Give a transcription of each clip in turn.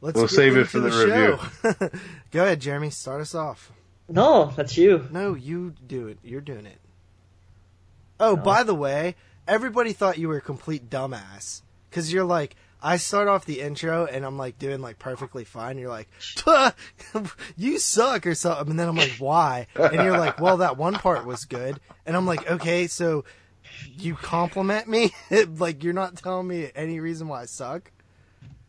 let's We'll save it for the show. Go ahead, Jeremy. Start us off. No, that's you. No, you do it. You're doing it. Oh, by the way, everybody thought you were a complete dumbass because you're like, I start off the intro and I'm like doing like perfectly fine. You're like, you suck or something, and then I'm like, why? And you're like, well, that one part was good, and I'm like, okay, so you compliment me, like you're not telling me any reason why I suck.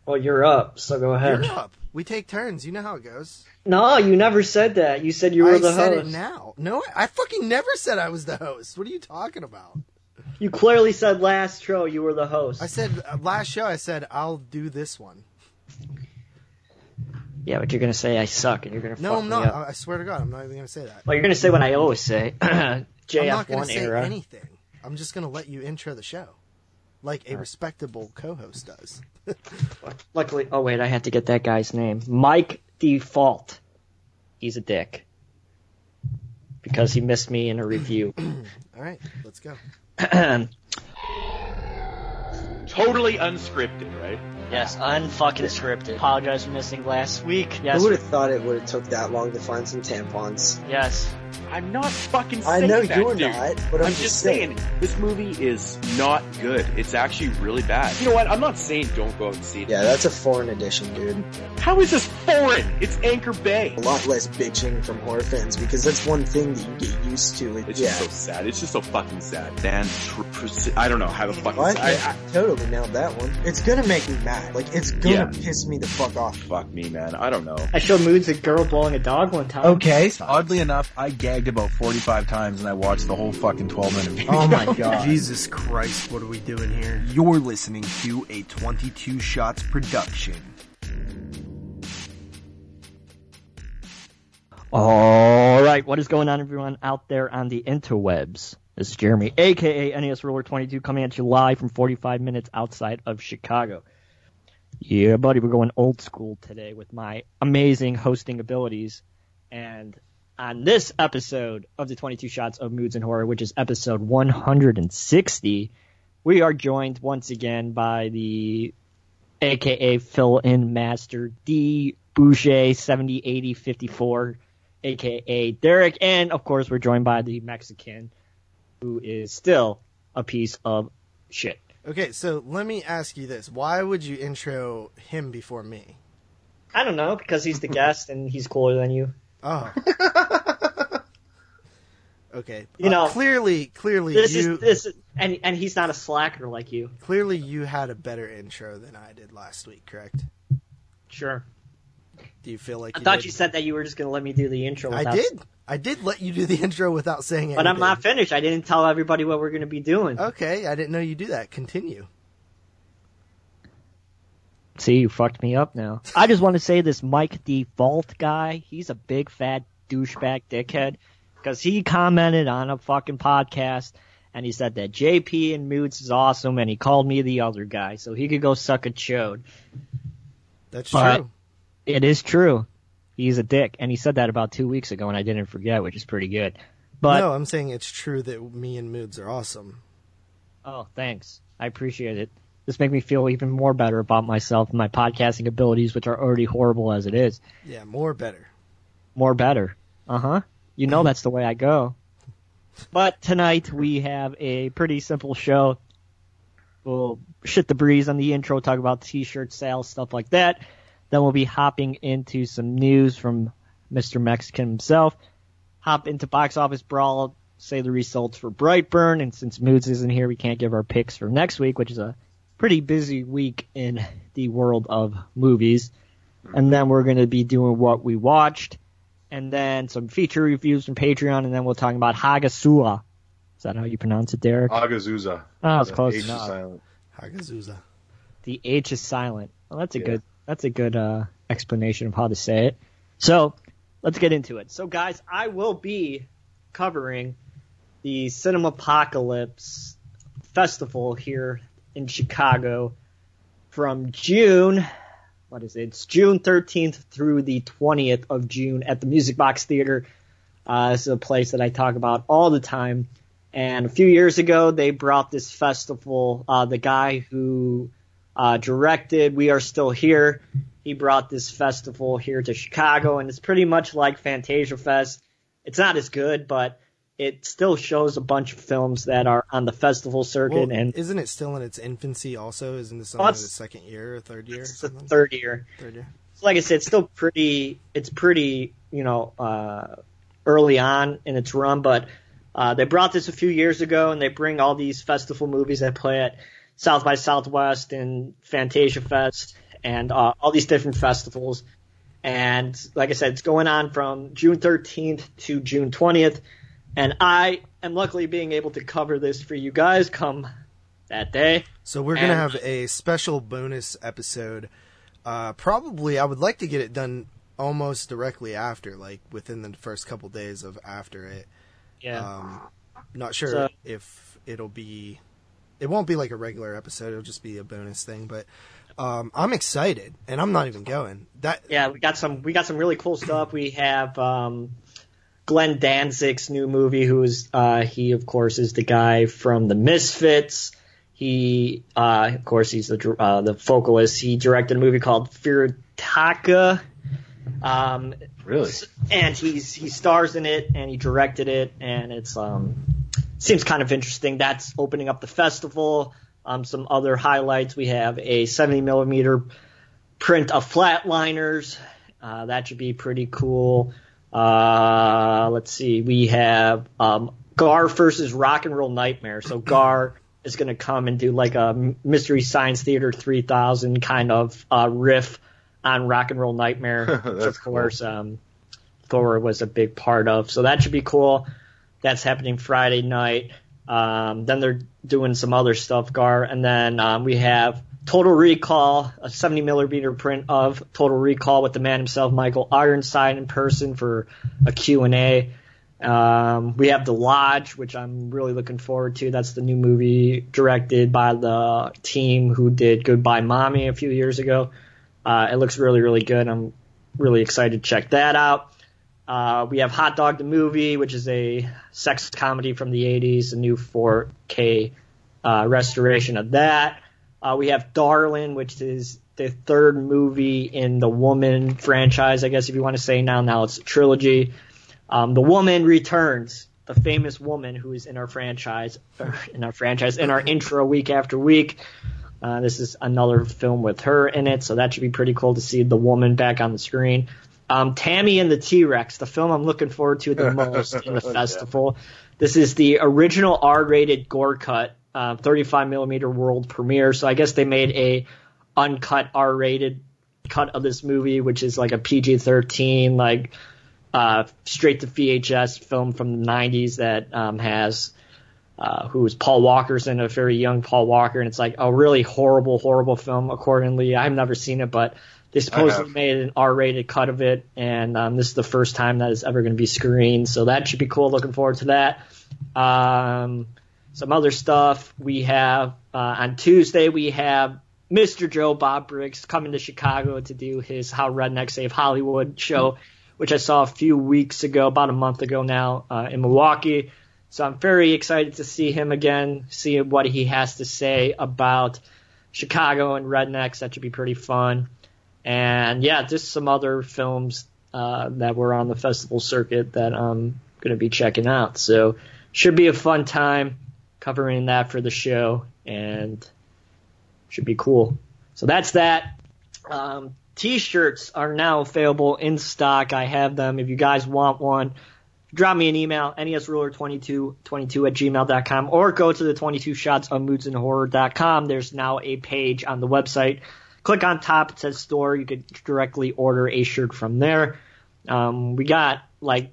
Well, you're up, so go ahead. You're up. We take turns. You know how it goes. No, you never said that. You said you were I the said host. it now. No, I fucking never said I was the host. What are you talking about? You clearly said last show you were the host. I said uh, last show. I said I'll do this one. yeah, but you're gonna say I suck, and you're gonna No, fuck I'm me not. up. I swear to God, I'm not even gonna say that. Well, you're gonna say what I always say. I'm not gonna JF1 say era. anything. I'm just gonna let you intro the show, like a respectable co-host does. Luckily, oh wait, I had to get that guy's name. Mike Default. He's a dick. Because he missed me in a review. All right, let's go. Totally unscripted, right? yes, unfucking scripted. Apologize for missing last week. Who would have thought it would have took that long to find some tampons? yes. I'm not fucking saying that. I know that, you're dude. not, but I'm, I'm just saying, this movie is not good. It's actually really bad. You know what? I'm not saying don't go out and see it. Yeah, that's a foreign edition, dude. How is this foreign? It's Anchor Bay. A lot less bitching from horror fans because that's one thing that you get used to. It, It's yeah. just so sad. It's just so fucking sad. Dan, tr- pr- I don't know how to fucking What? say I, I totally nailed that one. It's gonna make me mad. Like, it's gonna Yeah. piss me the fuck off. Fuck me, man. I don't know. I showed Moods a girl blowing a dog one time. Okay. Oddly enough, I gagged about 45 times and I watched the whole fucking 12 minute video. Oh my god. Jesus Christ, what are we doing here? You're listening to a 22 Shots production. Alright, what is going on everyone out there on the interwebs? This is Jeremy, aka NES Roller 22, coming at you live from 45 minutes outside of Chicago. Yeah, buddy, we're going old school today with my amazing hosting abilities. And on this episode of the 22 Shots of Moods and Horror, which is episode 160, we are joined once again by the aka fill-in master D Boucher 708054, aka Derek, and of course we're joined by the Mexican, who is still a piece of shit. Okay, so let me ask you this: Why would you intro him before me? I don't know because he's the guest and he's cooler than you. Oh. okay. You Uh, know, clearly, clearly This you is this, is, and and he's not a slacker like you. clearly you had a better intro than I did last week, correct? Sure. Do you feel like I you thought did? you said that you were just gonna let me do the intro. I Without, did. I did let you do the intro without saying it. but I'm not finished. I didn't tell everybody what we're gonna be doing. Okay, I didn't know you do that. Continue. See, you fucked me up now. I just want to say this Mike Default guy, he's a big fat douchebag dickhead because he commented on a fucking podcast and he said that JP and Moods is awesome and he called me the other guy so he could go suck a chode. That's But- true. It is true. He's a dick and he said that about two weeks ago and I didn't forget, which is pretty good. But no, I'm saying it's true that me and Moods are awesome. Oh, thanks. I appreciate it. This makes me feel even more better about myself and my podcasting abilities, which are already horrible as it is. Yeah, more better. More better. Uh huh. You know that's the way I go. But tonight we have a pretty simple show. We'll shit the breeze on the intro, talk about t-shirt sales, stuff like that. Then we'll be hopping into some news from Mr. Mexican himself. Hop into box office brawl, say the results for Brightburn, and since Moods isn't here, we can't give our picks for next week, which is a pretty busy week in the world of movies. And then we're going to be doing what we watched, and then some feature reviews from Patreon, and then we'll talk about Hagasua. Is that how you pronounce it, Derek? Agazuza. Oh, it's The close H is enough. silent. Hagazuza. The H is silent. Well, that's a Yeah. good that's a good uh, explanation of how to say it. So let's get into it. So guys, I will be covering the Cinepocalypse festival here in Chicago from June. What is it? It's June 13th through the 20th of June at the Music Box Theater. Uh, this is a place that I talk about all the time. And a few years ago, they brought this festival. Uh, the guy who uh, directed We Are Still Here. He brought this festival here to Chicago, and it's pretty much like Fantasia Fest. It's not as good, but it still shows a bunch of films that are on the festival circuit. Well, and isn't it still in its infancy? Also, isn't this only the second year or third year? it's the third year. Third year. So like I said, it's still pretty. It's pretty, you know, uh, early on in its run, but uh, they brought this a few years ago, and they bring all these festival movies that play at South by Southwest and Fantasia Fest and uh, all these different festivals. And like I said, it's going on from June 13th to June 20th, and I am luckily being able to cover this for you guys come that day. So we're gonna have a special bonus episode. Uh, probably, I would like to get it done almost directly after, like within the first couple days of after it. Yeah. Um, not sure So- if it'll be. It won't be like a regular episode. It'll just be a bonus thing. But um, I'm excited, and I'm not even going. That yeah, we got some we got some really cool stuff. We have um, Glenn Danzig's new movie, who's uh, he of course is the guy from the Misfits. He uh, of course he's the uh, the vocalist. He directed a movie called Verotika. Um, Really? and he's he stars in it and he directed it and it's um seems kind of interesting. That's opening up the festival. Um, some other highlights we have a 70 millimeter print of Flatliners. Uh, that should be pretty cool. Uh, let's see, we have um, Gwar versus Rock and Roll Nightmare. So Gwar is going to come and do like a Mystery Science Theater 3000 kind of uh, riff on Rock and Roll Nightmare, which of course um, Thor was a big part of. So that should be cool. That's happening Friday night. Um, then they're doing some other stuff, Gwar, and then um, we have Total Recall, a 70 millimeter print of Total Recall with the man himself, Michael Ironside, in person for a Q and A. Um, we have The Lodge, which I'm really looking forward to. That's the new movie directed by the team who did Goodbye Mommy a few years ago. Uh, it looks really, really good. I'm really excited to check that out. Uh, we have Hot Dog the Movie, which is a sex comedy from the 80s, a new 4K uh, restoration of that. Uh, we have Darlin, which is the third movie in the Woman franchise, I guess if you want to say now. Now it's a trilogy. Um, the Woman returns, the famous woman who is in our franchise, in our franchise, in our intro week after week. Uh, this is another film with her in it, so that should be pretty cool to see the woman back on the screen. Um, Tammy and the T Rex, the film I'm looking forward to the most in the festival. This is the original R-rated gore cut, uh, 35 millimeter world premiere. So I guess they made a uncut R-rated cut of this movie, which is like a PG-13, like uh, straight to VHS film from the 90s that um, has uh, who is Paul Walker's in a very young Paul Walker, and it's like a really horrible, horrible film. Accordingly, I've never seen it, but they supposedly made an R-rated cut of it, and um, this is the first time that is ever going to be screened, so that should be cool. Looking forward to that. Um, some other stuff we have uh, on Tuesday. We have Mr. Joe Bob Briggs coming to Chicago to do his How Redneck Save Hollywood show, which I saw a few weeks ago, about a month ago now, uh, in Milwaukee. So I'm very excited to see him again, see what he has to say about Chicago and rednecks. That should be pretty fun. And yeah, just some other films uh, that were on the festival circuit that I'm going to be checking out. So should be a fun time covering that for the show and should be cool. So that's that. Um, t-shirts are now available in stock. I have them. If you guys want one, drop me an email, nesruler2222 at gmail.com, or go to the 22 shots of moodsandhorror.com. There's now a page on the website. Click on top, it says store. You could directly order a shirt from there. Um, we got like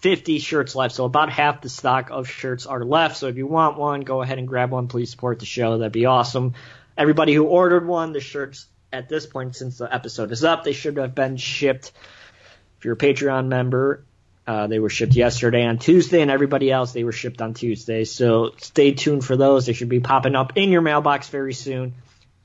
50 shirts left, so about half the stock of shirts are left. So if you want one, go ahead and grab one. Please support the show. That'd be awesome. Everybody who ordered one, the shirts at this point, since the episode is up, they should have been shipped. If you're a Patreon member, uh, they were shipped yesterday on Tuesday, and everybody else they were shipped on Tuesday. So stay tuned for those. They should be popping up in your mailbox very soon.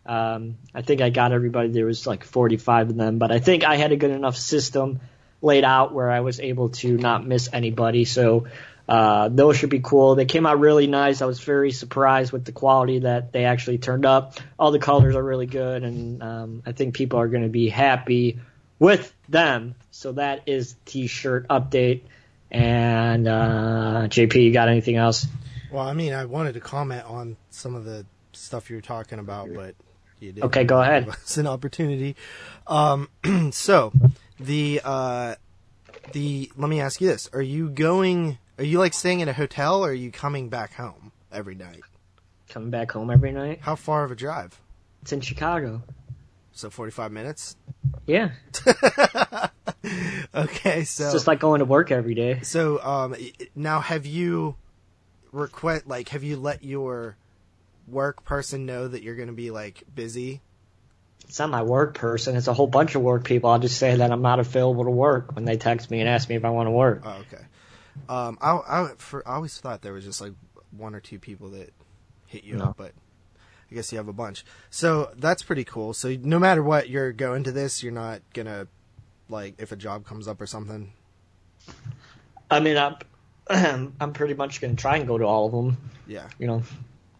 Um, I think I got everybody. There was like 45 of them, but I think I had a good enough system laid out where I was able to not miss anybody. So Uh, those should be cool. They came out really nice. I was very surprised with the quality that they actually turned up. All the colors are really good, and um, I think people are going to be happy with them. So that is t-shirt update. And uh, JP, you got anything else? Well, I mean, I wanted to comment on some of the stuff you were talking about, but you didn't. Okay, go ahead. It's an opportunity. Um, so the uh, the let me ask you this: Are you going? Are you like staying in a hotel, or are you coming back home every night? Coming back home every night. How far of a drive? It's in Chicago. So forty-five minutes. Yeah, Okay, so it's just like going to work every day. So um, now have you request like have you let your work person know that you're going to be like busy? It's not my work person. It's a whole bunch of work people. I'll just say that I'm not available to work when they text me and ask me if I want to work. Oh, okay. Um, I I, for, I always thought there was just like one or two people that hit you No. up, but I guess you have a bunch. So that's pretty cool. So no matter what, you're going to this. You're not gonna like if a job comes up or something. I mean, I'm I'm pretty much gonna try and go to all of them. Yeah, You know,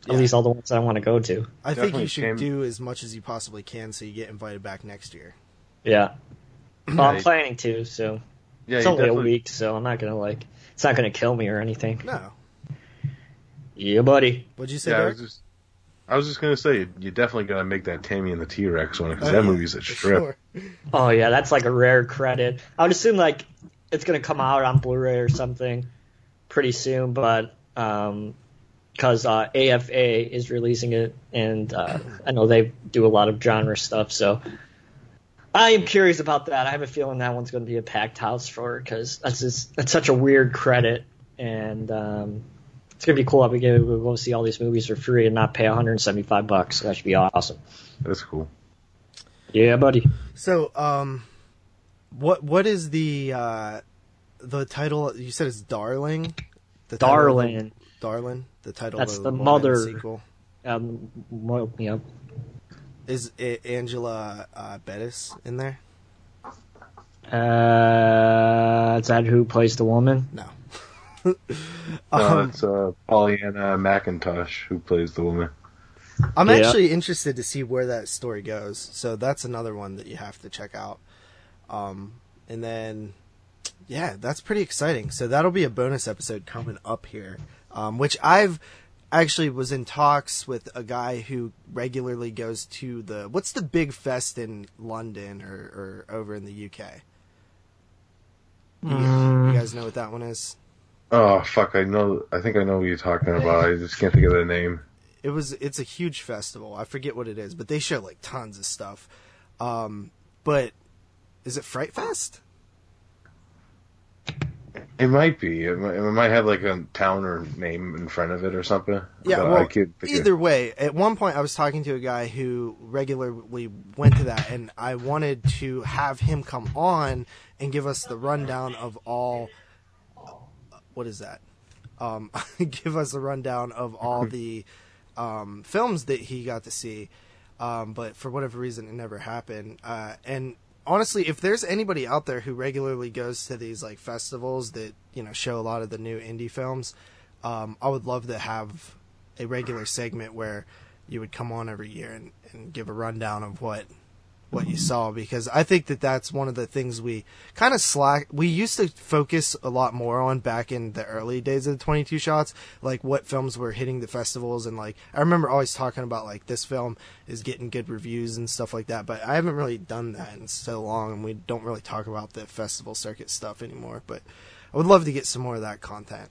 Yeah. at least all the ones I want to go to. I think you should came- do as much as you possibly can so you get invited back next year. Yeah. Well, I'm planning to, so Yeah, it's you only a week, so I'm not gonna like. It's not gonna kill me or anything. No, Yeah, buddy. what'd you say? Yeah, I was just, I was just gonna say you definitely gotta make that Tammy and the T Rex one because Oh, that yeah, movie's a trip. sure. Oh yeah, that's like a rare credit. I would assume like it's gonna come out on Blu-ray or something pretty soon, but um, because uh, AGFA is releasing it, and uh, I know they do a lot of genre stuff, so I am curious about that. I have a feeling that one's going to be a packed house for because that's just, that's such a weird credit, and um, it's gonna be cool. I'll be able to go see all these movies for free and not pay 175 bucks. So that should be awesome. That's cool. Yeah, buddy. So, um, what what is the uh, the title? You said it's Darling. The title of the- Darling. Darling. The title. That's of the Woman mother. sequel. Um, well, you know, Is it Angela uh, Bettis in there? Uh, is that who plays the woman? No. No, Um, it's uh, Pollyanna McIntosh who plays the woman. I'm Yeah. actually interested to see where that story goes. So that's another one that you have to check out. Um, and then, yeah, that's pretty exciting. So that'll be a bonus episode coming up here, um, which I've actually was in talks with a guy who regularly goes to the what's the big fest in London or, or over in the UK. You, you guys know what that one is? Oh fuck! I know. I think I know what you're talking about. I just can't think of the name. it was it's a huge festival. I forget what it is, but they show like tons of stuff. Um, but is it Fright Fest? It might be. It might, it might have like a town or name in front of it or something. Yeah, well, I can't think of- either way, at one point I was talking to a guy who regularly went to that, and I wanted to have him come on and give us the rundown of all. What is that? Um, give us a rundown of all the um, films that he got to see, um, but for whatever reason, it never happened. Uh, and honestly, if there's anybody out there who regularly goes to these like festivals that you know show a lot of the new indie films, um, I would love to have a regular segment where you would come on every year and, and give a rundown of what what you saw because I think that that's one of the things we kind of slack. We used to focus a lot more on back in the early days of the 22 shots, like what films were hitting the festivals and like I remember always talking about like this film is getting good reviews and stuff like that, but I haven't really done that in so long and we don't really talk about the festival circuit stuff anymore, but I would love to get some more of that content.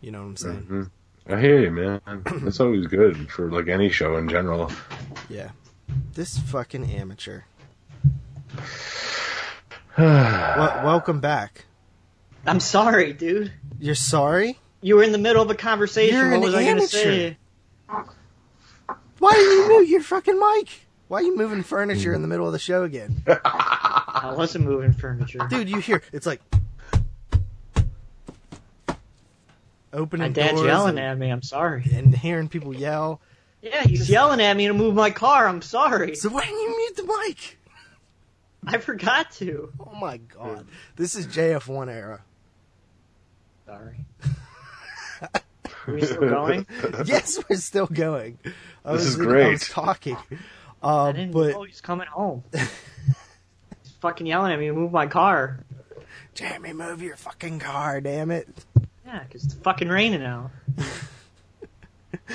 You know what I'm saying? Mhm. I hear you, man. It's always good for like any show in general. Yeah. This fucking amateur. yeah, welcome back. I'm sorry, dude. You're sorry? You were in the middle of a conversation. You're what an was I going to amateur. say? Why do you move your fucking mic? Why are you moving furniture in the middle of the show again? I wasn't moving furniture. Dude, you hear it's like opening My dad's doors yelling and, at me. I'm sorry. and hearing people yell. Yeah, he's yelling at me to move my car. I'm sorry. So why didn't you mute the mic? I forgot to. Oh my god. This is JF1 era. Sorry. Are we still going? yes, we're still going. I This was, is I great. was talking. I Uh, didn't but know he's coming home. he's fucking yelling at me to move my car. Jeremy, move your fucking car, damn it. Yeah, because it's fucking raining out.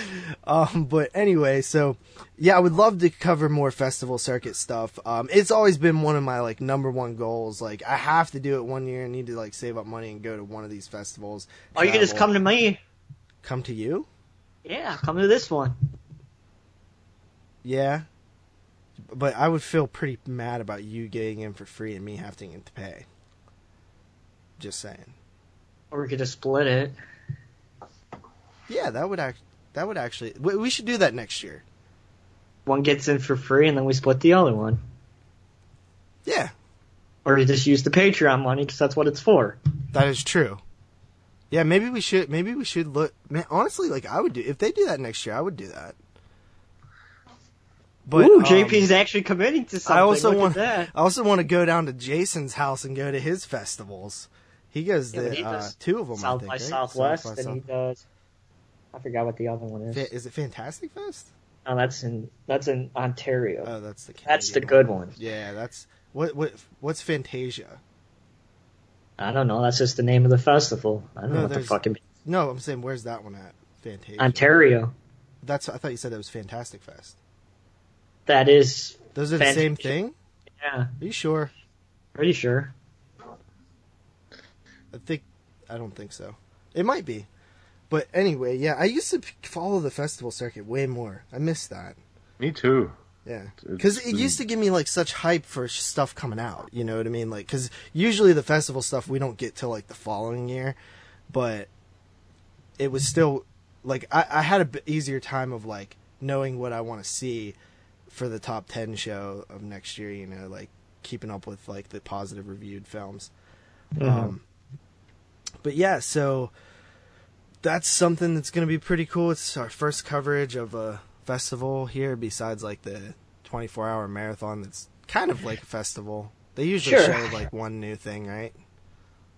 Um, but anyway, so yeah, I would love to cover more festival circuit stuff. Um, it's always been one of my like number one goals. Like I have to do it one year. I need to like save up money and go to one of these festivals. Or you can just come to me. come to you. Yeah, come to this one. Yeah, but I would feel pretty mad about you getting in for free and me having to pay. Just saying. Or we could just split it. Yeah, that would act. That would actually. We, we should do that next year. One gets in for free and then we split the other one. Yeah, Or you just use the Patreon money because that's what it's for. that is true. Yeah, maybe we should. Maybe we should look. Man, honestly, like I would do if they do that next year. I would do that. But Ooh, um, actually committing to something. I also Look want. that. I also want to go down to Jason's house and go to his festivals. He goes Yeah, to he uh, two of them. South I think, by right? Southwest, South by and he does. I forgot what the other one is. Fa- Is it Fantastic Fest? Oh, that's in that's in Ontario. Oh, that's the. that's the good one. Yeah, that's what what what's Fantasia? I don't know. That's just the name of the festival. I don't No, know what the fucking No, I'm saying where's that one at? Fantasia. Ontario. That's I thought you said that was Fantastic Fest. That is. Those are the same thing. Yeah, Are you sure? Are you sure. I think I don't think so. It might be, but anyway, yeah. I used to follow the festival circuit way more. I miss that. Me too. Yeah, because it used to give me like such hype for stuff coming out. You know what I mean? Like, because usually the festival stuff we don't get till like the following year, but it was still like I, I had a bit easier time of like knowing what I want to see for the top ten show of next year. You know, like keeping up with like the positive reviewed films. Um, but yeah, so that's something that's going to be pretty cool. It's our first coverage of a festival here, besides like the 24 hour marathon. That's kind of like a festival. They usually Sure. show like one new thing, right?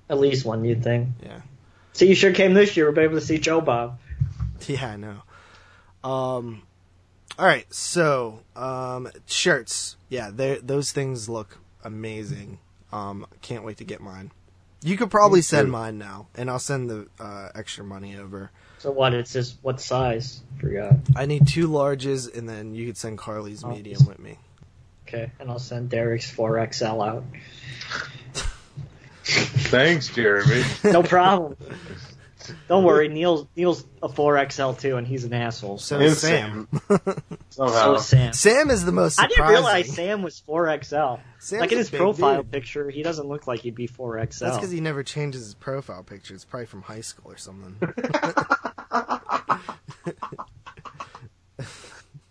At least one new thing. Yeah. So you sure came this year. We'll be able to see Joe Bob. Yeah, I know. Um, all right, so um, shirts. Yeah, those things look amazing. Um, can't wait to get mine. You could probably send mine now, and I'll send the uh, extra money over. So what? It says what size? Forgot. I need two larges, and then you could send Carly's Oh. medium with me. Okay, and I'll send Derek's 4XL out. Thanks, Jeremy. No problem. Don't worry, Neil's Neil's a 4XL too, and he's an asshole. So is Sam. Somehow. So is Sam. Sam is the most. I didn't realize Sam was 4XL. Like in his profile dude. picture, he doesn't look like he'd be 4XL. That's because he never changes his profile picture. It's probably from high school or something.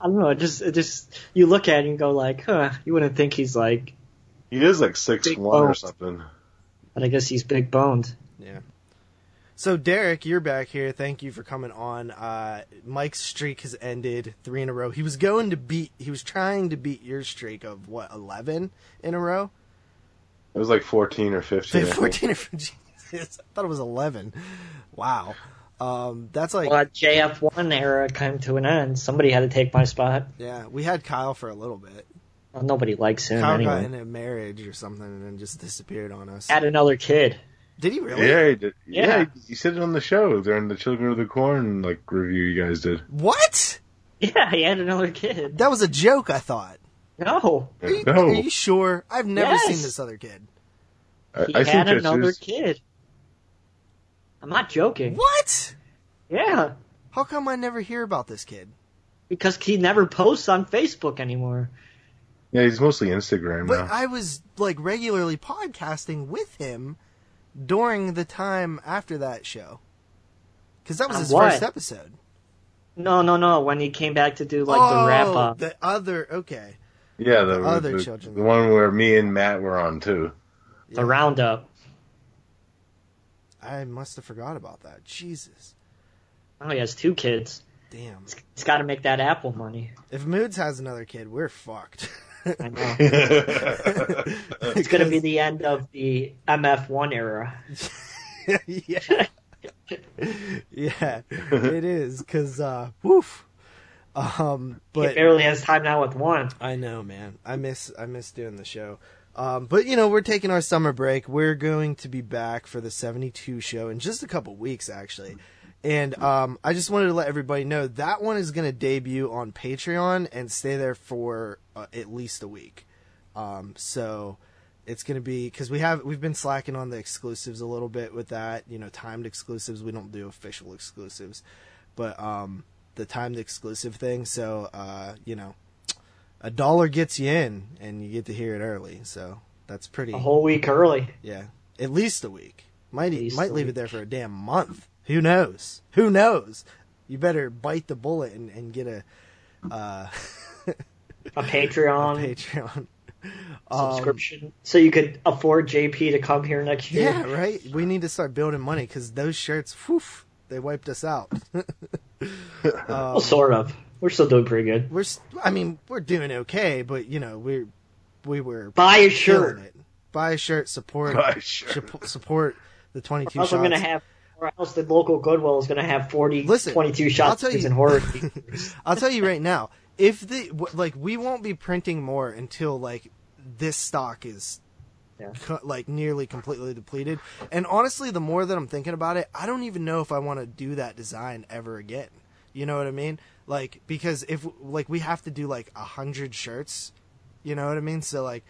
I don't know. It just, it just, you look at him and go like, huh, you wouldn't think he's like, He is like six Big one or something. but I guess he's big boned. Yeah. So Derek, you're back here. Thank you for coming on. Uh, Mike's streak has ended three in a row. He was going to beat. He was trying to beat your streak of what eleven in a row. It was like fourteen or fifteen. I think. Fourteen or Jesus, I thought it was eleven. Wow. Um, that's like Well, that JF1 era came to an end. Somebody had to take my spot. yeah. We had Kyle for a little bit. Well, nobody likes him Kyle got in a marriage or something and then just disappeared on us. Had another kid. Did he really? Yeah, he did. Yeah. yeah, he, he said it on the show during the Children of the Corn like review you guys did. What? Yeah, he had another kid. That was a joke. I thought. No, Are you, no, are you sure? I've never Yes. seen this other kid. I, he I think had that's another his- kid. I'm not joking. What? Yeah, How come I never hear about this kid? because he never posts on Facebook anymore. Yeah, he's mostly Instagram But now. I was like regularly podcasting with him during the time after that show. Because that was his what? first episode. No, no, no. When he came back to do like oh, the wrap up. The other, okay. yeah, the, the other the, children. the one where me and Matt were on too. The roundup. I must have forgot about that. Jesus. Oh, he has two kids. Damn. He's got to make that Apple money. If Moods has another kid, we're fucked. I know. It's going to be the end of the MF1 era. yeah. yeah, it is because uh, woof. Um, he but barely has time now with one. I know, man. I miss I miss doing the show. Um, but you know, we're taking our summer break. We're going to be back for the 72 show in just a couple weeks, actually. And um, I just wanted to let everybody know that one is going to debut on Patreon and stay there for uh, at least a week. Um, so it's going to be because we have we've been slacking on the exclusives a little bit with that. You know, timed exclusives. We don't do official exclusives, but um, the timed exclusive thing. So uh, you know, a dollar gets you in, and you get to hear it early. So that's pretty. A whole week early. Yeah, at least a week. Might might leave week. it there for a damn month. Who knows? Who knows? You better bite the bullet and, and get a uh, A Patreon Patreon. Um, subscription, so you could afford JP to come here next year. yeah, right. We need to start building money because those shirts, whew, they wiped us out. Well, sort of. We're still doing pretty good. we're, s- I mean, we're doing okay, but you know, we we were Buy a shirt. it. Buy a shirt, support, Buy a shirt. support the twenty two Or shots. I'm gonna have, or else the local Goodwill is gonna have 40, Listen, 22 I'll shots tell you- in horror. I'll tell you right now, if the like we won't be printing more until like this stock is Yeah. co- like nearly completely depleted. And honestly, the more that I'm thinking about it, I don't even know if I want to do that design ever again. You know what I mean? Like because if like we have to do like a hundred shirts, you know what I mean? So like,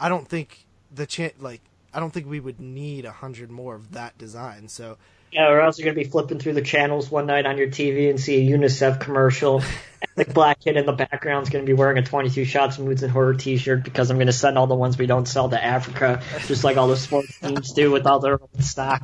I don't think the chan like I don't think we would need a hundred more of that design. So yeah, or else you're gonna be flipping through the channels one night on your TV and see a UNICEF commercial. and the black kid in the background is gonna be wearing a 22 shots moods and horror T-shirt because I'm gonna send all the ones we don't sell to Africa, just like all the sports teams do with all their own stock.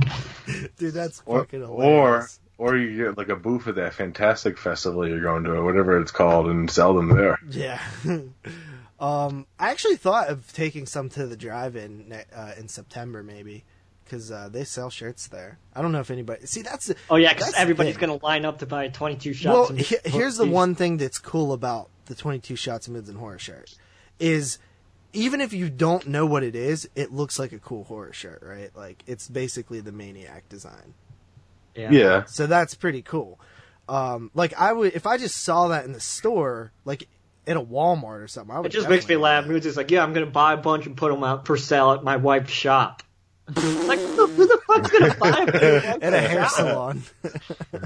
dude, that's Or, fucking or hilarious. or or you get like a booth at that fantastic festival you're going to, or whatever it's called, and sell them there. Yeah. um, I actually thought of taking some to the drive-in uh, in September, maybe, because uh, they sell shirts there. I don't know if anybody. See, that's Oh yeah, because everybody's gonna line up to buy 22 shots. well. and he- here's the one thing that's cool about the 22 shots of Moods and horror shirt is even if you don't know what it is, it looks like a cool horror shirt, right? Like it's basically the maniac design. Yeah. Yeah. So that's pretty cool. Um, like I would if I just saw that in the store, like at a Walmart or something. I would It just makes me laugh. Moods is like, yeah, I'm gonna buy a bunch and put them out for sale at my wife's shop. Like, who who the fuck's gonna buy them? At a hair salon.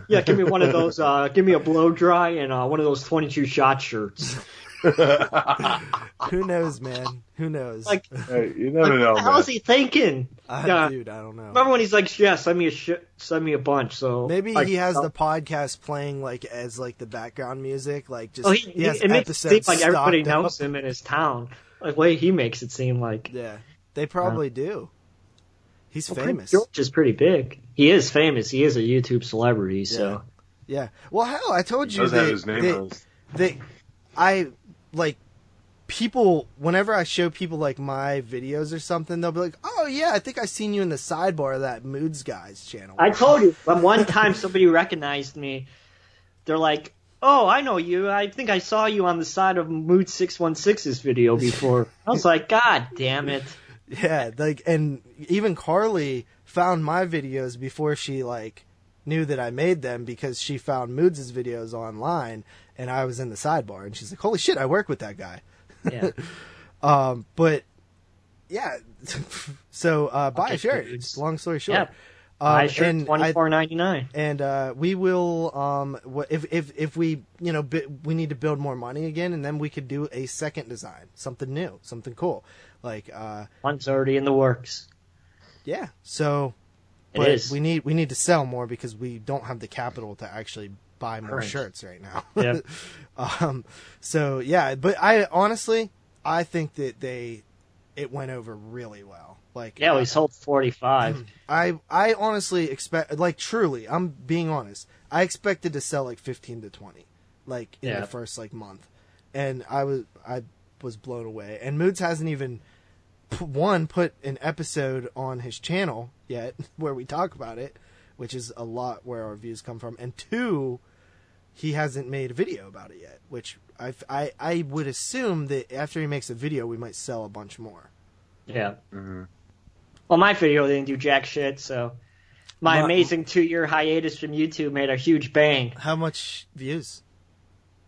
Yeah, give me one of those. Uh, give me a blow dry and uh, one of those 22 shot shirts. Who knows, man? Who knows? Like, Hey, you never know, what the hell man. is he thinking? I, yeah. dude, I don't know. Remember when he's like, yeah, send me a sh- send me a bunch. So Maybe like, he has uh, the podcast playing like as like the background music, like just Oh, he, he, has it makes it seem like everybody knows up. him in his town. Like, way he makes it seem like. Yeah, they probably do. He's Well, Prince famous. George is pretty big. He is famous. He is a YouTube celebrity. So Yeah. Well, hell, I told He you does that, his name that- on his I like people whenever I show people like my videos or something, they'll be like, "Oh yeah, I think I seen you in the sidebar of that Moods Guys channel." I told you. When one time somebody recognized me, they're like, "Oh, I know you. I think I saw you on the side of Mood 616's video before." I was like, "God damn it!" Yeah, like and even Carly found my videos before she like knew that I made them because she found Moods' videos online and I was in the sidebar and she's like, "Holy shit, I work with that guy." Yeah. Um, but yeah, so uh, buy Okay, a shirt. dudes. Long story short. Yeah. Um, and twenty four ninety nine. and uh, we will um if if if we you know bi- we need to build more money again and then we could do a second design something new something cool like uh One's already in the works. yeah so It but is. we need we need to sell more because we don't have the capital to actually buy more Correct. shirts right now Yep. um so yeah but i honestly i think that they it went over really well like Yeah, we sold forty five. I I honestly expect like truly, I'm being honest. I expected to sell like 15 to 20 like in Yeah. the first like month. And I was I was blown away. And Moods hasn't even one put an episode on his channel yet where we talk about it, which is a lot where our views come from. And two, he hasn't made a video about it yet, which I I I would assume that after he makes a video we might sell a bunch more. yeah. Mhm. Well, my video didn't do jack shit, so My My- amazing two-year hiatus from YouTube made a huge bang. How much views?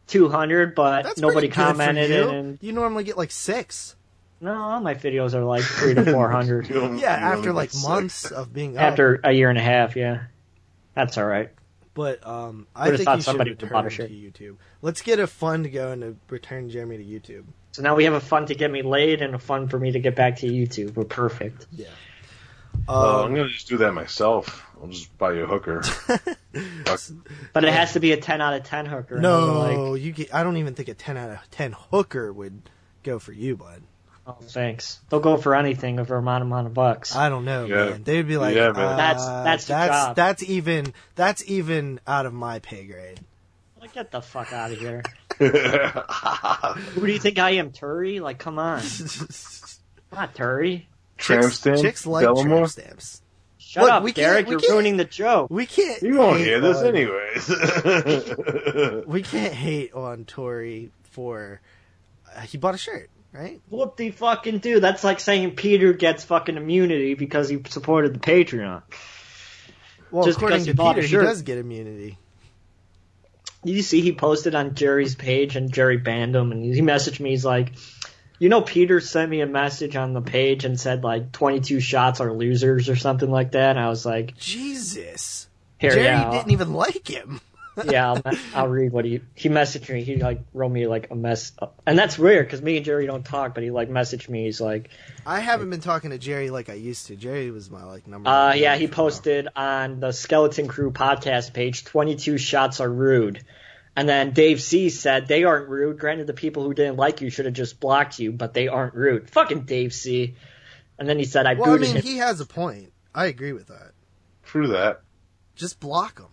200, but That's nobody pretty good for commented. you. And You normally get like six. No, all my videos are like three to 400 Yeah, you after like get sick. months of being up. after a year and a half. Yeah, that's all right. But um, I Would've think thought you should somebody would've return a to shirt. YouTube. Let's get a fund going to return Jeremy to YouTube. So now we have a fund to get me laid and a fund for me to get back to YouTube. We're perfect. Yeah. Oh, Um, I'm gonna just do that myself. I'll just buy you a hooker. But it has to be a 10 out of 10 hooker. and those are no, Like, you get. I don't even think a ten out of ten hooker would go for you, bud. Oh, thanks. They'll go for anything for a amount amount of bucks. I don't know, Yeah. man. They'd be like, Yeah, uh, That's- that's your that's job. that's even that's even out of my pay grade. Like, get the fuck out of here. Who do you think I am, Turi? Like, come on. Not Turi. chicks, stamp, chicks like Delamore? tramp stamps. Shut Look, up, we can't- Derek. we You're can't- ruining the joke. We can't. You won't hate hear this on- anyways. We can't hate on Tori for uh, he bought a shirt, right? Whoop de fucking do. That's like saying Peter gets fucking immunity because he supported the Patreon. Well, Just according because to he bought a Peter, he does get immunity. Did you see he posted on Jerry's page and Jerry banned him and he messaged me. He's like, you know, Peter sent me a message on the page and said like 22 shots are losers or something like that. And I was like, Jesus, here, Jerry yeah, didn't even like him. Yeah, I'll, I'll read what he he messaged me. He like wrote me like a mess, and that's weird because me and Jerry don't talk. But he like messaged me. He's like, I haven't been talking to Jerry like I used to. Jerry was my like number. uh, one yeah, he for a posted on the Skeleton Crew podcast page, 22 shots are rude. And then Dave C said they aren't rude. Granted, the people who didn't like you should have just blocked you, but they aren't rude. Fucking Dave C. And then he said I while. Well, I mean, him. he has a point. I agree with that. True that. Just block him.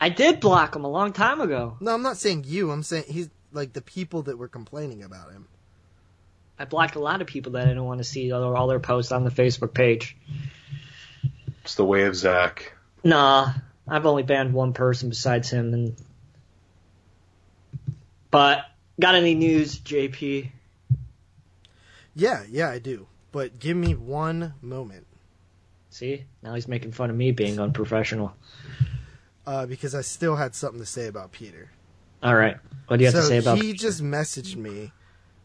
I did block him a long time ago. No, I'm not saying you. I'm saying he's like the people that were complaining about him. I blocked a lot of people that I don't want to see all, all their posts on the Facebook page. It's the way of Zach. Nah, I've only banned one person besides him. And but got any news, JP? Yeah, yeah, I do. But give me one moment. See, now he's making fun of me being unprofessional. Uh, because I still had something to say about Peter. All right, what do you have to say about? he just messaged me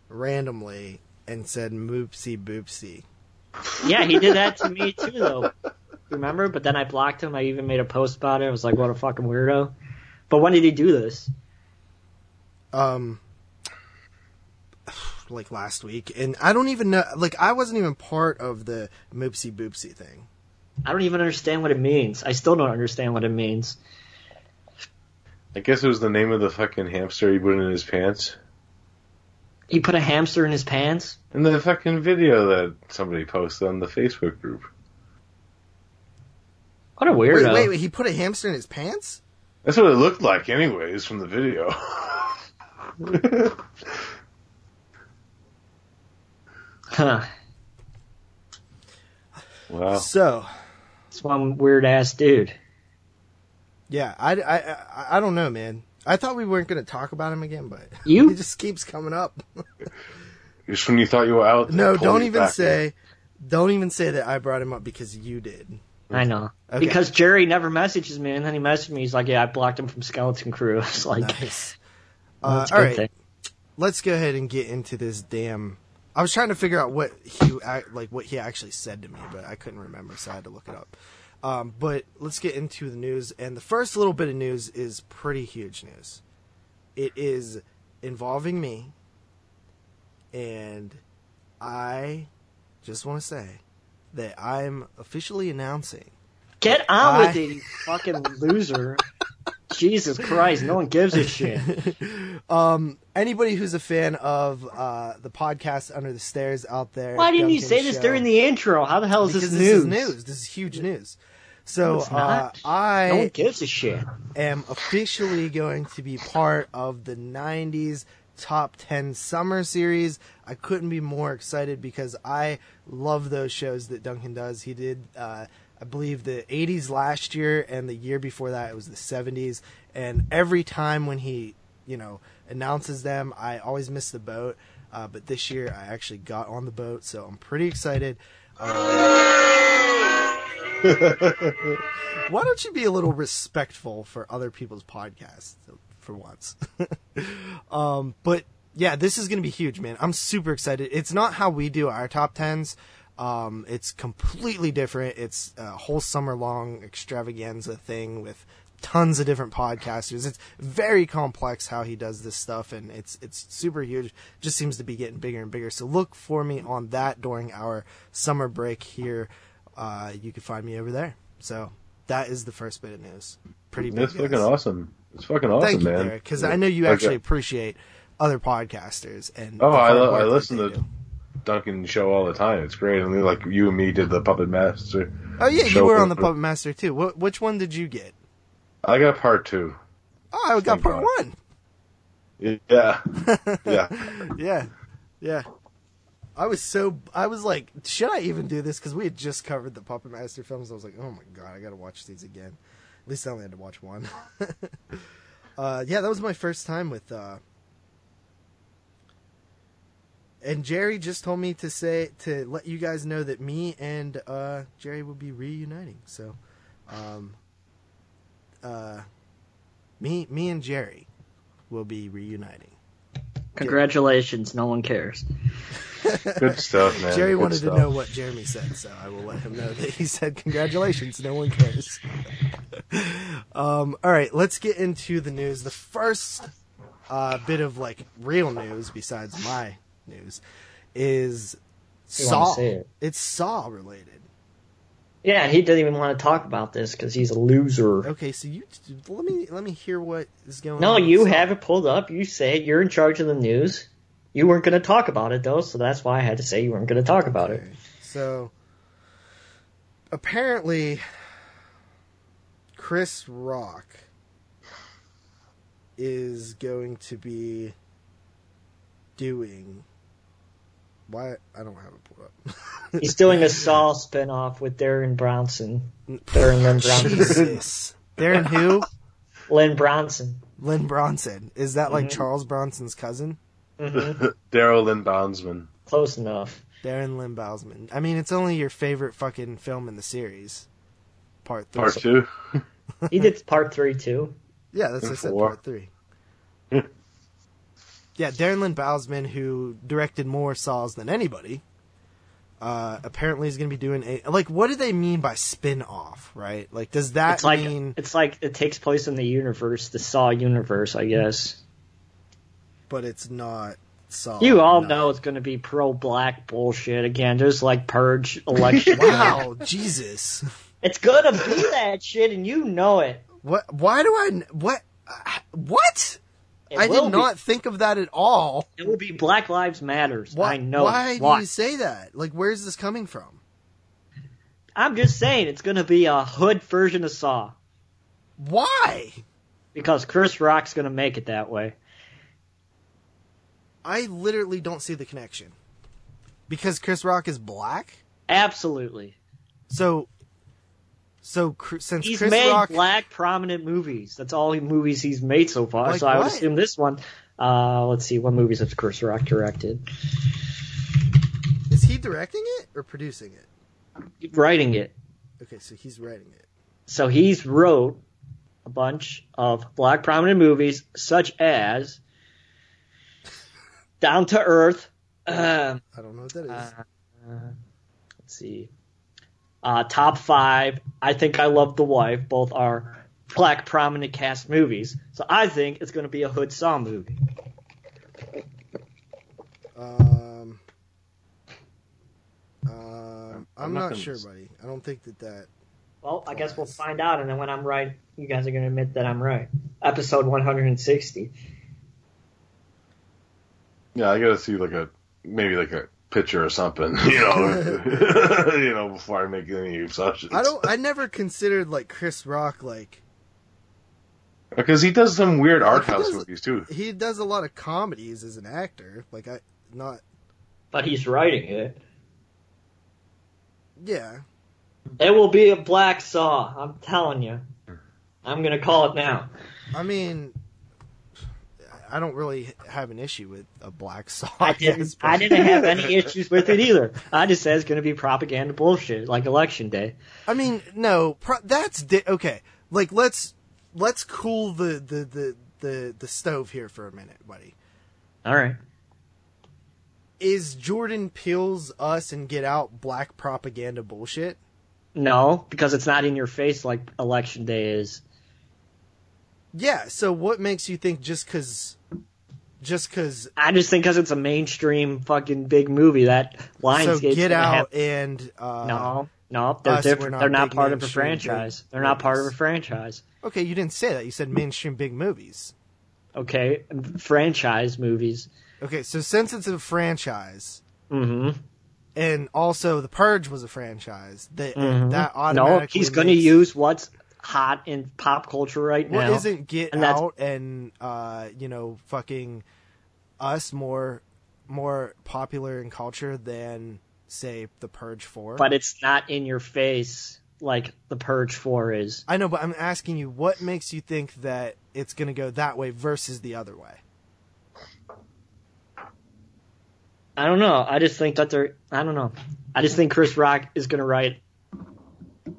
randomly and said "moopsie boopsie." Yeah, he did that to me too, though. Remember? But then I blocked him. I even made a post about it. I was like, "What a fucking weirdo." But when did he do this? Um, like last week, and I don't even know. Like I wasn't even part of the moopsie boopsie thing. I don't even understand what it means. I still don't understand what it means. I guess it was the name of the fucking hamster he put in his pants. He put a hamster in his pants. In the fucking video that somebody posted on the Facebook group. What a Wait, weirdo! wait, wait! He put a hamster in his pants? That's what it looked like, anyways, from the video. Huh. wow. So It's one weird ass dude. Yeah, I, I, I, I don't know, man. I thought we weren't going to talk about him again, but You? he just keeps coming up. Just when you thought you were out. no, don't even back in. say, don't even say that I brought him up because you did. I know. Okay. Because Jerry never messages me, and then he messaged me. He's like, "Yeah, I blocked him from Skeleton Crew." I was like, Nice. well, Uh, that's all good right, thing. let's go ahead and get into this damn. I was trying to figure out what he like what he actually said to me, but I couldn't remember, so I had to look it up. Um, but let's get into the news, and the first little bit of news is pretty huge news. It is involving me, and I just want to say that I'm officially announcing Get on with it, you fucking loser. Jesus Christ, no one gives a shit. um, anybody who's a fan of uh, the podcast Under the Stairs out there. Why didn't you Duncan say this Show, during the intro? How the hell is this this is news. This is huge news. So it's uh. I No one gives a shit. am officially going to be part of the 90s top 10 summer series. I couldn't be more excited because I love those shows that Duncan does. He did, uh, I believe, the 80s last year, and the year before that it was the 70s. And every time when he, you know, announces them, I always miss the boat. Uh, but this year I actually got on the boat, so I'm pretty excited. Uh, Why don't you be a little respectful for other people's podcasts for once? um, but yeah, this is going to be huge, man. I'm super excited. It's not how we do our top tens. Um, it's completely different. It's a whole summer long extravaganza thing with tons of different podcasters. It's very complex how he does this stuff, and it's it's super huge. Just seems to be getting bigger and bigger. So look for me on that during our summer break here. Uh, you can find me over there. So that is the first bit of news. Pretty big. That's fucking awesome. It's fucking awesome, Thank you, man. Because I know you actually uh, appreciate other podcasters and. Oh, I lo- I listen to- do. Duncan show all the time. It's great. I mean, like you and me did the Puppet Master. Oh yeah, you were on the Puppet Master too. What, which one did you get? I got part two. Oh, I got part one. Yeah, yeah. Yeah, yeah. I was so I was like, should I even do this? Because we had just covered the Puppet Master films. I was like, oh my god, I gotta watch these again. At least I only had to watch one. uh, yeah, that was my first time with. Uh... And Jerry just told me to say to let you guys know that me and uh, Jerry will be reuniting. So, um, uh, me me and Jerry will be reuniting. Congratulations, no one cares. Good stuff, man. Jerry Good wanted stuff. to know what Jeremy said, so I will let him know that he said congratulations. No one cares. um, all right, let's get into the news. The first uh, bit of like real news, besides my news, is Saw. it? It's Saw related. Yeah, he didn't even want to talk about this because he's a loser. Okay, so you let me let me hear what is going No, on. with you have it pulled up. You say. You're in charge of the news. You weren't going to talk about it though, so that's why I had to say you weren't going to talk about it. So apparently, Chris Rock is going to be doing. Why I don't have it pulled up. He's doing a Saw spinoff with Darren Bronson. Darren Lynn Bronson. Jesus, Darren who? Lynn Bronson. Lynn Bronson. Is that Mm-hmm. like Charles Bronson's cousin? Daryl Lynn Bondsman. Close enough. Darren Lynn Bousman. I mean, it's only your favorite fucking film in the series. Part three. Part two. He did part three too. Yeah, that's what I said. four. Part three. yeah, Darren Lynn Bousman, who directed more Saws than anybody, uh, apparently is going to be doing a like. What do they mean by spin off? Right? Like, does that It's like mean? it's like it takes place in the universe, the Saw universe, I guess. But it's not Saw. You all no. know it's going to be pro-black bullshit again, just like Purge election. Wow, Jesus. It's going to be that shit, and you know it. What? Why do I? What? uh, What? I did be- not think of that at all. It will be Black Lives Matters. Why, I know. Why Why? do you say that? Like, where's this coming from? I'm just saying it's going to be a hood version of Saw Why? because Chris Rock's going to make it that way. I literally don't see the connection. Because Chris Rock is black? Absolutely. So, so since He's Chris made Rock, black prominent movies. That's all movies he's made so far. Like so I would assume this one. Uh, let's see, what movies has Chris Rock directed? is he directing it or producing it? Writing it. Okay, so he's writing it. So he's wrote a bunch of black prominent movies, such as Down to Earth. Um, I don't know what that is. uh, let's see. Uh, top five. I think I love the wife. Both are black prominent cast movies. So I think it's going to be a Hood Saw movie. um, um, I'm, I'm not, not sure, s- buddy. I don't think that that. Well, I guess we'll find out, and then when I'm right, you guys are going to admit that I'm right. Episode 160. Yeah, I gotta see like a maybe like a picture or something, you know, you know, before I make any assumptions. I don't. I never considered like Chris Rock like because he does some weird art house does- movies too. he does a lot of comedies as an actor. Like I not. But he's writing it. Yeah, It will be a black saw. I'm telling you. I'm going to call it now. I mean, I don't really have an issue with a black song. I didn't. I didn't have any issues with it either. I just said it's going to be propaganda bullshit, like election day. I mean, no, pro- that's di- okay. Like let's let's cool the the the the the stove here for a minute, buddy. All right. Is Jordan Peele's Us and Get Out black propaganda bullshit? No, because it's not in your face like election day is. Yeah. So what makes you think just because just because I just think because it's a mainstream fucking big movie that so Lionsgate. Get Out and uh, No, no, they're Us, different. not They're not part of a big franchise. They're not part of a franchise. Okay, you didn't say that. You said mainstream big movies. Okay, franchise movies. Okay, so since it's a franchise, Mm-hmm. and also The Purge was a franchise, that Mhm. that No, automatically he's going to use what's hot in pop culture right Well, now. isn't Get and Out and uh, you know fucking Us more more popular in culture than say The Purge Four? but it's not in your face like the Purge Four is. I know, but I'm asking you, what makes you think that it's going to go that way versus the other way? I don't know. I just think that they're. I don't know. I just think Chris Rock is going to write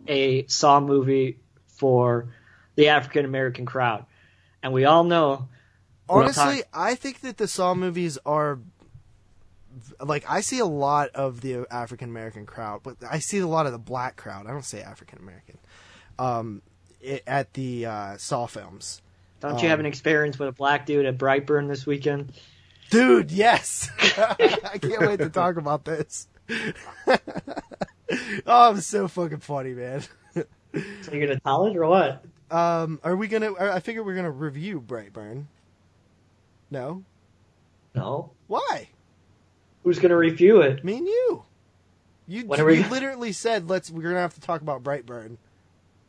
a Saw movie for the African American crowd, and we all know. Honestly, I think that the Saw movies are like I see a lot of the African American crowd, but I see a lot of the black crowd. I don't say African American. Um, at the uh, Saw films. don't you have um, an experience with a black dude at Brightburn this weekend? Dude, yes. I can't wait to talk about this. oh, I'm so fucking funny, man. So you're gonna college or what? Um, are we gonna? I figure we're gonna review Brightburn. No, No. why? Who's gonna review it? Me and you. You, When are we- you literally said let's. We're gonna have to talk about Brightburn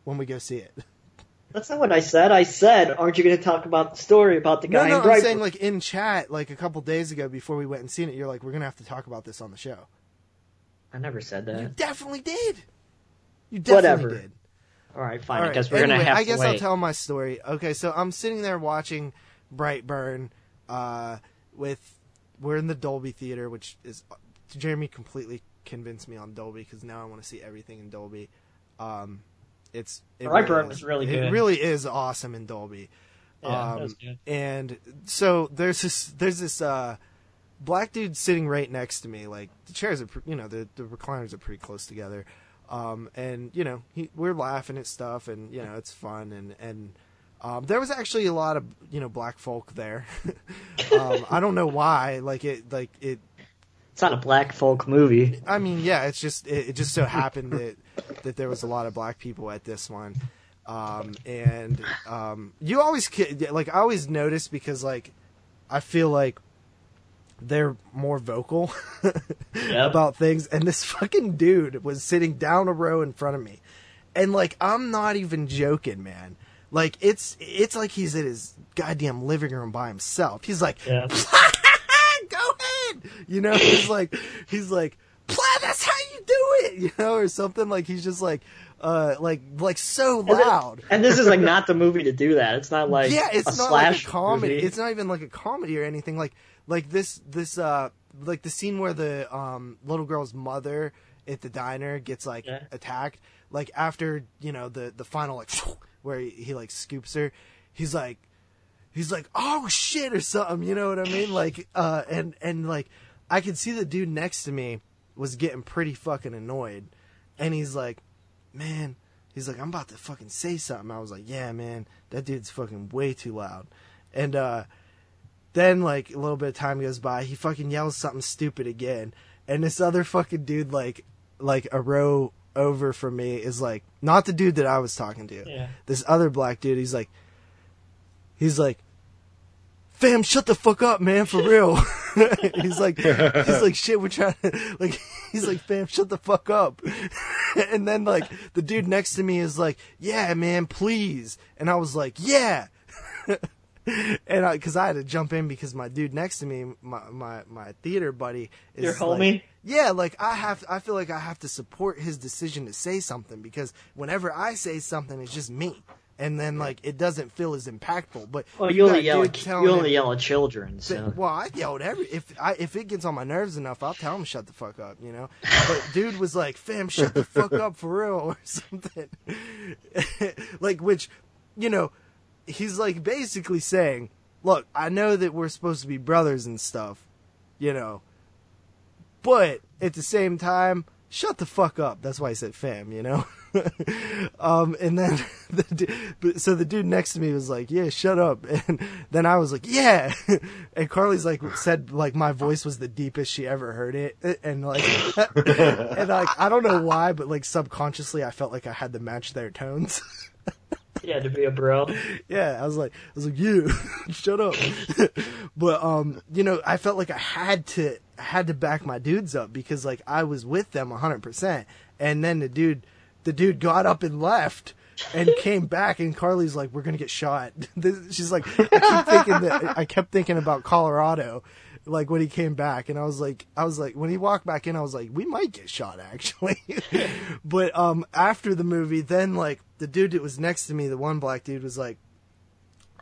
when we go see it. That's not what I said. I said, aren't you gonna talk about the story about the No, guy no, in I'm saying like in chat, like a couple days ago before we went and seen it. You're like, we're gonna have to talk about this on the show. I never said that. You definitely did. You definitely Whatever. did. All right, fine. All I guess we're anyway, gonna have I to guess wait. I'll tell my story. Okay, so I'm sitting there watching Brightburn uh, with we're in the Dolby theater, which is Jeremy completely convinced me on Dolby because now I want to see everything in Dolby. Um, it's it Brightburn is- was really good. It really is awesome in Dolby. Yeah, that um, good. and so there's this there's this uh, black dude sitting right next to me. Like the chairs are, you know, the the recliners are pretty close together. Um, and you know, he, we're laughing at stuff, and you know, it's fun, and and um, there was actually a lot of you know black folk there. um, I don't know why, like it, like it. It's not a black folk movie. I mean, yeah, it's just it, it just so happened that that there was a lot of black people at this one, um, and um, you always like I always notice because like I feel like they're more vocal about things, and this fucking dude was sitting down a row in front of me, and like I'm not even joking, man. Like it's it's like he's in his goddamn living room by himself. He's like, Yeah. go ahead. You know, he's like, he's like, "Plah, that's how you do it, you know, or something. Like he's just like, uh, like, like so loud. And this is like not the movie to do that. It's not like yeah, it's a not like a slash comedy. movie. It's not even like a comedy or anything. Like, like this, this, uh, like the scene where the um little girl's mother at the diner gets like Yeah. attacked. Like after you know the the final like where he, he like scoops her, he's like, he's like, oh shit or something. You know what I mean? Like, uh, and and like, I could see the dude next to me was getting pretty fucking annoyed, and he's like, man, he's like, I'm about to fucking say something. I was like, yeah, man, that dude's fucking way too loud, and uh, then like a little bit of time goes by, he fucking yells something stupid again, and this other fucking dude like like a row over from me is like not the dude that I was talking to. Yeah. This other black dude, he's like he's like fam shut the fuck up man for real he's like he's like shit we're trying to like he's like fam shut the fuck up and then like the dude next to me is like yeah man please and i was like yeah and I, cause I had to jump in because my dude next to me, my, my, my theater buddy is Your like- homie? yeah, like I have, I feel like I have to support his decision to say something because whenever I say something, it's just me. And then like it doesn't feel as impactful. But Well, you only yell at you only yell at children. So well, I yelled every if I if it gets on my nerves enough, I'll tell him shut the fuck up, you know. But dude was like, "Fam, shut the fuck up for real," or something. like which, you know, he's like basically saying, "Look, I know that we're supposed to be brothers and stuff, you know, but at the same time." Shut the fuck up. That's why I said fam, you know? um, and then, the, du- so the dude next to me was like, yeah, shut up. And then I was like, yeah. And Carly's like, said, like, my voice was the deepest she ever heard it. And like, and like, I don't know why, but like subconsciously I felt like I had to match their tones. yeah, to be a bro. yeah, I was like, I was like, you, shut up. but um, you know, I felt like I had to had to back my dudes up because like I was with them hundred percent, and then the dude, the dude got up and left. And came back, and Carly's like, "We're gonna get shot." This- She's like, "I keep thinking that I kept thinking about Colorado, like when he came back, and I was like, I was like, when he walked back in, I was like, we might get shot actually. but um, after the movie, then like the dude that was next to me, the one black dude, was like,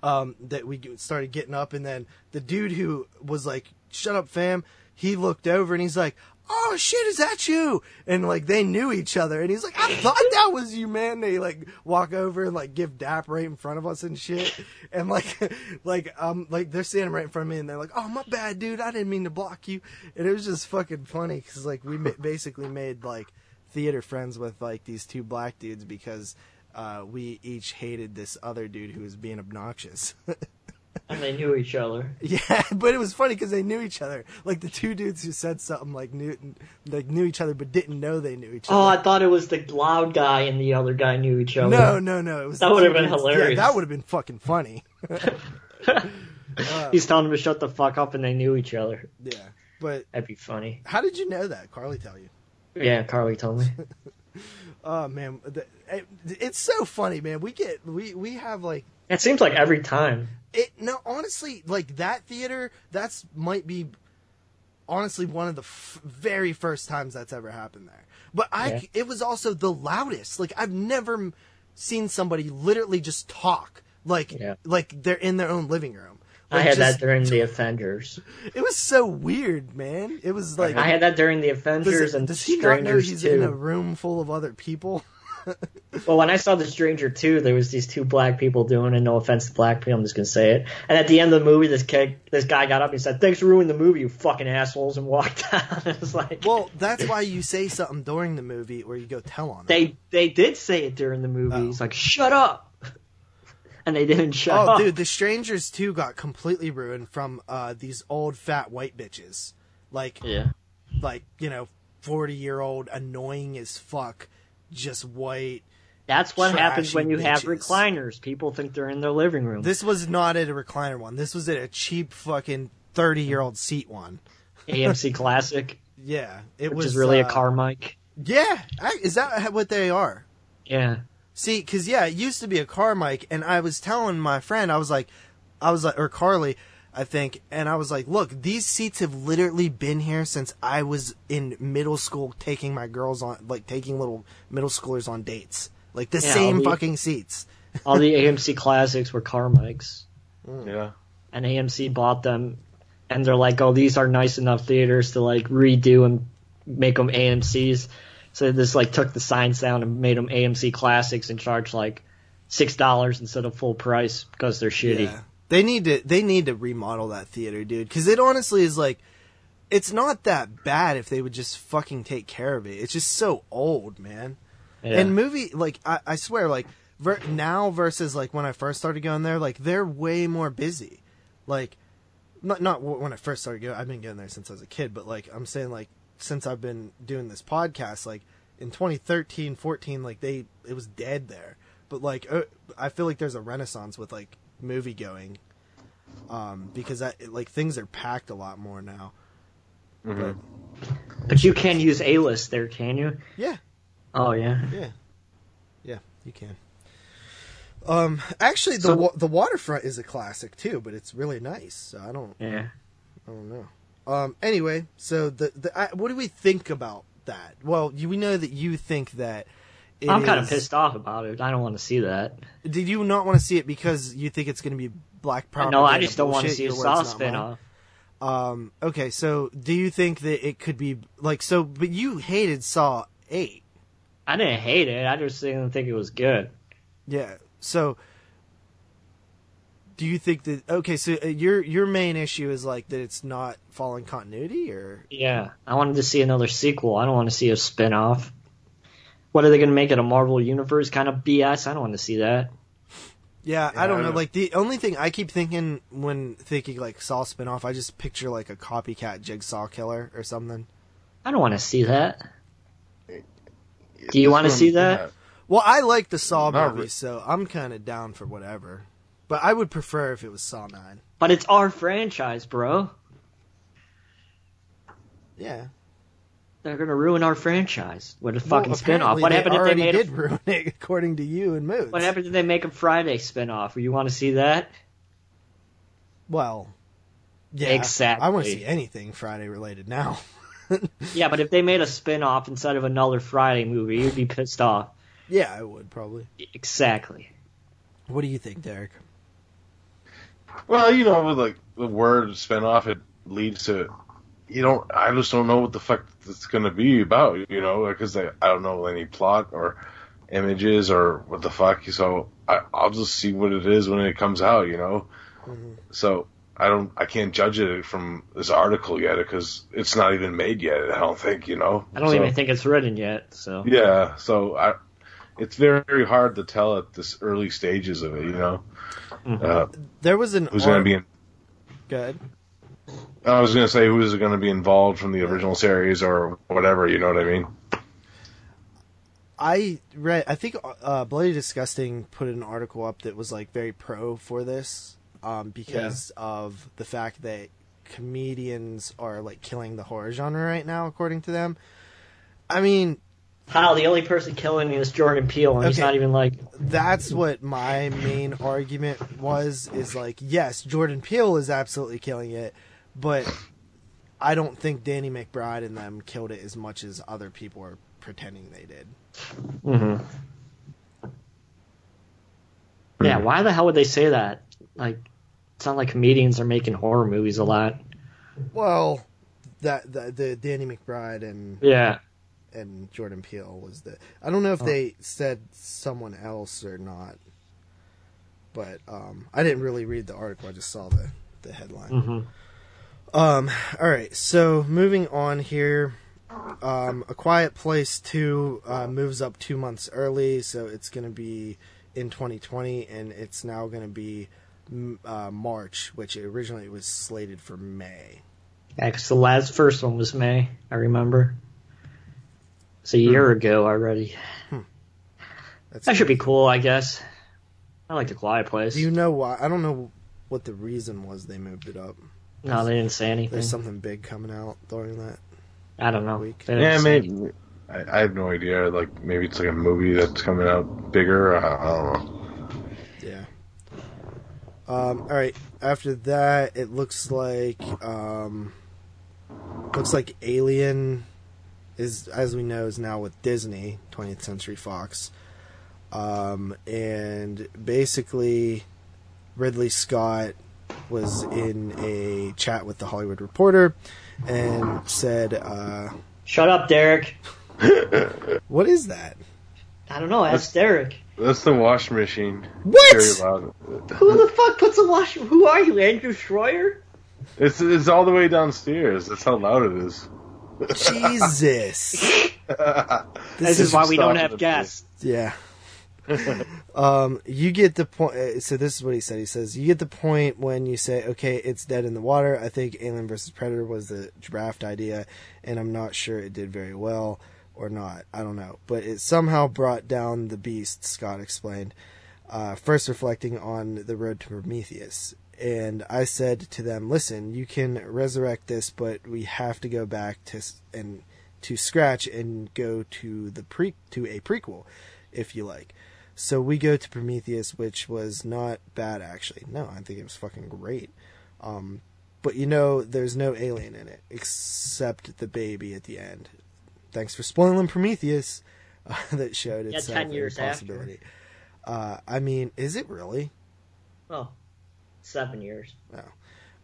um, that we started getting up, and then the dude who was like, "Shut up, fam," he looked over and he's like, "Oh shit, is that you?" And like they knew each other, and he's like, "I thought that was you, man." They like walk over and like give dap right in front of us and shit, and like, like um, like they're standing right in front of me, and they're like, "Oh my bad, dude, I didn't mean to block you," and it was just fucking funny because like we basically made like theater friends with like these two black dudes because. Uh, we each hated this other dude who was being obnoxious. And they knew each other. Yeah, but it was funny because they knew each other. Like the two dudes who said something like knew like knew each other but didn't know they knew each oh, other. Oh. I thought it was the loud guy and the other guy knew each other. no, no, no. It was That would've been dudes- hilarious. Yeah, that would have been fucking funny. He's telling them to shut the fuck up and they knew each other. Yeah, but That'd be funny. how did you know that? Carly tell you? Yeah, Carly told me. Oh man, the, it, it's so funny, man. We get we we have like It seems like every time. it. No, honestly, like that theater. That's might be honestly one of the f- very first times that's ever happened there. But I, Yeah. it was also the loudest. Like I've never m- seen somebody literally just talk like Yeah. like they're in their own living room. I had just- that during the Avengers. It was so weird, man. It was like I had that during the does, Avengers it- and does he not know Strangers he's in a room full of other people? Well, when I saw the Stranger 2, there was these two black people doing it. No offense to black people, I'm just gonna say it. And at the end of the movie, this kid, this guy got up and said, "Thanks for ruining the movie, you fucking assholes," and walked out. it's like Well, that's why you say something during the movie or you go tell on them. they they did say it during the movie. Oh. He's like, "Shut up," and they didn't shut Oh, up. dude, The Strangers 2 got completely ruined from uh, these old fat white bitches. Like, Yeah. like you know, 40 year old, annoying as fuck, just white. That's what happens when you have recliners. People think they're in their living room. This was not at a recliner one. This was at a cheap fucking 30 year old seat one. AMC Classic, Yeah, it which was is really uh, a Carmike. Yeah, I, is that what they are? Yeah. See, because yeah, it used to be a Carmike, and I was telling my friend, I was like, I was like, or Carly, I think, and I was like, look, these seats have literally been here since I was in middle school, taking my girls on, like taking little middle schoolers on dates, like the Yeah, same I'll fucking seats. All the AMC Classics were Carmikes. Mm. Yeah. and AMC bought them, and they're like, "Oh, these are nice enough theaters to like redo and make them AMC's." So they just like took the signs down and made them AMC Classics and charged like six dollars instead of full price because they're shitty. Yeah. They need to they need to remodel that theater, dude, because it honestly is like, it's not that bad if they would just fucking take care of it. It's just so old, man. Yeah. And movie, like I, I swear, like ver- now versus like when I first started going there, like they're way more busy. Like, not not when I first started going. I've been going there since I was a kid, but like I'm saying, like since I've been doing this podcast, like in 2013, 14, like they it was dead there. But like uh, I feel like there's a renaissance with like movie going, um, because I like things are packed a lot more now. But but you can use A list there, can you? yeah, Oh yeah. Yeah, yeah, you can. Um, actually, the So- wa- the waterfront is a classic too, but it's really nice. So I don't, Yeah. I don't know. Um, anyway, so the the I, what do we think about that? Well, you, we know that you think that I'm kind of pissed off about it. I don't want to see that. Did you not want to see it because you think it's going to be black propaganda? no, I just don't want to see a Saw spinoff. Um, okay, so do you think that it could be like so? But you hated Saw Eight, I didn't hate it. I just didn't think it was good. yeah. So, do you think that okay? So uh, your your main issue is like that it's not following continuity, or Yeah, I wanted to see another sequel. I don't want to see a spin-off. What are they going to make it a Marvel Universe kind of BS? I don't want to see that. yeah, I don't I know. don't- Like the only thing I keep thinking when thinking like Saw spinoff, I just picture like a copycat Jigsaw killer or something. I don't want to see that. Do you want to see that? Well, I like the Saw Not movies, re- so I'm kind of down for whatever. But I would prefer if it was Saw Nine. But it's our franchise, bro. Yeah. They're going to ruin our franchise with a fucking well, spin-off. What happened if they already made did a ruin it, according to you and Moods. What happened if they make a Friday spin-off? You want to see that? Well, yeah, Exactly. I want to see anything Friday related now. Yeah, but if they made a spin-off instead of another Friday movie, you'd be pissed off. yeah, I would probably. Exactly. What do you think, Derek? Well, you know, with like the word spinoff, it leads to, you don't. I just don't know what the fuck it's going to be about. You know, because I, I don't know any plot or images or what the fuck. So I, I'll just see what it is when it comes out. You know, so I don't. I can't judge it from this article yet because it's not even made yet. I don't think. You know. I don't So- even think it's written yet, so. Yeah, so I, it's very, very hard to tell at this early stages of it. You know, uh, There was an who's going to be in. good. I was going to say who's going to be involved from the original series or whatever. You know what I mean? I read. I think uh, Bloody Disgusting put an article up that was like very pro for this, um, because of the fact that comedians are like killing the horror genre right now, according to them. I mean, How the only person killing me is Jordan Peele, and he's not even like. that's what my main argument was is like yes jordan peele is absolutely killing it but i don't think danny mcbride and them killed it as much as other people are pretending they did hmm Yeah, why the hell would they say that? Like, it's not like comedians are making horror movies a lot. well that the, the danny mcbride and Yeah. and jordan peele was the i don't know if they said someone else or not but um i didn't really read the article i just saw the the headline hmm Um, all right, so moving on here. Um, A Quiet Place 2 uh, moves up two months early, so it's going to be in 2020, and it's now going to be uh, March, which originally was slated for May. Yeah, 'cause the last first one was May, I remember. It's a year ago already. That's That should be cool, I guess. I like the Quiet Place. Do you know why? I don't know what the reason was they moved it up. No, they didn't say anything. There's something big coming out during that. I don't know. week. They Yeah, say maybe. I, I have no idea. Like maybe it's like a movie that's coming out bigger. I, I don't know. Yeah. Um, all right. After that, it looks like um, looks like Alien is, as we know, is now with Disney, 20th Century Fox, um, and basically Ridley Scott was in a chat with the Hollywood Reporter and said, uh, Shut up, Derek. "What is that? I don't know. Ask Derek. That's the washing machine. What? Very loud. Who the fuck puts a wash? Who are you, Andrew Schroyer? It's it's all the way downstairs. That's how loud it is. Jesus." This is why we don't have it, guests. Yeah. um, you get the point. uh, So this is what he said. He says you get the point when you say, "Okay, it's dead in the water." I think Alien versus Predator was the draft idea, and I'm not sure it did very well or not. I don't know, but it somehow brought down the beast. Scott explained, uh, first reflecting on the road to Prometheus. And I said to them, "Listen, you can resurrect this, but we have to go back to and to scratch and go to the pre to a prequel, if you like." So we go to Prometheus, which was not bad actually. No, I think it was fucking great. Um, but you know, there's no alien in it except the baby at the end. Thanks for spoiling Prometheus. uh, that showed Yeah, itself 10 a years possibility. Uh, I mean, is it really? Oh, seven years. No,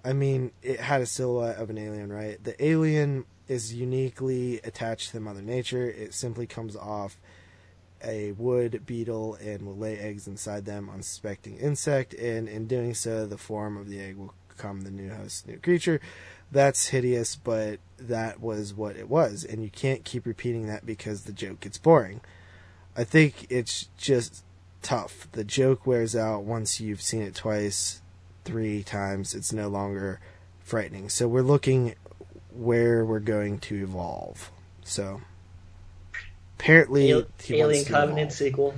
I mean, it had a silhouette of an alien, right? The alien is uniquely attached to Mother Nature. It simply comes off a wood beetle and will lay eggs inside them, unsuspecting insect, and in doing so, the form of the egg will become the new host, new creature. That's hideous, but that was what it was, and you can't keep repeating that because the joke gets boring. I think it's just tough. The joke wears out once you've seen it twice, three times. It's no longer frightening. So we're looking where we're going to evolve. So apparently, Al- he Alien Covenant sequel.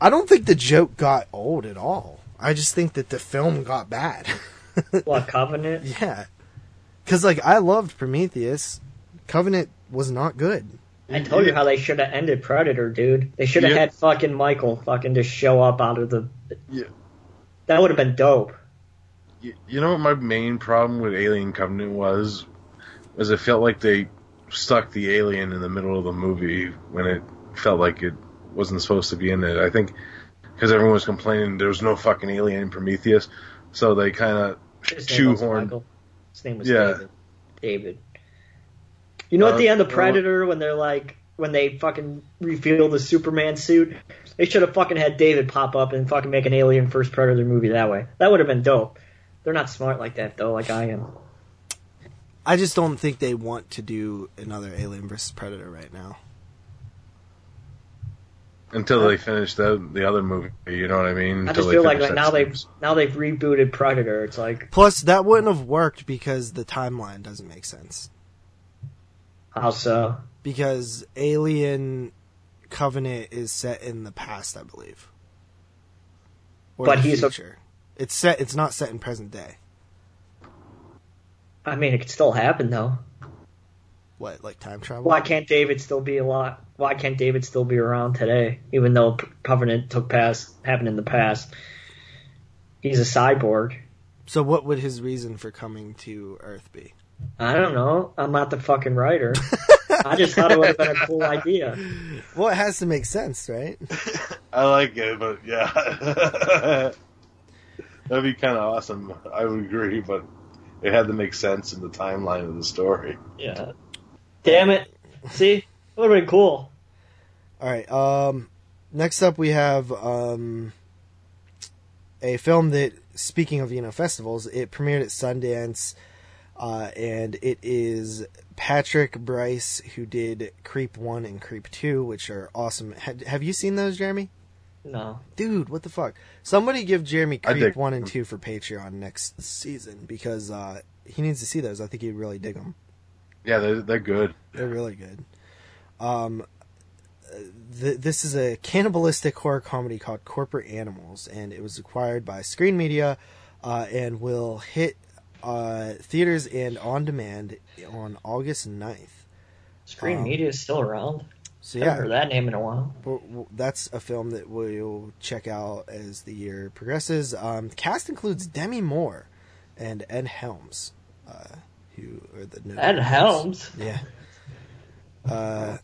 I don't think the joke got old at all. I just think that the film got bad. What Covenant? yeah, because like I loved Prometheus. Covenant was not good. I told you how they should have ended Predator, dude. They should have Yeah. had fucking Michael fucking just show up out of the. Yeah. That would have been dope. You, you know what my main problem with Alien Covenant was? Was it felt like they stuck the alien in the middle of the movie when it felt like it wasn't supposed to be in it. I think because everyone was complaining there was no fucking alien in Prometheus, so they kind of His name was shoehorned. His name was Yeah. David. David. You know, at Uh, the end of Predator, when they're like, when they fucking reveal the Superman suit, they should have fucking had David pop up and fucking make an Alien first Predator movie that way. That would have been dope. They're not smart like that though, like I am. I just don't think they want to do another Alien versus Predator right now. until they finish the the other movie. You know what I mean? I just they feel like, like that now they've now they've rebooted Predator. It's like Plus, that wouldn't have worked because the timeline doesn't make sense. how so? Because Alien Covenant is set in the past, I believe. Or But the he's a- future. It's set. It's not set in present day. I mean, it could still happen though. What, like time travel? Why can't David still be a lot? Why can't David still be around today, even though P- Covenant took past happened in the past? He's a cyborg. So, what would his reason for coming to Earth be? I don't know. I'm not the fucking writer. I just thought it would have been a cool idea. Well, it has to make sense, right? I like it, but yeah, that'd be kind of awesome. I would agree, but it had to make sense in the timeline of the story. Yeah. Damn it. See? It would have been cool. All right. Um, next up, we have um, a film that, speaking of you know festivals, it premiered at Sundance, uh, and it is Patrick Brice who did Creep One and Creep Two, which are awesome. Ha- have you seen those, Jeremy? No. Dude, what the fuck? Somebody give Jeremy I Creep One and. Two for Patreon next season because uh, he needs to see those. I think he'd really dig them. Yeah, they're, they're good. They're really good. Um, th- this is a cannibalistic horror comedy called Corporate Animals, and it was acquired by Screen Media, uh, and will hit uh, theaters and on demand on August 9th. Screen Um, Media is still around. So I haven't yeah, heard that name in a while. w- w- that's a film that we'll check out as the year progresses. Um, the cast includes Demi Moore and Ed Helms, uh, who are the Ed Helms. Yeah. Uh,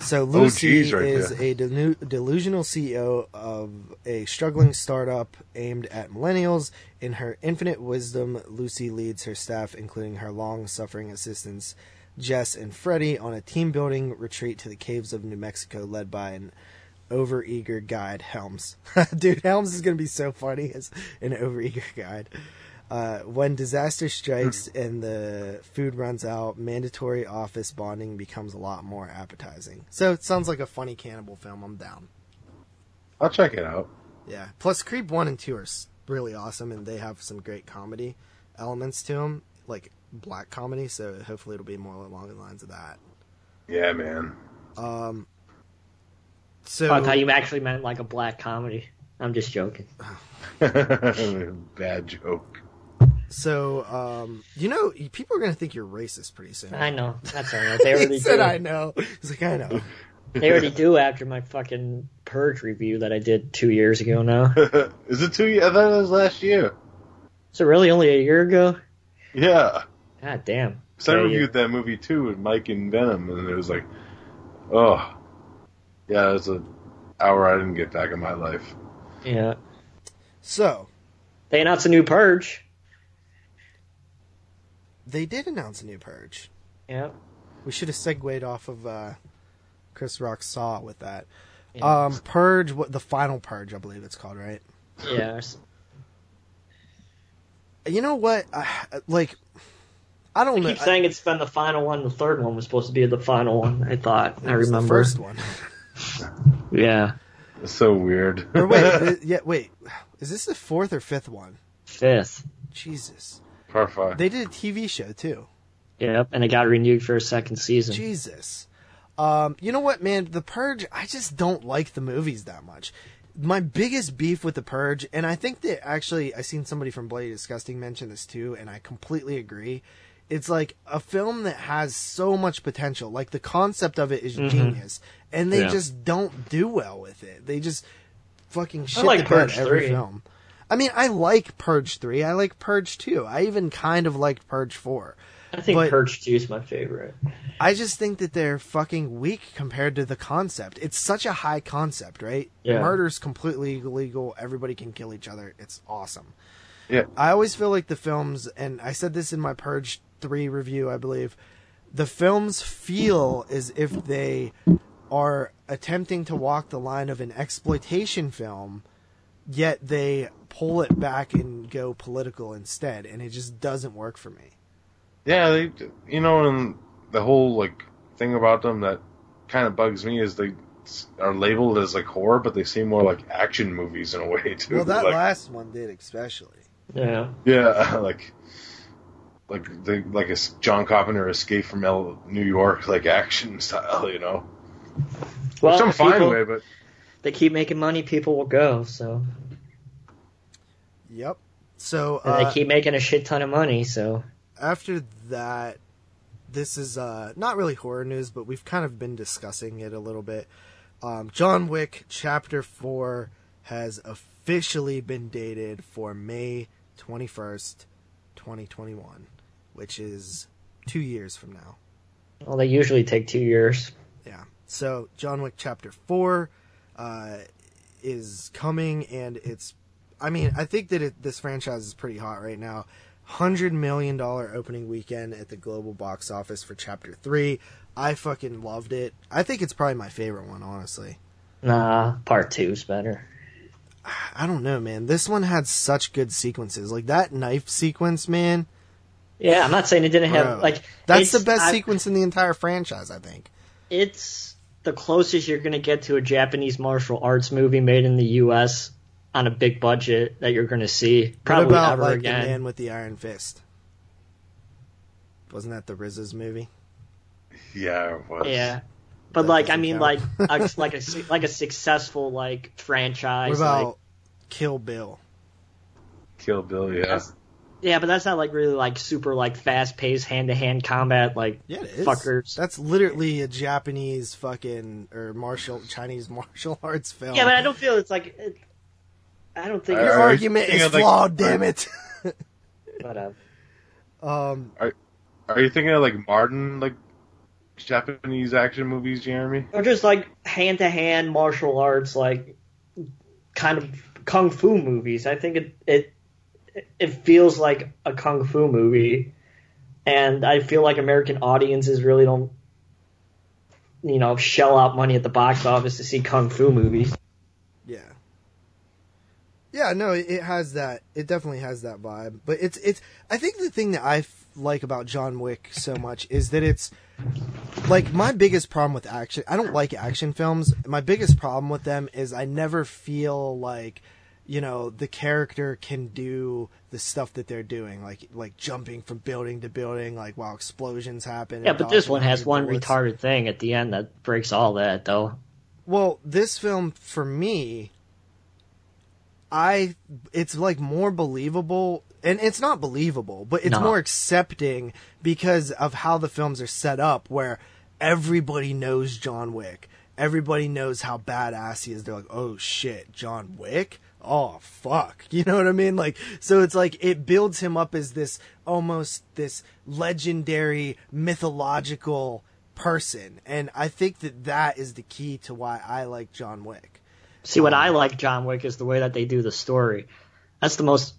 so Lucy geez, right is there. a delu- delusional CEO of a struggling startup aimed at millennials. In her infinite wisdom, Lucy leads her staff, including her long-suffering assistants Jess and Freddie, on a team-building retreat to the caves of New Mexico, led by an overeager guide, Helms. Dude, Helms is gonna be so funny as an overeager guide. Uh, when disaster strikes and the food runs out, mandatory office bonding becomes a lot more appetizing. So it sounds like a funny cannibal film. I'm down. I'll check it out. Yeah. Plus, Creep one and two are really awesome, and they have some great comedy elements to them, like black comedy. So hopefully, it'll be more along the lines of that. Yeah, man. Um. So Oh, I thought you actually meant like a black comedy. I'm just joking. Bad joke. so um, you know, people are gonna think you're racist pretty soon. I know. That's alright. They already he said, do. "I know." He's like, "I know." They already do after my fucking purge review that I did two years ago now. Is it two years? I thought it was last year. Is it really only a year ago? Yeah. God damn. So I Yeah, reviewed that movie too with Mike and Venom, and it was like, oh, Yeah, it's an hour I didn't get back in my life. Yeah. So They announced a new Purge. they did announce a new Purge. Yeah. We should have segued off of uh, Chris Rock Saw with that. Yeah. Um, Purge, what the final Purge, I believe it's called, right? Yeah. You know what? I, like, I don't I know. keep saying it's been the final one. The third one was supposed to be the final one. I thought. I It was the remember. first one. Yeah. It's so weird. or wait, yeah, wait. Is this the fourth or fifth one? Fifth. Jesus. Part five. They did a TV show too. Yep. And it got renewed for a second season. Jesus. Um, you know what, man? The Purge, I just don't like the movies that much. My biggest beef with The Purge, and I think that actually, I seen somebody from Bloody Disgusting mention this too, and I completely agree. It's like a film that has so much potential. Like the concept of it is mm-hmm. genius, and they Yeah. just don't do well with it. They just fucking shit like the bed Purge every 3. film. I mean, I like Purge 3. I like Purge 2. I even kind of liked Purge 4. I think But- Purge Two is my favorite. I just think that they're fucking weak compared to the concept. It's such a high concept, right? Yeah. Murder's completely illegal. Everybody can kill each other. It's awesome. Yeah. I always feel like the films, and I said this in my Purge 3 review, I believe, the films feel as if they are attempting to walk the line of an exploitation film, yet they pull it back and go political instead, and it just doesn't work for me. Yeah, they, you know, and the whole like thing about them that kind of bugs me is they are labeled as like horror, but they seem more like action movies in a way too. Well, that like, last one did especially. Yeah. yeah, like like they like a s- John Carpenter Escape from L- New York like action style, you know. Well, Which I'm fine people- with, but They keep making money. People will go. So Yep. So and uh, they keep making a shit ton of money. So after that, this is uh, not really horror news, but we've kind of been discussing it a little bit. Um, John Wick Chapter 4 has officially been dated for May 21st, 2021, which is two years from now. well, they usually take two years. Yeah. So John Wick Chapter Four uh, is coming, and it's. I mean, I think that it, this franchise is pretty hot right now. Hundred million dollar opening weekend at the global box office for Chapter Three. I fucking loved it. I think it's probably my favorite one, honestly. Nah, part two's better. I don't know, man. This one had such good sequences, like that knife sequence, man. Yeah, I'm not saying it didn't Bro, have like that's the best I- sequence in the entire franchise. I think. It's the closest you're gonna get to a Japanese martial arts movie made in the U.S. on a big budget that you're gonna see probably what about ever like again. the Man with the Iron Fist? Wasn't that the RZA's movie? yeah, it was. Yeah. But That like I mean count. like a, like a like a successful like franchise What about like Kill Bill? Kill Bill. Yeah, That's- yeah, but that's not like really like super like fast paced hand to hand combat like Yeah, fuckers. That's literally a Japanese fucking or martial Chinese martial arts film. Yeah, but I don't feel it's like it, I don't think Uh, Your it's Are you argument is of, like- flawed. damn it. whatever. um, are you thinking of like Martin, like Japanese action movies, Jeremy? Or just like hand to hand martial arts like kind of kung fu movies. I think it it it feels like a kung fu movie, and I feel like American audiences really don't, you know, shell out money at the box office to see kung fu movies. yeah, yeah. No, it, has that. It definitely has that vibe. But it's it's. I think the thing that I f- like about John Wick so much is that it's like my biggest problem with action. I don't like action films. My biggest problem with them is I never feel like you know the character can do the stuff that they're doing, like like jumping from building to building, like while explosions happen. Yeah, but this one has one bullets. retarded thing at the end that breaks all that, though. Well, this film for me, I it's like more believable, and it's not believable, but it's No. more accepting because of how the films are set up, where everybody knows John Wick. Everybody knows how badass he is. They're like, oh shit, John Wick? Oh fuck. You know what I mean? Like, so it's like, it builds him up as this, almost this legendary, mythological person, and I think that that is the key to why I like John Wick. See, what um, I like John Wick is the way that they do the story. That's the most.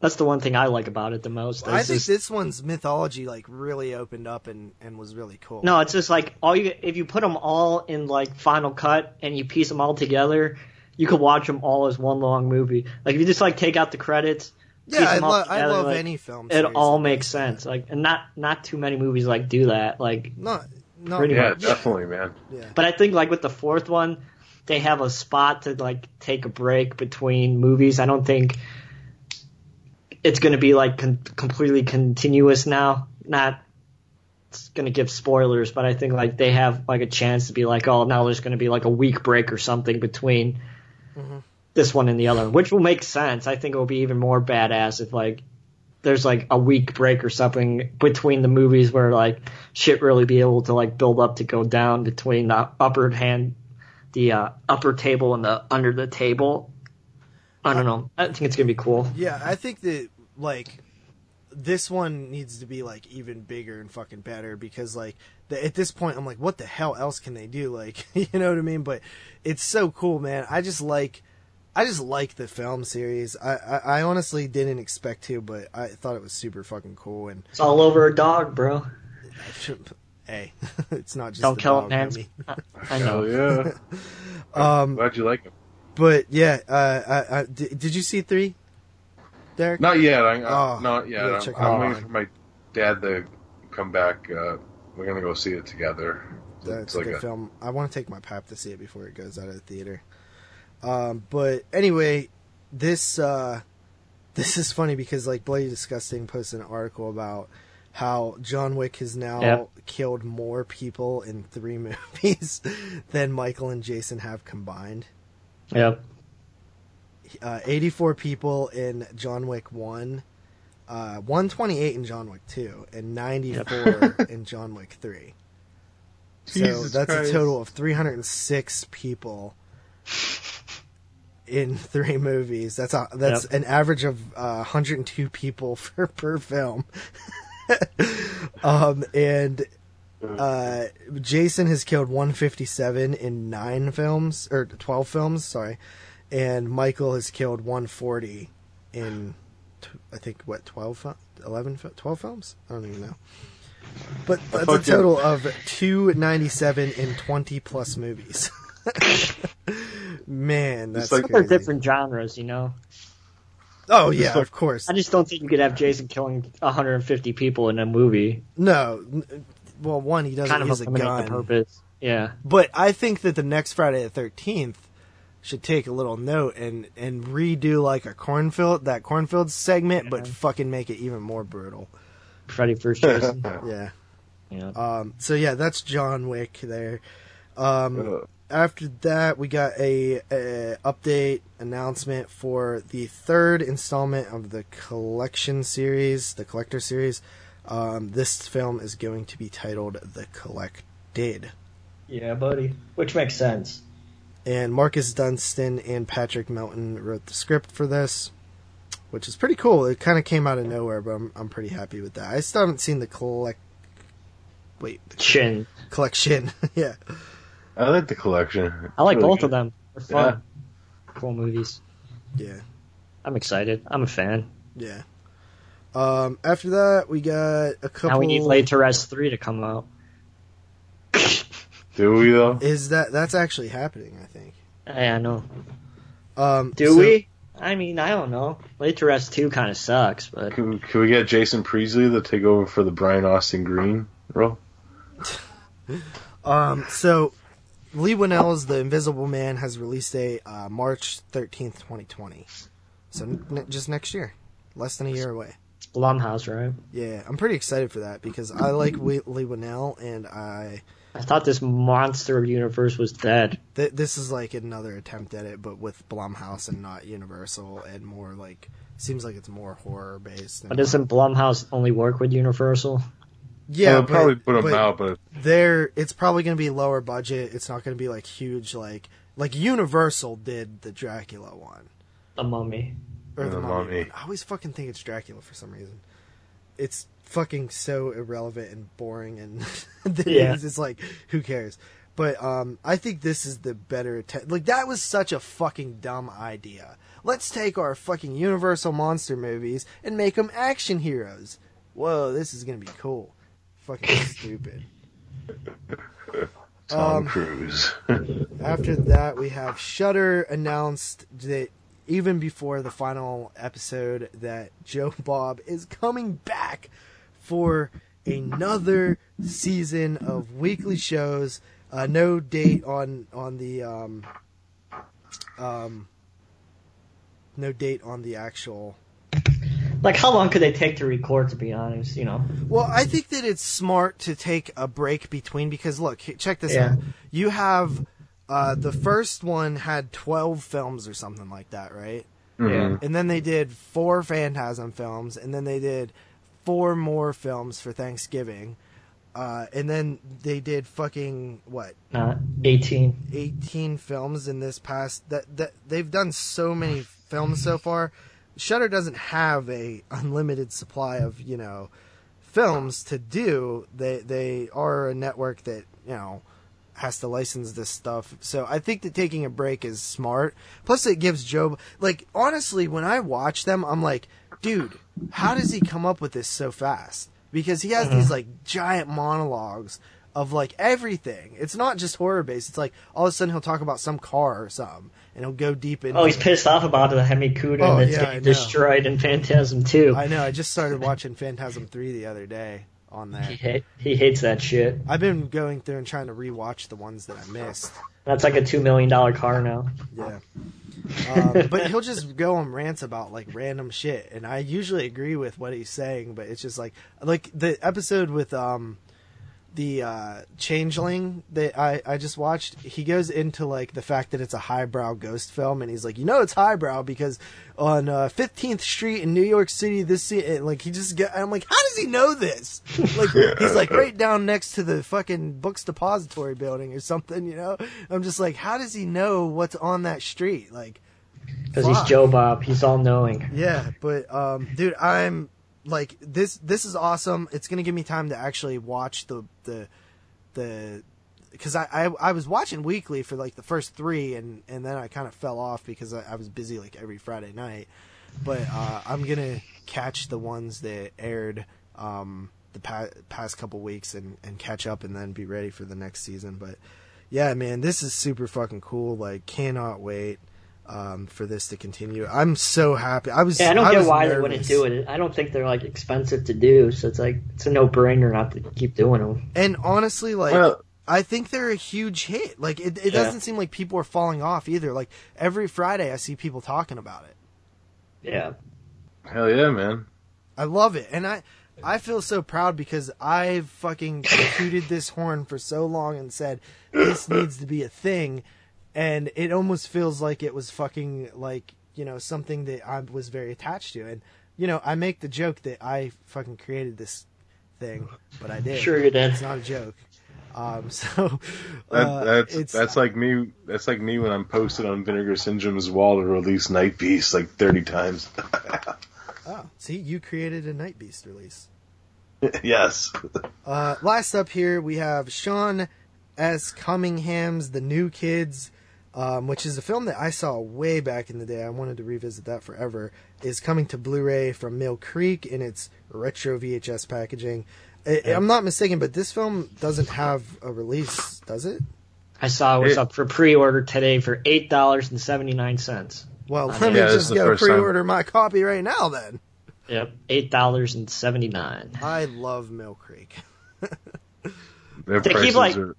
That's the one thing I like about it the most. I think just- this one's mythology like really opened up and and was really cool. No, it's just like all you if you put them all in like Final Cut and you piece them all together, you could watch them all as one long movie. Like if you just like take out the credits, yeah, piece I, them all lo- I together, love like, any film. It all makes that. sense. Like and not not too many movies like do that. Like, Not, not Pretty Yeah, much. definitely, man. Yeah. but I think like with the fourth one, they have a spot to like take a break between movies. I don't think it's going to be like con- completely continuous now. Not it's going to give spoilers, but I think like they have like a chance to be like, oh, now there's going to be like a week break or something between this one and the other, which will make sense. I think it will be even more badass if like there's like a week break or something between the movies where like shit really be able to like build up to go down between the upper hand, the uh, upper table and the under the table. I don't know. I think it's gonna be cool. Yeah, I think that like this one needs to be like even bigger and fucking better because like at this point I'm like, what the hell else can they do? Like, you know what I mean? But it's so cool, man. I just like, I just like the film series. I, I, I honestly didn't expect to, but I thought it was super fucking cool. And It's all over a dog, bro. Hey, it's not just Don't the kill dog, him, Hans. I know. Yeah. Um, Glad you like him. but yeah, uh, I, I, did, did you see three, Derek? Not yet. I, Oh, uh, not yet. gotta I'm, I'm waiting for my dad to come back. Uh, we're gonna go see it together. That's It's a like good a- film. I want to take my pap to see it before it goes out of the theater. Um, but anyway, this uh, this is funny because like Bloody Disgusting posted an article about how John Wick has now Yep. killed more people in three movies than Michael and Jason have combined. Yep. Uh, 84 people in John Wick 1, uh, 128 in John Wick 2, and 94 in John Wick 3. So Jesus that's Christ. a total of 306 people in three movies. That's a, that's Yep. an average of uh, 102 people for per film. um, and uh, Jason has killed 157 in nine films or 12 films. Sorry, and Michael has killed 140 in t- I think what 12, 11, 12 films. I don't even know. But oh, that's a total of 297 in 20 plus movies. Man, that's like- They're crazy. different genres, you know. Oh yeah, of course. I just don't think you could have Jason killing 150 people in a movie. No, well, one he doesn't Kind of use a gun, purpose. Yeah. but I think that the next Friday the Thirteenth should take a little note and and redo like a cornfield that cornfield segment, but fucking make it even more brutal. Freddy first Jason. Yeah. yeah. Um. So yeah, that's John Wick there. Um. Uh, After that, we got a, a update announcement for the third installment of the collection series, the collector series. Um, this film is going to be titled The Collected. Yeah, buddy. Which makes sense. And Marcus Dunstan and Patrick Melton wrote the script for this, which is pretty cool. It kind of came out of nowhere, but I'm, I'm pretty happy with that. I still haven't seen the collect. Wait, the Shin. collection. yeah. I like the collection. I like Really both good. of them. They're fun. Cool movies. Yeah. I'm excited. I'm a fan. Yeah. Um, after that, we got a couple. Now we need Laid to Rest 3 to come out. Do we though? Is that that's actually happening? I think. Yeah, I know. Um, Do so- we? I mean, I don't know. Laid to Rest 2 kind of sucks, but Can, can we get Jason Priestley to take over for the Brian Austin Green role? Um, so Leigh Whannell's The Invisible Man has released a uh, March thirteenth, twenty twenty. So n- just next year, less than a year away. it's Blumhouse, right? Yeah, I'm pretty excited for that because I like Leigh Leigh Whannell, and I I thought this monster universe was dead. Th- this is like another attempt at it, but with Blumhouse and not Universal, and more like seems like it's more horror based. But doesn't Blumhouse only work with Universal? yeah, They'll but- probably put him but- out, but there it's probably going to be lower budget it's not going to be like huge like like universal did the dracula one The Mummy. or the, The mummy. Mummy. one. i always fucking think it's dracula for some reason it's fucking so irrelevant and boring and the Yeah. news is like who cares. But um, I think this is the better attempt. Like that was such a fucking dumb idea. Let's take our fucking Universal monster movies and make them action heroes. Whoa, this is gonna be cool. Fucking stupid. Tom Um, Cruise. After that, we have Shudder announced that even before the final episode that Joe Bob is coming back for another season of weekly shows. Uh, no date on on the um, um, no date on the actual Like, how long could they take to record? To be honest, you know. Well, I think that it's smart to take a break between because look, check this Yeah. out. You have uh, the first one had twelve films or something like that, right? Yeah. And then they did four Phantasm films, and then they did four more films for Thanksgiving, uh, and then they did fucking what? Not eighteen. 18 films in this past that that they've done so many films so far. Shudder doesn't have a unlimited supply of you know films to do. They they are a network that you know has to license this stuff. So i think that taking a break is smart. Plus it gives joe like honestly when i watch them i'm like dude how does he come up with this so fast because he has mm-hmm. these like giant monologues of like everything. It's not just horror based. It's like all of a sudden he'll talk about some car or something, and he'll go deep into. Oh, he's pissed off about the Hemi Cuda Oh, that's yeah, getting destroyed in Phantasm 2. I know. I just started watching Phantasm three the other day on that. He, there. ha- he hates that shit. I've been going through and trying to rewatch the ones that I missed. That's like a $2 million car now. Yeah. Um, but he'll just go on rants about like random shit, and I usually agree with what he's saying. But it's just like like the episode with um the uh changeling that I I just watched. He goes into like the fact that it's a highbrow ghost film, and he's like, you know, it's highbrow because on uh, Fifteenth Street in New York City, this se- and, like he just get. I'm like, how does he know this? Like he's like right down next to the fucking books depository building or something. You know, I'm just like, how does he know what's on that street? Like. Because he's Joe Bob. He's all knowing. Yeah, but um, dude, I'm like this. This is awesome. It's gonna give me time to actually watch the the the because I, I I was watching weekly for like the first three, and and then I kind of fell off because I, I was busy like every Friday night. But uh, I'm gonna catch the ones that aired um the pa- past couple weeks and and catch up, and then be ready for the next season. But yeah, man, this is super fucking cool. Like, cannot wait. Um, for this to continue, I'm so happy. I was. Yeah, I don't get was why they wouldn't do it. I don't think they're like expensive to do, so it's like it's a no-brainer not to keep doing them. And honestly, like Well- I think they're a huge hit. Like it, it Yeah. doesn't seem like people are falling off either. Like every Friday, I see people talking about it. Yeah. Hell yeah, man. I love it, and I I feel so proud because I've fucking tooted this horn for so long and said this needs to be a thing, and it almost feels like it was fucking like you know something that I was very attached to, and you know I make the joke that I fucking created this thing, but I did. Sure you did. It's not a joke. Um, so That, uh, that's it's, that's like me. That's like me when I'm posted on Vinegar Syndrome's wall to release Night Beast like 30 times. oh, see, you created a Night Beast release. yes. Uh, last up here, we have Sean S. Cunningham's The New Kids, um, which is a film that I saw way back in the day. I wanted to revisit that forever. Is coming to Blu-ray from Mill Creek in its retro VHS packaging. I, I'm not mistaken, but this film doesn't have a release, does it? I saw it was up for pre-order today for eight dollars and seventy-nine cents. Well, Yeah, let me this just go pre-order my copy right now. Then Yep, eight dollars and seventy-nine. I love Mill Creek. Their They keep, like- are.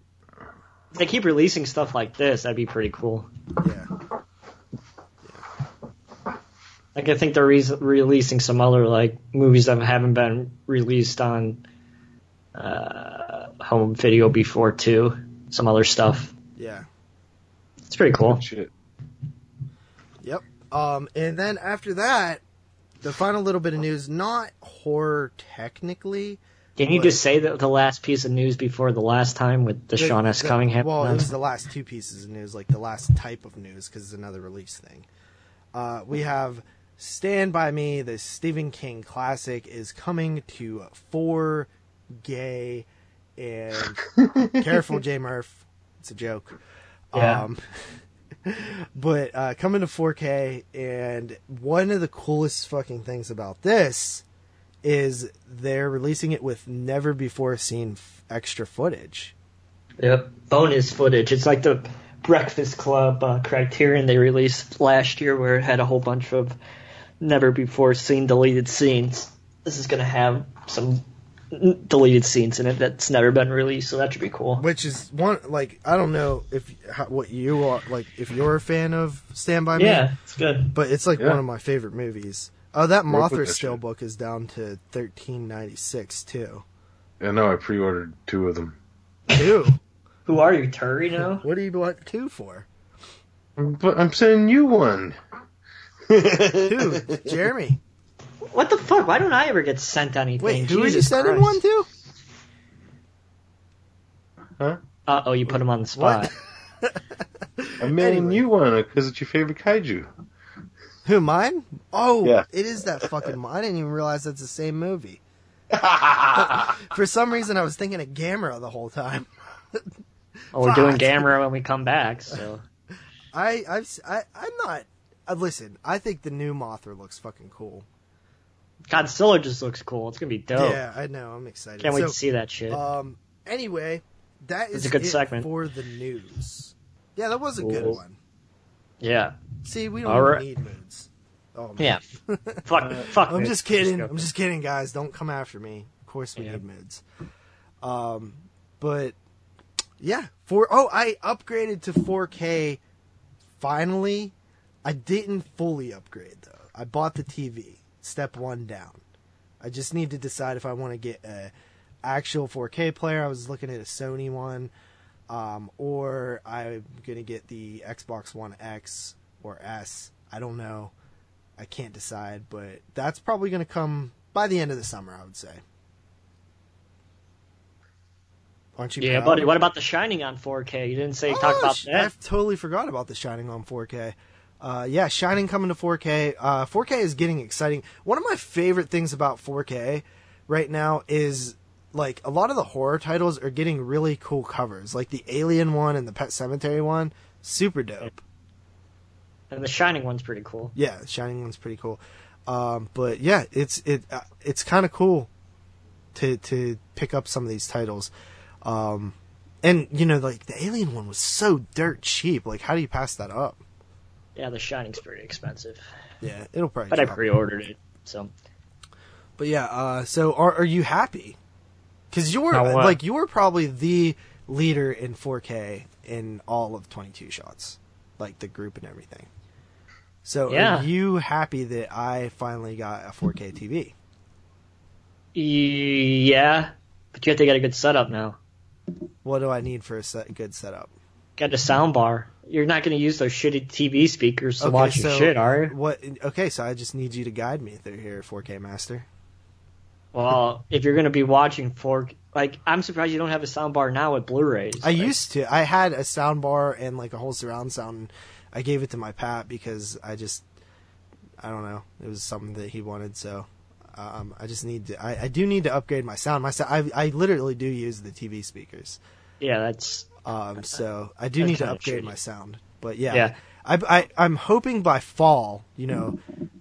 If they keep releasing stuff like this, that'd be pretty cool. Yeah. Like I think they're re- releasing some other like movies that haven't been released on uh, home video before too. Some other stuff. Yeah. It's pretty cool. Shit. Yep. Um, and then after that, the final little bit of news, not horror technically. Can you What? just say that the last piece of news before the last time with the, Sean S. the- Cunningham? Well, it was the last two pieces of news, like the last type of news, because it's another release thing. Uh, we have Stand by Me, the Stephen King classic, is coming to four gay and careful, J Murph. It's a joke. Yeah. Um, but uh, coming to 4K, and one of the coolest fucking things about this is they're releasing it with never before seen f- extra footage. Yep. Bonus footage. It's like the Breakfast Club uh, Criterion they released last year, where it had a whole bunch of never before seen deleted scenes. This is gonna have some deleted scenes in it that's never been released, so that should be cool. Which is one like I don't know if how, what you are like if you're a fan of Stand by Me. Yeah, it's good. but it's like Yeah. one of my favorite movies. Oh, that Work with Mothra that shit. steelbook is down to thirteen ninety six too. I know I pre-ordered two of them. Two. Who are you, Turi? Now? what do you want two for? But I'm sending you one. Two. Jeremy. What the fuck? Why don't I ever get sent anything? Wait, who are you Jesus sending Christ. one to? Huh? Uh oh, you put him on the spot. I'm mailing Anyway. you one because it's your favorite kaiju. Who mine? Oh, Yeah. it is that fucking. mo- I didn't even realize that's the same movie. For some reason, I was thinking of Gamera the whole time. Oh, we're doing Fuck. Gamera when we come back, so. I, I've, s- I, am not. Uh, listen, I think the new Mothra looks fucking cool. Godzilla just looks cool. It's gonna be dope. Yeah, I know. I'm excited. Can't wait So, to see that shit. Um. Anyway, that is It's a good it segment. for the news. Yeah, that was a good one. Yeah. See, we don't right. need moods. Oh man. Yeah. fuck. fuck. I'm it. just kidding. go I'm just kidding, guys. Don't come after me. Of course, we Yeah. need moods. Um, but yeah, for oh, I upgraded to 4K. Finally, I didn't fully upgrade though. I bought the TV. Step one down. I just need to decide if I want to get a actual 4K player. I was looking at a Sony one, um, or I'm gonna get the Xbox One X or S. I don't know. I can't decide, but that's probably going to come by the end of the summer, I would say. Aren't you? Yeah, proud? buddy. What about The Shining on 4K? You didn't say Oh, talk about that. I totally forgot about the Shining on 4K. Uh, yeah, Shining coming to 4K. Uh, 4K is getting exciting. One of my favorite things about 4K right now is like a lot of the horror titles are getting really cool covers, like the Alien one and the Pet Sematary one. Super dope. And The Shining one's pretty cool. Yeah, the Shining one's pretty cool. Um, but yeah, it's it uh, it's kind of cool to to pick up some of these titles. Um, and you know, like the Alien one was so dirt cheap. Like, how do you pass that up? Yeah, The Shining's pretty expensive, Yeah, it'll probably. but I pre-ordered it. So But yeah, uh, so are are you happy? Because you're Now what? like you're probably the leader in 4K in all of 22 shots, like the group and everything. So Yeah. are you happy that I finally got a 4K TV? yeah, but you have to get a good setup now. What do I need for a set, good setup? Get a sound bar. You're not going to use those shitty TV speakers to watch your so shit, are you? What? Okay, so I just need you to guide me through here, 4K Master. Well, if you're going to be watching 4 like I'm surprised you don't have a sound bar now with Blu-rays. I Like, used to. I had a sound bar and like a whole surround sound. And I gave it to my Pat because I just, I don't know, it was something that he wanted. So, um, I just need to. I, I do need to upgrade my sound. My I I literally do use the TV speakers. Yeah, that's Um, so I do need to upgrade shitty. my sound. But yeah, Yeah. I, I I'm hoping by fall, you know,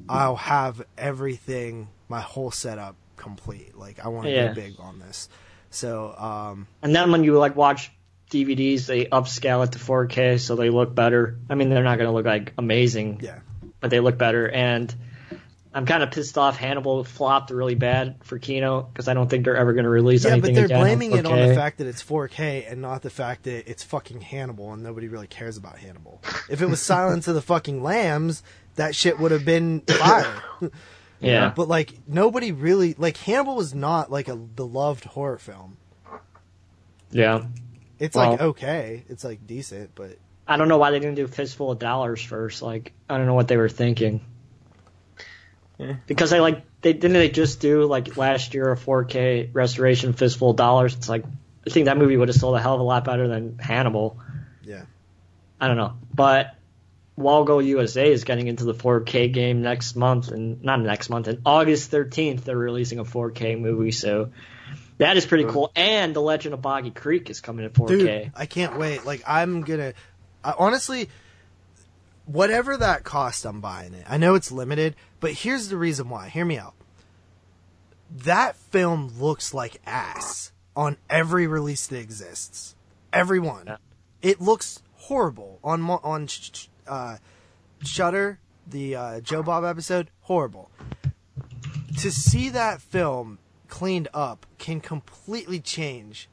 I'll have everything, my whole setup complete. Like I want to Yeah. go big on this. So um, And then when you like watch DVDs, they upscale it to 4K so they look better. I mean, they're not going to look like amazing, yeah. but they look better. And I'm kind of pissed off Hannibal flopped really bad for Kino because I don't think they're ever going to release anything again. Yeah, but they're blaming it on the fact that it's 4K and not the fact that it's fucking Hannibal and nobody really cares about Hannibal. If it was Silence of the fucking Lambs, that shit would have been fire. Yeah. but like nobody really like Hannibal was not like a beloved horror film. Yeah. It's Well- like okay, it's like decent, but I don't know why they didn't do Fistful of Dollars first. Like, I don't know what they were thinking. Because they like they didn't they just do like last year a 4K restoration Fistful of Dollars. It's like I think that movie would have sold a hell of a lot better than Hannibal. yeah. I don't know, but Walgo USA is getting into the 4K game next month, and not next month, and August 13th they're releasing a 4K movie. So that is pretty cool. And The Legend of Boggy Creek is coming in 4K. Dude, I can't wait. Like I'm gonna, I, honestly, whatever that cost, I'm buying it. I know it's limited, but here's the reason why. Hear me out. That film looks like ass on every release that exists. Everyone. Yeah. It looks horrible on on uh, Shudder, the uh, Joe Bob episode. Horrible. To see that film cleaned up can completely change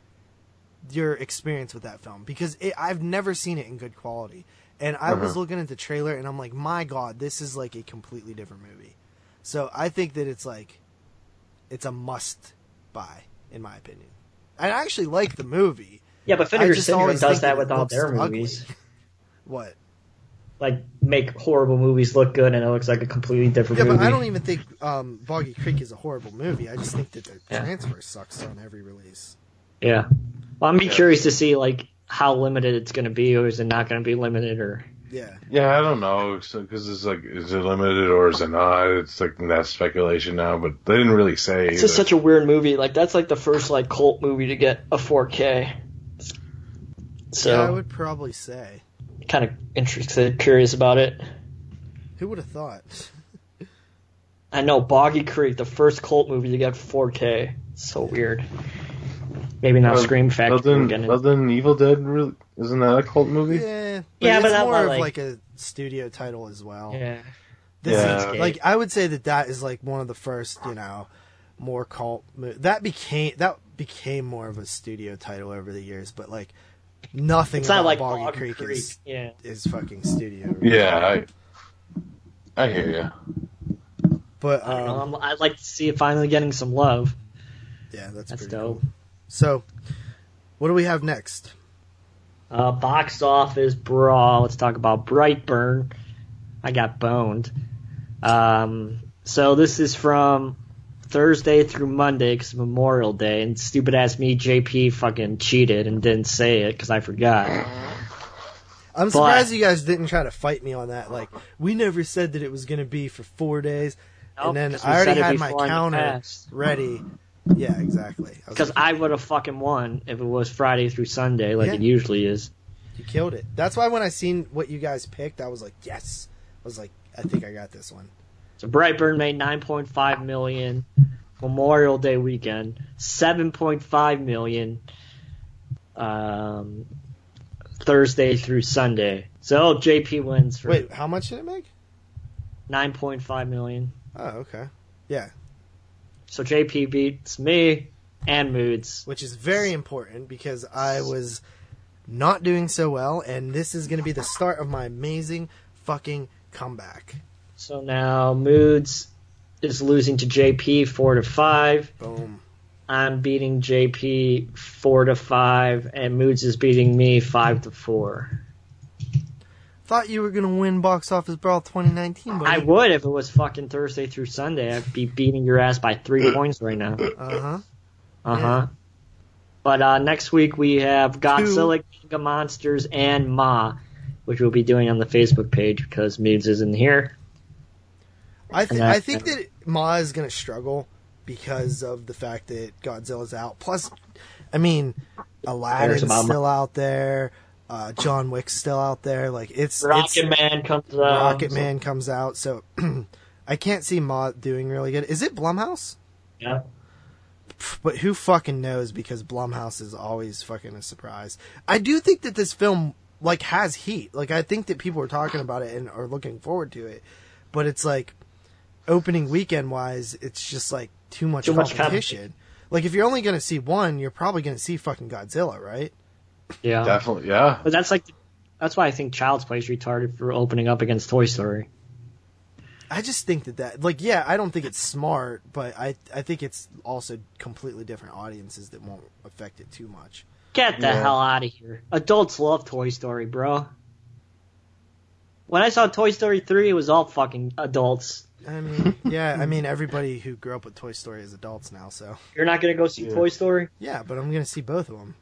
your experience with that film because it, I've never seen it in good quality. And I was looking at the trailer and I'm like, my god, this is like a completely different movie. So I think that it's like, it's a must buy in my opinion. I actually like the movie. Yeah, but I Vinegar Syndrome does that it with all looks their ugly. movies. What? Like make horrible movies look good, and it looks like a completely different Yeah, movie. but I don't even think um, Boggy Creek is a horrible movie. I just think that the Yeah. transfer sucks on every release. Yeah. Well, I'm be curious to see like how limited it's going to be, or is it not going to be limited, or Yeah. Yeah, I don't know because it's like, is it limited or is it not? It's like that's speculation now, but they didn't really say. it's just such a weird movie. Like that's like the first like cult movie to get a 4K. So yeah, I would probably say. Kind of interested, curious about it. Who would have thought? I know Boggy Creek, the first cult movie to get 4K. So weird. Maybe not Well, Scream Factory. Well, then, again. well, then Evil Dead really isn't that a cult movie? Yeah, Yeah, it's but not more of like- like a studio title as well. yeah. This Yeah. is like I would say that that is like one of the first, you know, more cult. Mo- that became that became more of a studio title over the years, but like nothing It's about not like Boggy, Boggy Creek, Creek. is Yeah. is fucking studio. Yeah, I, I hear you. but I don't know. um, I'm, I'd like to see it finally getting some love. yeah, that's, That's pretty dope. cool. So, what do we have next? Uh, box office brawl. Let's talk about Brightburn. I got boned. Um, so this is from Thursday through Monday because Memorial Day, and stupid ass me, JP, fucking cheated and didn't say it because I forgot. I'm surprised you guys didn't try to fight me on that. Like, we never said that it was going to be for four days, Nope, and then I already had my before in the counter ready. Yeah, exactly. Because like, I would have fucking won if it was Friday through Sunday like Yeah. it usually is. You killed it. That's why when I seen what you guys picked, I was like, yes. I was like, I think I got this one. So Brightburn made 9.5 million Memorial Day weekend, 7.5 million um, Thursday through Sunday. So JP wins for Wait, how much did it make? 9.5 million. Oh, okay. Yeah, So JP beats me and Moods. which is very important because I was not doing so well, and this is going to be the start of my amazing fucking comeback. So now Moods is losing to JP 4 to 5. Boom. I'm beating JP 4 to 5 and Moods is beating me 5 to 4. Thought you were going to win Box Office Brawl 2019, buddy. I would if it was fucking Thursday through Sunday. I'd be beating your ass by three points right now. Uh huh. Uh huh. But uh, next week we have Godzilla, King of Monsters, and Ma, which we'll be doing on the Facebook page because Moods isn't here. I think that- I think that Ma is going to struggle because of the fact that Godzilla's out. Plus, I mean, Aladdin's about Ma- still out there. Uh, John Wick's still out there. Like it's Rocket it's, Man comes out. Rocket Man comes out, so I can't see Ma doing really good. Is it Blumhouse? Yeah. But who fucking knows? Because Blumhouse is always fucking a surprise. I do think that this film like has heat. Like I think that people are talking about it and are looking forward to it. But it's like opening weekend wise, it's just like too much Too much competition. like if you're only gonna see one, you're probably gonna see fucking Godzilla, right? Yeah. Definitely, yeah. But that's like, that's why I think Child's Play is retarded for opening up against Toy Story. I just think that that like yeah, I don't think it's smart, but I I think it's also completely different audiences that won't affect it too much. Get the Yeah. hell out of here. Adults love Toy Story, bro. When I saw Toy Story 3, it was all fucking adults. I mean, yeah, I mean everybody who grew up with Toy Story is adults now, so You're not gonna go see Yeah. Toy Story? yeah. But I'm gonna see both of them.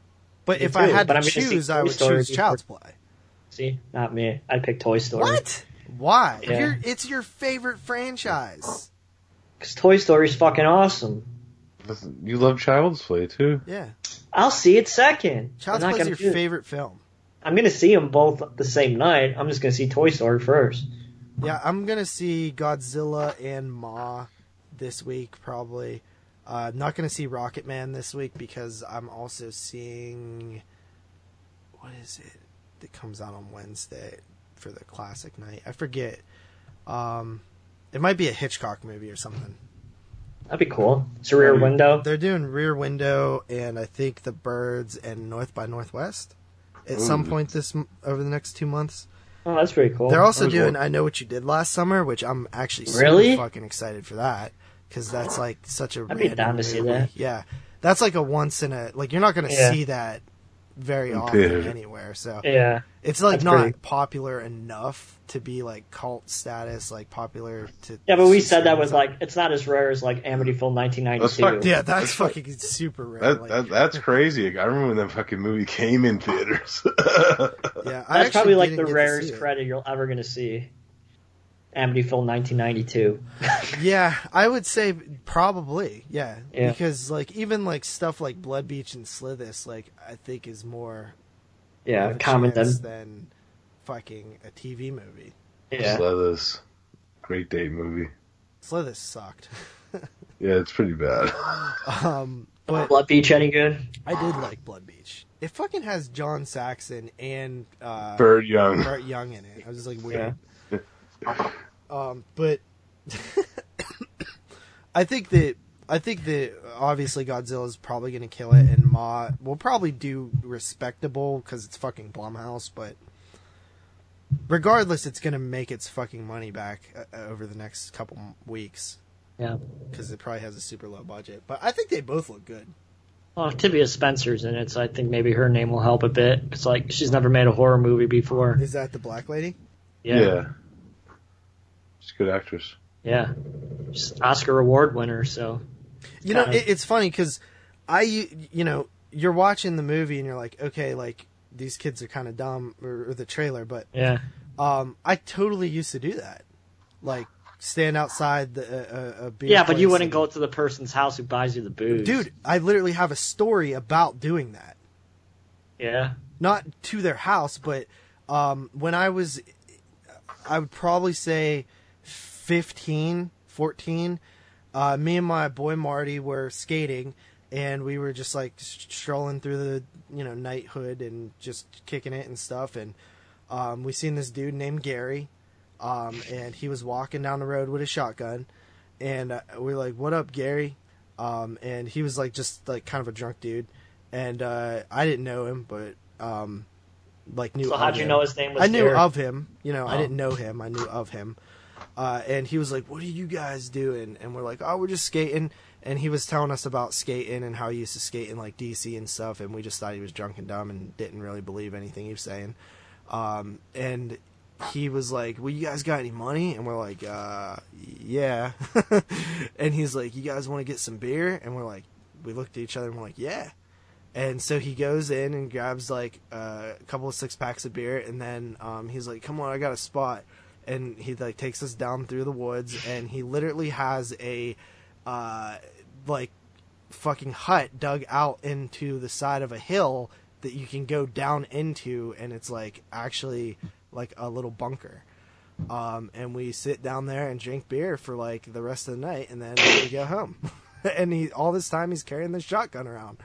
But Me if I too, had but to I'm gonna see choose, I Toy would Story choose before- Child's Play. See, not me. I'd pick Toy Story. What? Why? Yeah. You're, it's your favorite franchise. Because Toy Story's fucking awesome. Listen, you love Child's Play too. Yeah. I'll see it second. Child's I'm not Play's your do it. favorite film. I'm gonna see them both the same night. I'm just gonna see Toy Story first. Yeah, I'm gonna see Godzilla and Ma this week probably. Uh, I'm not gonna see Rocket Man this week because I'm also seeing what is it that comes out on Wednesday for the classic night? I forget. Um, it might be a Hitchcock movie or something. That'd be cool. It's a rear window. They're doing Rear Window and I think The Birds and North by Northwest at some point this over the next two months. Oh, that's pretty cool. They're also doing cool. I Know What You Did Last Summer, which I'm actually super Really? fucking excited for that because that's like such a I'd be down to see that. Yeah, that's like a once in a like you're not going to Yeah. see that very often theater. anywhere. So yeah. it's like That's not pretty- popular enough to be like cult status, like popular to. Yeah, but we said that was like it's not as rare as like Amityville That's 1992. Yeah, that's fucking super rare. That, like, that that's crazy. I remember when that fucking movie came in theaters. yeah, I That's probably like the rarest credit you're ever gonna see. Amityville 1992. Yeah, I would say probably. Yeah. Yeah. because like even like stuff like Blood Beach and Slithis, like I think is more Yeah, of common then. chance than fucking a TV movie. Yeah. Slithers. Great date movie. Slithis sucked. Yeah, it's pretty bad. um, but Blood Beach any good? I did like Blood Beach. It fucking has John Saxon and uh, Bird Young. Burt Young in it. I was just like weird. Yeah. Um, but I think that I think that obviously Godzilla is probably going to kill it, and Ma will probably do respectable because it's fucking Blumhouse. But regardless, it's going to make its fucking money back uh, over the next couple weeks Yeah. because it probably has a super low budget. But I think they both look good. Well, Octavia Spencer's in it, so I think maybe her name will help a bit. It's like she's never made a horror movie before. Is that the black lady? Yeah. Yeah. She's a good actress. Yeah. She's Oscar award winner, so You know, Kinda. it, it's funny because I, you know, you're watching the movie and you're like, okay, like these kids are kind of dumb, or, or the trailer, but yeah. um, I totally used to do that, like stand outside the uh, uh, a beer Yeah, but you wouldn't and- go to the person's house who buys you the booze. dude. I literally have a story about doing that, Yeah. not to their house, but um, when I was, I would probably say 15, 14. Uh, me and my boy Marty were skating, and we were just like strolling through the you know knighthood and just kicking it and stuff. And um, we seen this dude named Gary, um, and he was walking down the road with a shotgun, and uh, we are like, "What up, Gary?" Um, and he was like just like kind of a drunk dude, and uh, I didn't know him, but um, like knew. So of how'd you him. know his name was I knew Gary? of him. You know, I Oh. didn't know him. I knew of him. Uh, and he was like, "What are you guys doing?" And we're like, "Oh, we're just skating." And he was telling us about skating and how he used to skate in like DC and stuff. And we just thought he was drunk and dumb and didn't really believe anything he was saying. Um, and he was like, "Well, you guys got any money?" And we're like, uh, "Yeah." and he's like, "You guys want to get some beer?" And we're like, we looked at each other and we're like, "Yeah." And so he goes in and grabs like uh, a couple of six packs of beer, and then um, he's like, "Come on, I got a spot." And he like takes us down through the woods, and he literally has a uh, like fucking hut dug out into the side of a hill that you can go down into, and it's like actually like a little bunker. Um, and we sit down there and drink beer for like the rest of the night, and then we go home. and he all this time he's carrying this shotgun around.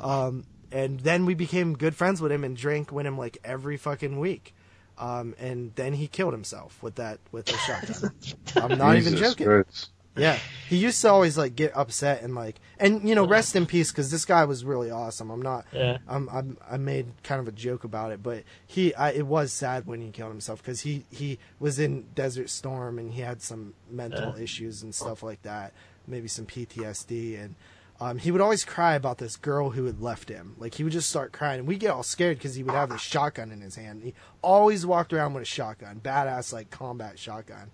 Um, and then we became good friends with him and drank with him like every fucking week. Um, and then he killed himself with that with the shotgun. I'm not even joking. Christ. Yeah, he used to always like get upset and like, and you know, rest in peace because this guy was really awesome. I'm not, Yeah. I'm, I'm, I made kind of a joke about it, but he, I, it was sad when he killed himself because he, he was in Desert Storm and he had some mental issues and stuff like that, maybe some PTSD, and um, he would always cry about this girl who had left him. Like he would just start crying, and we get all scared because he would have this shotgun in his hand. He always walked around with a shotgun, badass like combat shotgun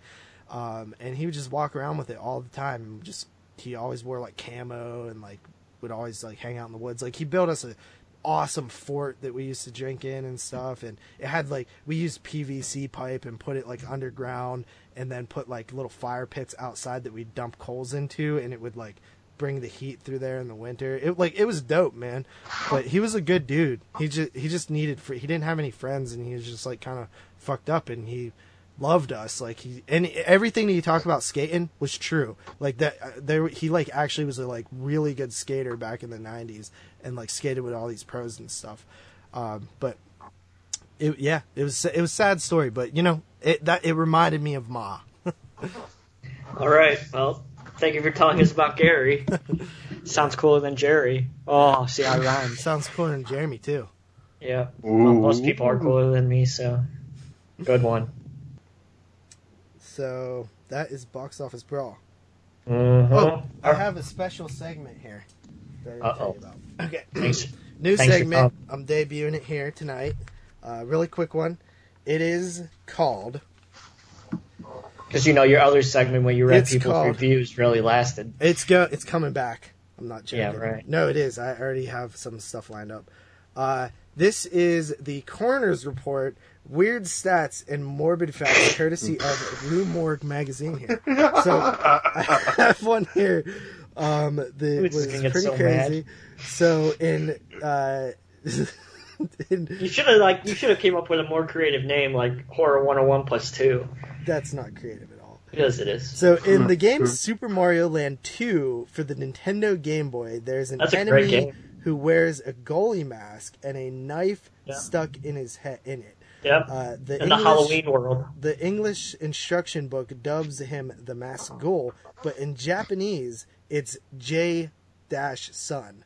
um, and he would just walk around with it all the time. And just he always wore like camo and like would always like hang out in the woods. Like he built us a awesome fort that we used to drink in and stuff and it had like we used PVC pipe and put it like underground and then put like little fire pits outside that we'd dump coals into and it would like bring the heat through there in the winter. It like it was dope, man. But he was a good dude. He just he just needed free. He didn't have any friends and he was just like kind of fucked up and he loved us like he and everything that you talk about skating was true like that uh, there he like actually was a like really good skater back in the 90s and like skated with all these pros and stuff um but it yeah it was it was sad story but you know it that it reminded me of ma All right. Well, thank you for telling us about Gary. Sounds cooler than Jerry. Oh, see, I rhymed. sounds cooler than jeremy too Yeah. Well, most people are cooler than me, so good one. so that is box office brawl Mm-hmm. oh i have a special segment here that I didn't tell Uh-oh. okay Thanks. New Thanks segment. I'm debuting it here tonight. Uh, really quick one. It is called. Because you know your other segment when you read It's people's called- reviews really lasted. It's go. It's coming back. I'm not joking. Yeah, right. No, it is. I already have some stuff lined up. Uh, this is the coroner's report. Weird stats and morbid facts, courtesy of Rue Morgue magazine. Here, so I have one here. Um, that was pretty so crazy. So in uh, in You should have like you should have came up with a more creative name like Horror 101 plus two. That's not creative at all. Because it is. So in the game Super Mario Land 2 for the Nintendo Game Boy, there's an That's a great enemy game. who wears a goalie mask and a knife Yeah. stuck in his head in it. Yep. Uh, the In the English, Halloween world. the English instruction book dubs him the masked ghoul, but in Japanese it's J dash Sun,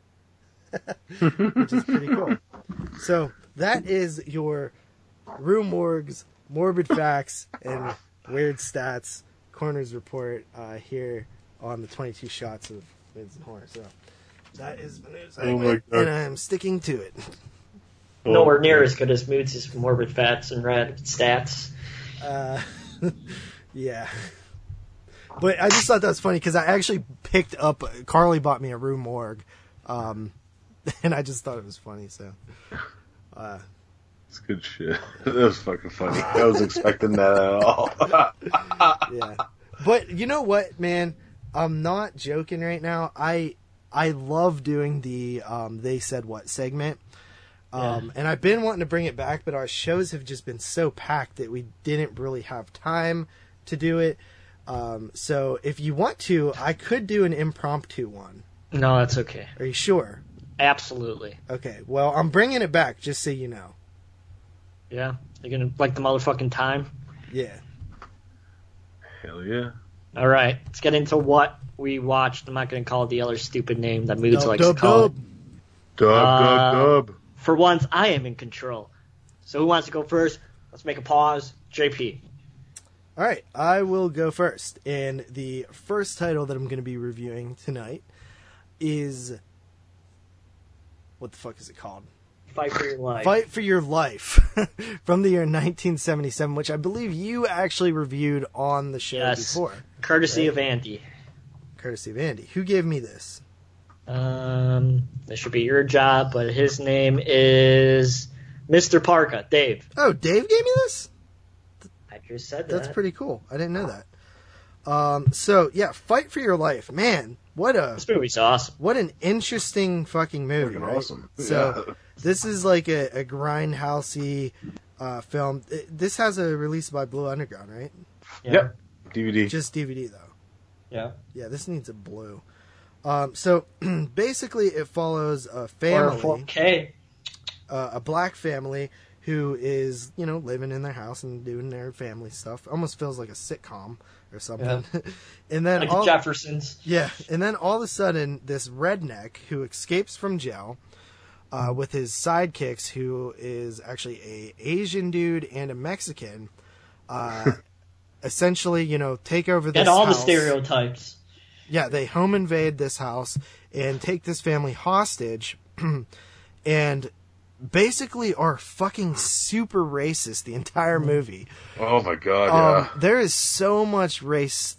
which is pretty cool. So that is your Rue Morgue's morbid facts and weird stats corners report uh, here on the 22 shots of Mids and Horror. So that is the news Oh my God. and I'm sticking to it. Nowhere near as good as Moods' morbid fats and rad stats. Uh, yeah. But I just thought that was funny because I actually picked up. Carly bought me a Rue Morgue, um, and I just thought it was funny. So, uh, It's good shit. That was fucking funny. I was expecting that at all. yeah. But you know what, man? I'm not joking right now. I I love doing the um, they said what segment. Um, and I've been wanting to bring it back, but our shows have just been so packed that we didn't really have time to do it. Um, so if you want to, I could do an impromptu one. No, that's okay. Are you sure? Absolutely. Okay. Well, I'm bringing it back just so you know. Yeah. You're gonna like the motherfucking time. Yeah. Hell yeah. All right. Let's get into what we watched. I'm not gonna call it the other stupid name that Moods Dub, likes dub, to call dub. it. Dub, Uh, dub, dub. For once, I am in control. So who wants to go first? Let's make a pause. JP. All right, I will go first. And the first title that I'm going to be reviewing tonight is what the fuck is it called? Fight for your life. Fight for Your Life from the year 1977, which I believe you actually reviewed on the show Yes. before, Courtesy Right. of Andy. courtesy of Andy. Who gave me this? Um, this should be your job, but his name is Mr. Parka. Dave. Oh, Dave gave me this? I just said that. That's pretty cool. I didn't know that. Um, so yeah, Fight for Your Life, man. What a This movie's awesome. what an interesting fucking movie, right? awesome. So Yeah. This is like a, a grindhousey uh, film. It- this has a release by Blue Underground, right? Yeah. Yep. DVD. Just DVD though. Yeah. Yeah, this needs a blue. Um, so basically, it follows a family, Or a family, 4K. uh, a black family who is you know living in their house and doing their family stuff. Almost feels like a sitcom or something. and then Like all, the Jeffersons. Yeah, and then all of a sudden, this redneck who escapes from jail uh, with his sidekicks, who is actually a Asian dude and a Mexican, uh, essentially, you know, take over this And all the stereotypes. Yeah, they home invade this house and take this family hostage, and basically are fucking super racist the entire movie. oh my god, yeah. Um, there is so much race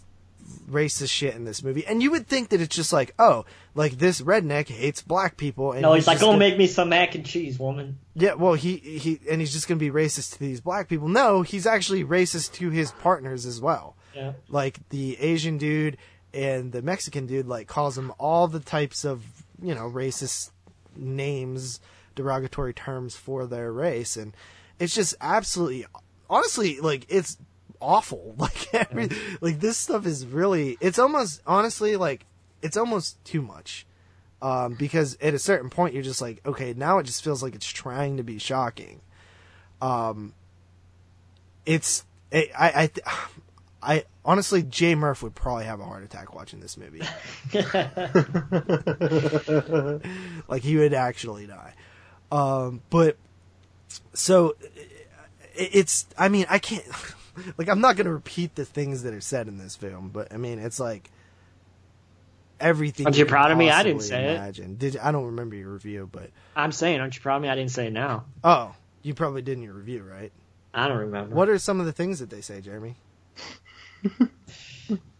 racist shit in this movie, and you would think that it's just like, oh, like this redneck hates black people, and No, he's like, just go gonna- make me some mac and cheese, woman. yeah, well, he he and he's just gonna be racist to these black people. No, he's actually racist to his partners as well. Yeah. Like the Asian dude and the Mexican dude, like calls them all the types of you know racist names, derogatory terms for their race, and it's just absolutely, honestly, like it's awful. Like every like this stuff is really, it's almost honestly like it's almost too much um, because at a certain point you're just like, okay, now it just feels like it's trying to be shocking. Um, it's I I I, I honestly Jay Murph would probably have a heart attack watching this movie. like he would actually die. Um, but so it- it's I mean I can't like I'm not gonna repeat the things that are said in this film, but I mean it's like everything. Aren't you could proud of me? I didn't say it. Did I don't remember your review, but I'm saying, aren't you proud of me? I didn't say it now. oh, you probably did in your review, right? I don't remember. What are some of the things that they say, Jeremy?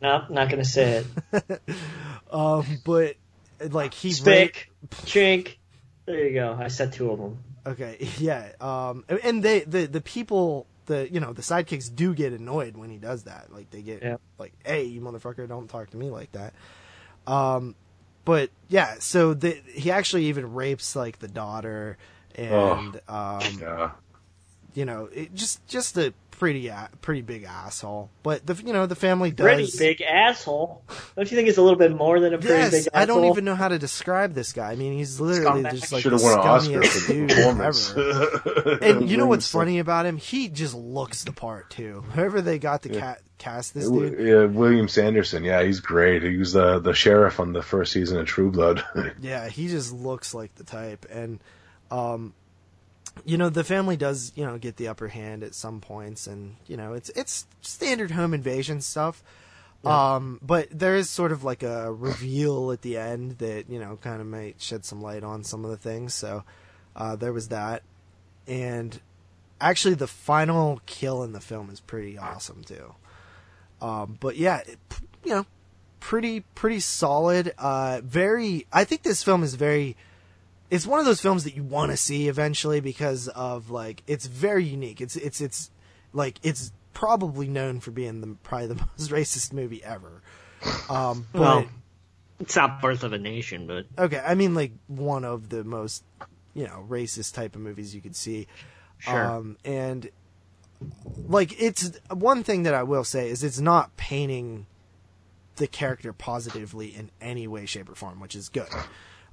No, not gonna say it. Um, but like he Spick, chink. There you go. I said two of them. okay, yeah. Um, and they the the people the you know the sidekicks do get annoyed when he does that. Like they get Yeah. like, hey, you motherfucker, don't talk to me like that. Um, but yeah, so the, he actually even rapes like the daughter, and um, Yeah. you know, it just just a pretty pretty big asshole. But the you know the family does. Pretty big asshole. Don't you think it's a little bit more than a pretty Yes, big asshole? I don't even know how to describe this guy. I mean, he's literally Scumbag. just like Should the have won an Oscar scummiest dude ever. And you know what's funny about him? He just looks the part too. Whoever they got to ca- cast this dude, Yeah, William Sanderson. Yeah, he's great. He was the the sheriff on the first season of True Blood. yeah, he just looks like the type. And um, you know, the family does you know get the upper hand at some points, and you know, it's it's standard home invasion stuff. Um, but there is sort of like a reveal at the end that you know kind of might shed some light on some of the things. So uh, there was that, and actually the final kill in the film is pretty awesome too. Um, but yeah, it, you know, pretty pretty solid. Uh, very. I think this film is very. It's one of those films that you want to see eventually because of like it's very unique. It's it's it's like it's probably known for being the probably the most racist movie ever. Um, but Well, it's not Birth of a Nation, but okay, I mean like one of the most you know racist type of movies you could see. Sure. Um, and like it's one thing that I will say is it's not painting the character positively in any way, shape, or form, which is good.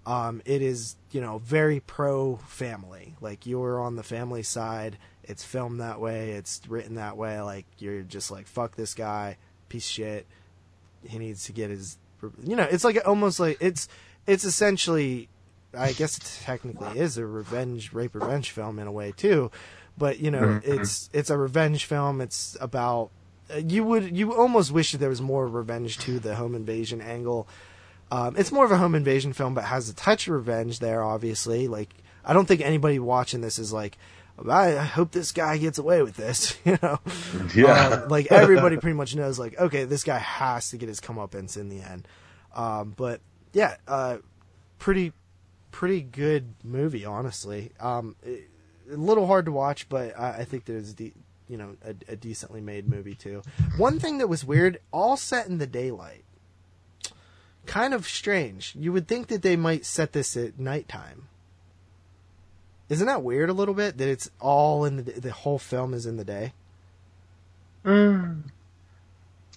Um, it is you know very pro family. Like you're on the family side. It's filmed that way. It's written that way. Like you're just like fuck this guy, piece of shit. He needs to get his. You know, it's like almost like it's it's essentially I guess it technically is a revenge, rape revenge film in a way too, but you know, it's it's a revenge film. It's about uh, you would you almost wish that there was more revenge to the home invasion angle. Um, it's more of a home invasion film, but has a touch of revenge there. Obviously, like I don't think anybody watching this is like, I I hope this guy gets away with this. You know, yeah. um, like everybody pretty much knows, like, okay, this guy has to get his comeuppance in the end. Um, but yeah, uh, pretty, pretty good movie, honestly. Um, it- a little hard to watch, but I, I think there's, de- you know, a, a decently made movie too. One thing that was weird, all set in the daylight. Kind of strange. You would think that they might set this at nighttime. Isn't that weird a little bit that it's all in the the whole film is in the day? Mm.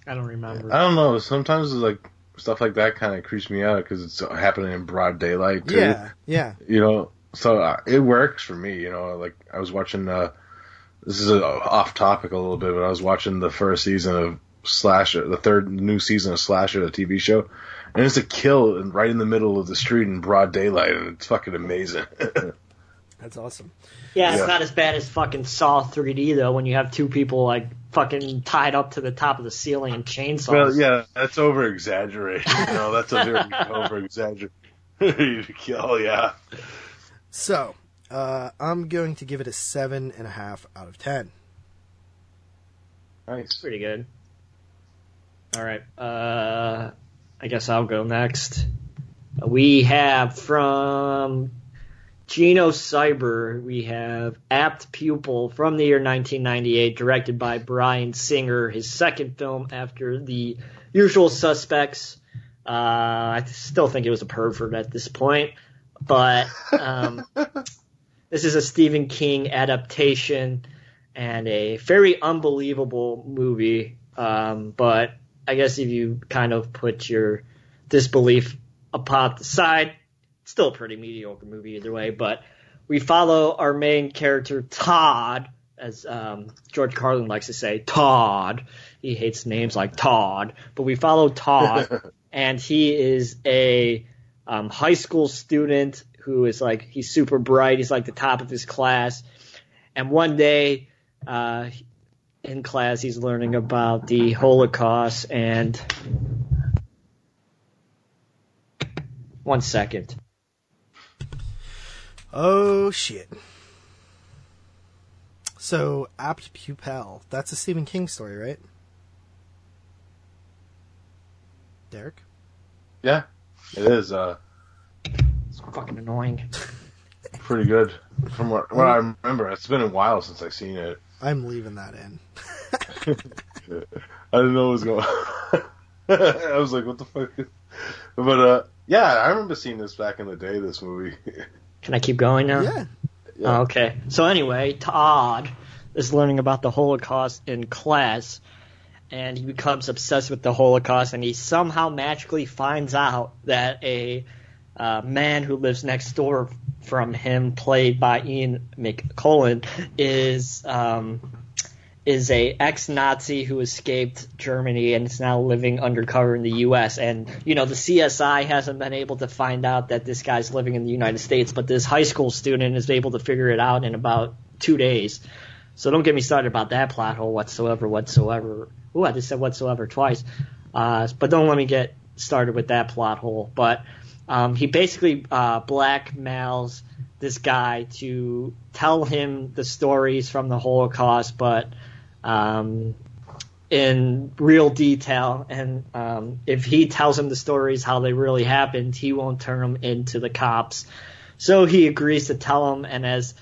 I don't remember. I don't know. Sometimes it's like stuff like that kind of creeps me out because it's happening in broad daylight too. Yeah, yeah. You know, so uh, it works for me. You know, like I was watching. Uh, this is a, off topic a little bit, but I was watching the first season of Slasher, the third new season of Slasher, the TV show, and it's a kill in, right in the middle of the street in broad daylight, and it's fucking amazing. That's awesome. yeah, it's yeah. not as bad as fucking Saw 3D though. When you have two people like fucking tied up to the top of the ceiling and chainsaws. well, yeah, that's over exaggerated. You know, that's a very over exaggerated kill. Yeah. So, uh, I'm going to give it a seven and a half out of ten. Nice. pretty good. All right. Uh, I guess I'll go next. We have from Geno Cyber, we have Apt Pupil from the year 1998, directed by Bryan Singer, his second film after The Usual Suspects. Uh, I still think it was a pervert at this point, but um, this is a Stephen King adaptation and a very unbelievable movie. Um, but I guess if you kind of put your disbelief upon the side, it's still a pretty mediocre movie either way. But we follow our main character Todd, as um, George Carlin likes to say, Todd. He hates names like Todd, but we follow Todd, and he is a um, high school student who is like he's super bright. He's like the top of his class, and one day. Uh, in class, he's learning about the Holocaust and. One second. Oh shit. So, Apt Pupil. That's a Stephen King story, right? Derek? Yeah, it is. Uh, It's fucking annoying. pretty good from what, what I remember. It's been a while since I've seen it. I'm leaving that in. I didn't know what was going. on. I was like, "What the fuck?" But uh, yeah, I remember seeing this back in the day. This movie. Can I keep going now? Yeah. Yeah. Oh, okay. So anyway, Todd is learning about the Holocaust in class, and he becomes obsessed with the Holocaust, and he somehow magically finds out that a uh, man who lives next door from him, played by Ian McKellen, is um, is a ex-Nazi who escaped Germany and is now living undercover in the U.S. And you know the CSI hasn't been able to find out that this guy's living in the United States, but this high school student is able to figure it out in about two days. So don't get me started about that plot hole whatsoever, whatsoever. Ooh, I just said whatsoever twice. Uh, but don't let me get started with that plot hole. But um, he basically uh, blackmails this guy to tell him the stories from the Holocaust, but um, in real detail. And um, if he tells him the stories how they really happened, he won't turn them into the cops. So he agrees to tell him, and as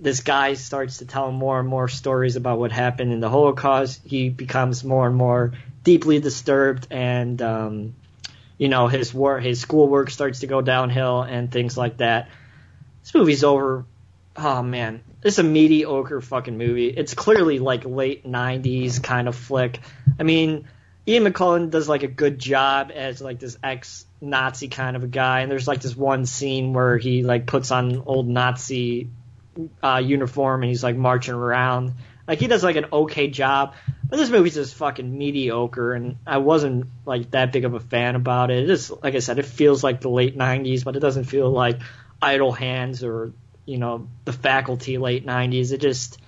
this guy starts to tell more and more stories about what happened in the Holocaust, he becomes more and more deeply disturbed, and um, you know his work, his schoolwork starts to go downhill, and things like that. This movie's over. Oh man, it's a mediocre fucking movie. It's clearly like late '90s kind of flick. I mean, Ian McKellen does like a good job as like this ex-Nazi kind of a guy, and there's like this one scene where he like puts on old Nazi uh, uniform and he's like marching around. Like he does like an okay job, but this movie's just fucking mediocre, and I wasn't like that big of a fan about it. It just like I said, it feels like the late '90s, but it doesn't feel like Idle Hands or you know the Faculty late '90s. It just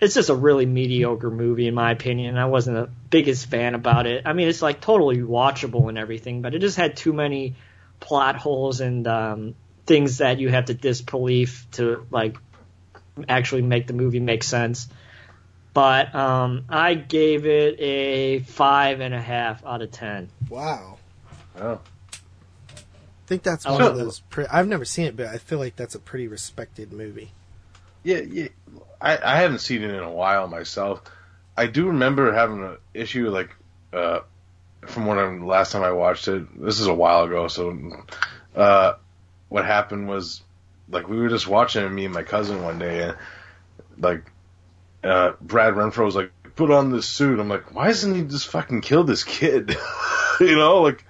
it's just a really mediocre movie in my opinion. I wasn't the biggest fan about it. I mean, it's like totally watchable and everything, but it just had too many plot holes and um, things that you have to disbelief to like actually make the movie make sense. But um, I gave it a five and a half out of ten. Wow. Oh. I think that's one of those. Pre- I've never seen it, but I feel like that's a pretty respected movie. Yeah, yeah. I, I haven't seen it in a while myself. I do remember having an issue like uh, from when I, last time I watched it. This is a while ago, so uh, what happened was like we were just watching me and my cousin one day, and like uh, Brad Renfro was like, "Put on this suit." I'm like, "Why doesn't he just fucking kill this kid?" you know, like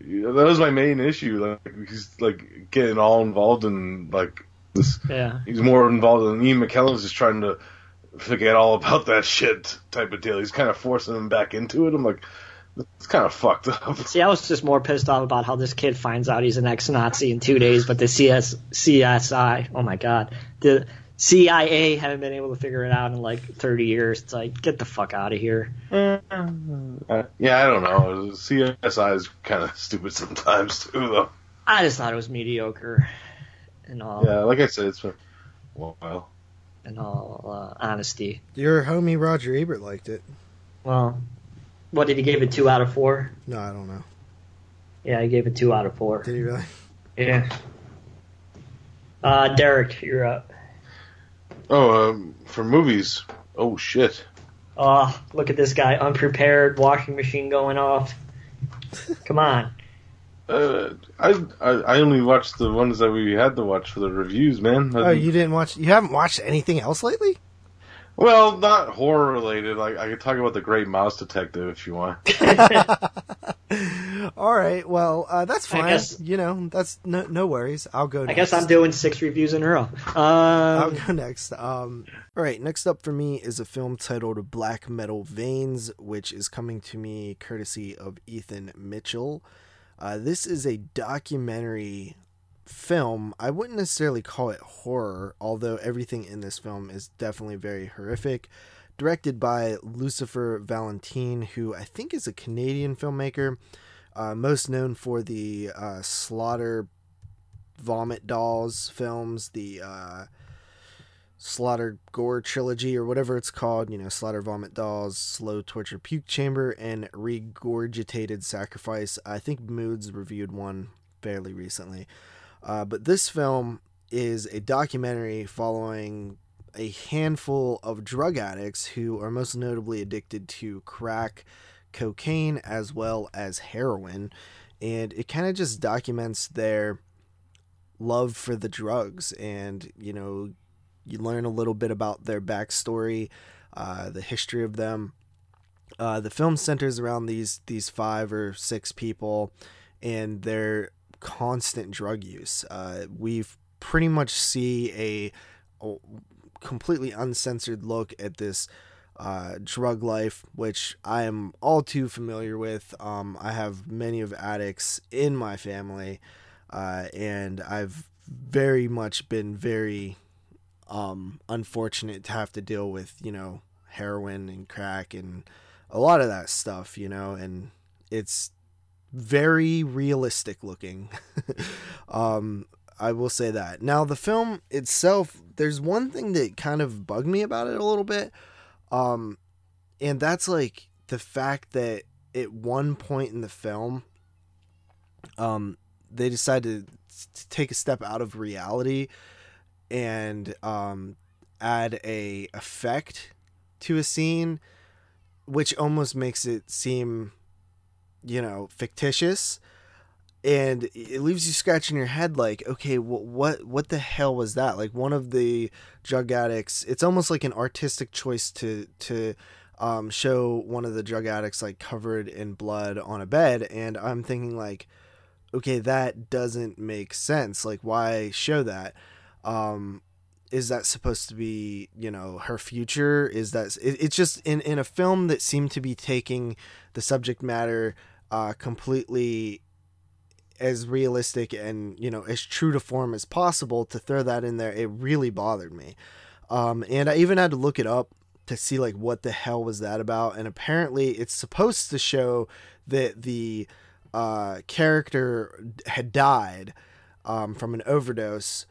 that was my main issue. Like he's like getting all involved in like this Yeah. he's more involved than Ian McKellen's just trying to forget all about that shit type of deal. He's kind of forcing him back into it. I'm like, it's kind of fucked up. See, I was just more pissed off about how this kid finds out he's an ex-Nazi in two days, but the CS, CSI, oh my god, the CIA haven't been able to figure it out in like 30 years. It's like, get the fuck out of here. Uh, yeah, I don't know. CSI is kind of stupid sometimes too, though. I just thought it was mediocre. and all, Yeah, like I said, it's been a while. in all uh, honesty. Your homie Roger Ebert liked it. Well, What did he give it two out of four? No, I don't know. Yeah, I gave it two out of four. Did he really? Yeah. Uh, Derek, you're up. Oh, um, for movies. Oh shit. Oh, look at this guy, unprepared, washing machine going off. Come on. Uh, I, I I only watched the ones that we had to watch for the reviews, man. Oh, you didn't watch? You haven't watched anything else lately? Well, not horror related. Like I could talk about the Great Mouse Detective if you want. All right. Well, uh, that's fine. guess- you know, that's no no worries. I'll go. Next. I guess I'm doing six reviews in a row. I'll Um, go next. Um, all right, next up for me is a film titled Black Metal Veins, which is coming to me courtesy of Ethan Mitchell. Uh, this is a documentary film. I wouldn't necessarily call it horror, although everything in this film is definitely very horrific. Directed by Lucifer Valentine, who I think is a Canadian filmmaker, uh, most known for the uh, Slaughter Vomit Dolls films, the uh, Slaughter Gore trilogy, or whatever it's called. You know, Slaughter Vomit Dolls, Slow Torture Puke Chamber, and Regurgitated Sacrifice. I think Moods reviewed one fairly recently. Uh, but this film is a documentary following a handful of drug addicts who are most notably addicted to crack, cocaine, as well as heroin. And it kind of just documents their love for the drugs and, you know, you learn a little bit about their backstory, uh, the history of them. Uh, the film centers around these these five or six people and their constant drug use. Uh, we've pretty much see a, a completely uncensored look at this uh, drug life, which I am all too familiar with. Um, I have many of addicts in my family, uh, and I've very much been very um, unfortunate to have to deal with, you know, heroin and crack and a lot of that stuff, you know, and it's very realistic looking. um, I will say that. Now, the film itself, there's one thing that kind of bugged me about it a little bit. Um, and that's like the fact that at one point in the film, um, they decided to take a step out of reality and um, add a effect to a scene, which almost makes it seem, you know, fictitious, and it leaves you scratching your head like, okay, wh- what what the hell was that? Like one of the drug addicts, it's almost like an artistic choice to to um, show one of the drug addicts like covered in blood on a bed, and I'm thinking like, okay, that doesn't make sense. Like, why show that? um is that supposed to be you know her future is that it, it's just in in a film that seemed to be taking the subject matter uh completely as realistic and you know as true to form as possible to throw that in there it really bothered me. Um and i even had to look it up to see like what the hell was that about and apparently it's supposed to show that the uh character had died um from an overdose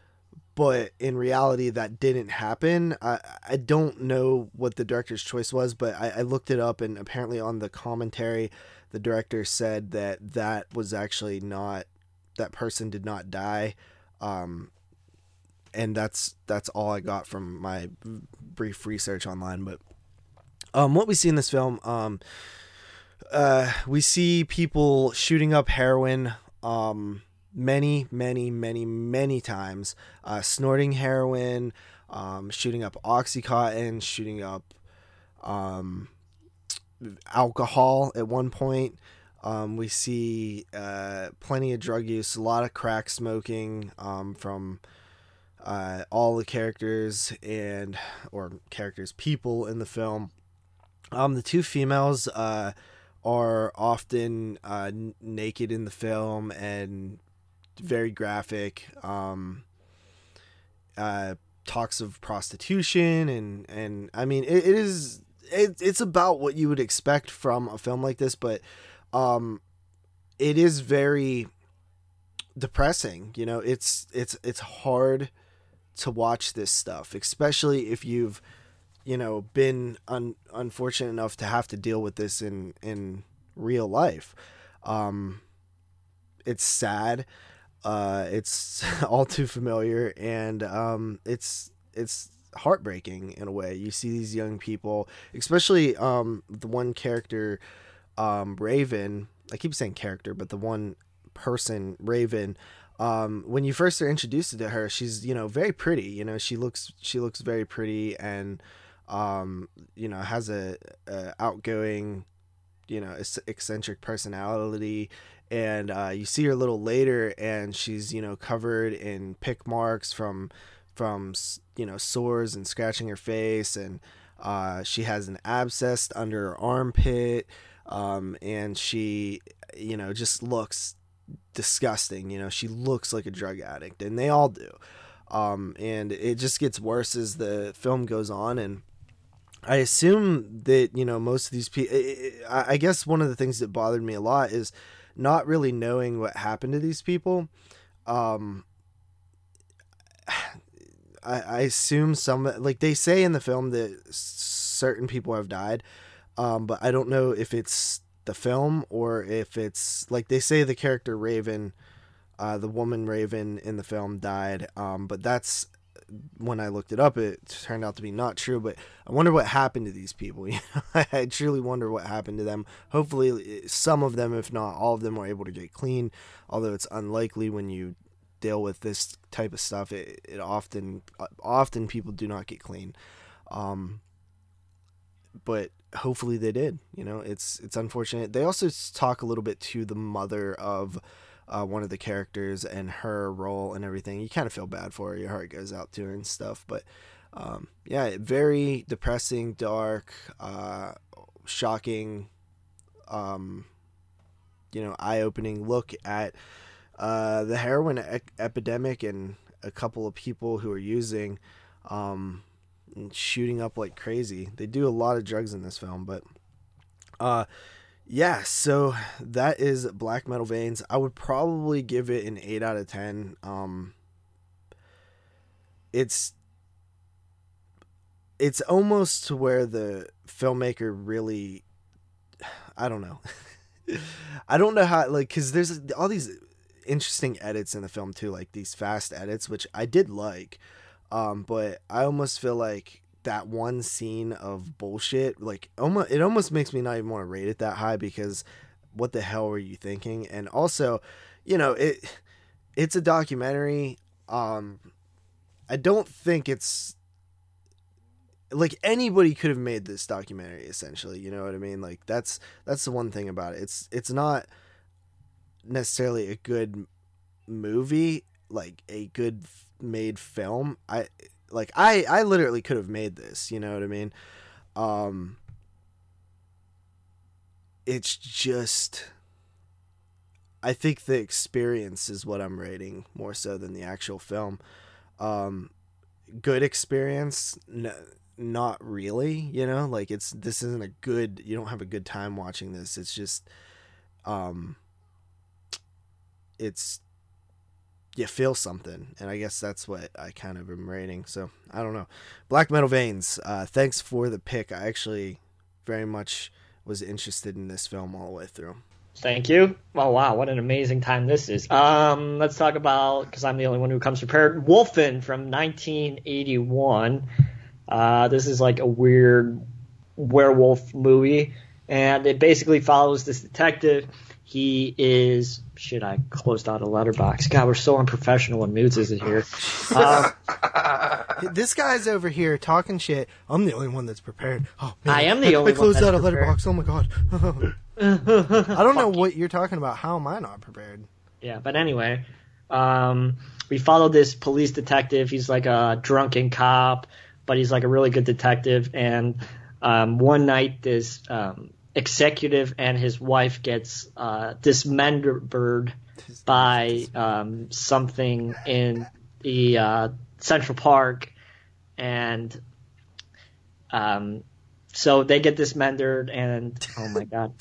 but in reality that didn't happen. I i don't know what the director's choice was but i, I looked it up and apparently on the commentary the director said that that was actually not that person did not die um and that's that's all i got from my brief research online but um what we see in this film um uh we see people shooting up heroin um many, many, many, many times, uh, snorting heroin, um, shooting up oxycontin, shooting up um, alcohol at one point. Um, we see uh, plenty of drug use, a lot of crack smoking um, from uh, all the characters and or characters people in the film. Um, the two females uh, are often uh, naked in the film and very graphic. Um, uh, talks of prostitution and and I mean it, it is it, it's about what you would expect from a film like this, but um, it is very depressing. You know, it's it's it's hard to watch this stuff, especially if you've you know, been un- unfortunate enough to have to deal with this in in real life. Um, it's sad. Uh, it's all too familiar, and um, it's it's heartbreaking in a way. You see these young people, especially um, the one character, um, Raven. I keep saying character, but the one person, Raven. Um, when you first are introduced to her, she's you know very pretty. You know she looks she looks very pretty and um, you know has a, a outgoing, you know eccentric personality and uh, you see her a little later and she's you know covered in pick marks from from you know sores and scratching her face and uh, she has an abscess under her armpit um, and she you know just looks disgusting you know she looks like a drug addict and they all do um, and it just gets worse as the film goes on and I assume that you know most of these people. I guess one of the things that bothered me a lot is not really knowing what happened to these people. Um, I, I assume some like they say in the film that certain people have died, um, but I don't know if it's the film or if it's like they say the character Raven, uh, the woman Raven in the film died. Um, but that's when I looked it up, it turned out to be not true. But I wonder what happened to these people. You know, I truly wonder what happened to them. Hopefully, some of them, if not all of them, were able to get clean. Although it's unlikely when you deal with this type of stuff. It, it often, often people do not get clean. Um, but hopefully they did. You know, it's it's unfortunate. They also talk a little bit to the mother of uh, one of the characters and her role and everything. You kind of feel bad for her. Your heart goes out to her and stuff. But um, yeah, very depressing, dark, uh, shocking, um, you know, eye opening look at uh, the heroin e- epidemic and a couple of people who are using um, shooting up like crazy. They do a lot of drugs in this film, but uh, yeah, so that is Black Metal Veins. I would probably give it an 8 out of 10. Um it's it's almost to where the filmmaker really I don't know. I don't know how like cuz there's all these interesting edits in the film too, like these fast edits which I did like. Um but I almost feel like that one scene of bullshit, like almost it almost makes me not even want to rate it that high because what the hell were you thinking? And also, you know, it it's a documentary. Um I don't think it's like anybody could have made this documentary essentially, you know what I mean? Like that's that's the one thing about it. It's it's not necessarily a good movie, like a good made film. I like I I literally could have made this, you know what I mean? Um it's just I think the experience is what I'm rating more so than the actual film. Um good experience no, not really, you know? Like it's this isn't a good you don't have a good time watching this. It's just um it's you feel something and i guess that's what i kind of am rating so i don't know. Black metal veins uh, thanks for the pick. I actually very much was interested in this film all the way through. Thank you. Oh wow what an amazing time this is. Um let's talk about because i'm the only one who comes prepared. Wolfen from 1981 uh, this is like a weird werewolf movie and it basically follows this detective he is shit. I closed out a Letterboxd. God, we're so unprofessional when Moods isn't here. Uh, this guy's over here talking shit. I'm the only one that's prepared. Oh, man. I am the only one. I closed out a Letterboxd. Oh my god. I don't know what you're talking about. How am I not prepared? Yeah, but anyway, um, we follow this police detective. He's like a drunken cop, but he's like a really good detective. And um, one night, this um, executive and his wife gets uh, dismembered by um, something in the uh, Central Park, and um, so they get dismembered, and oh my god.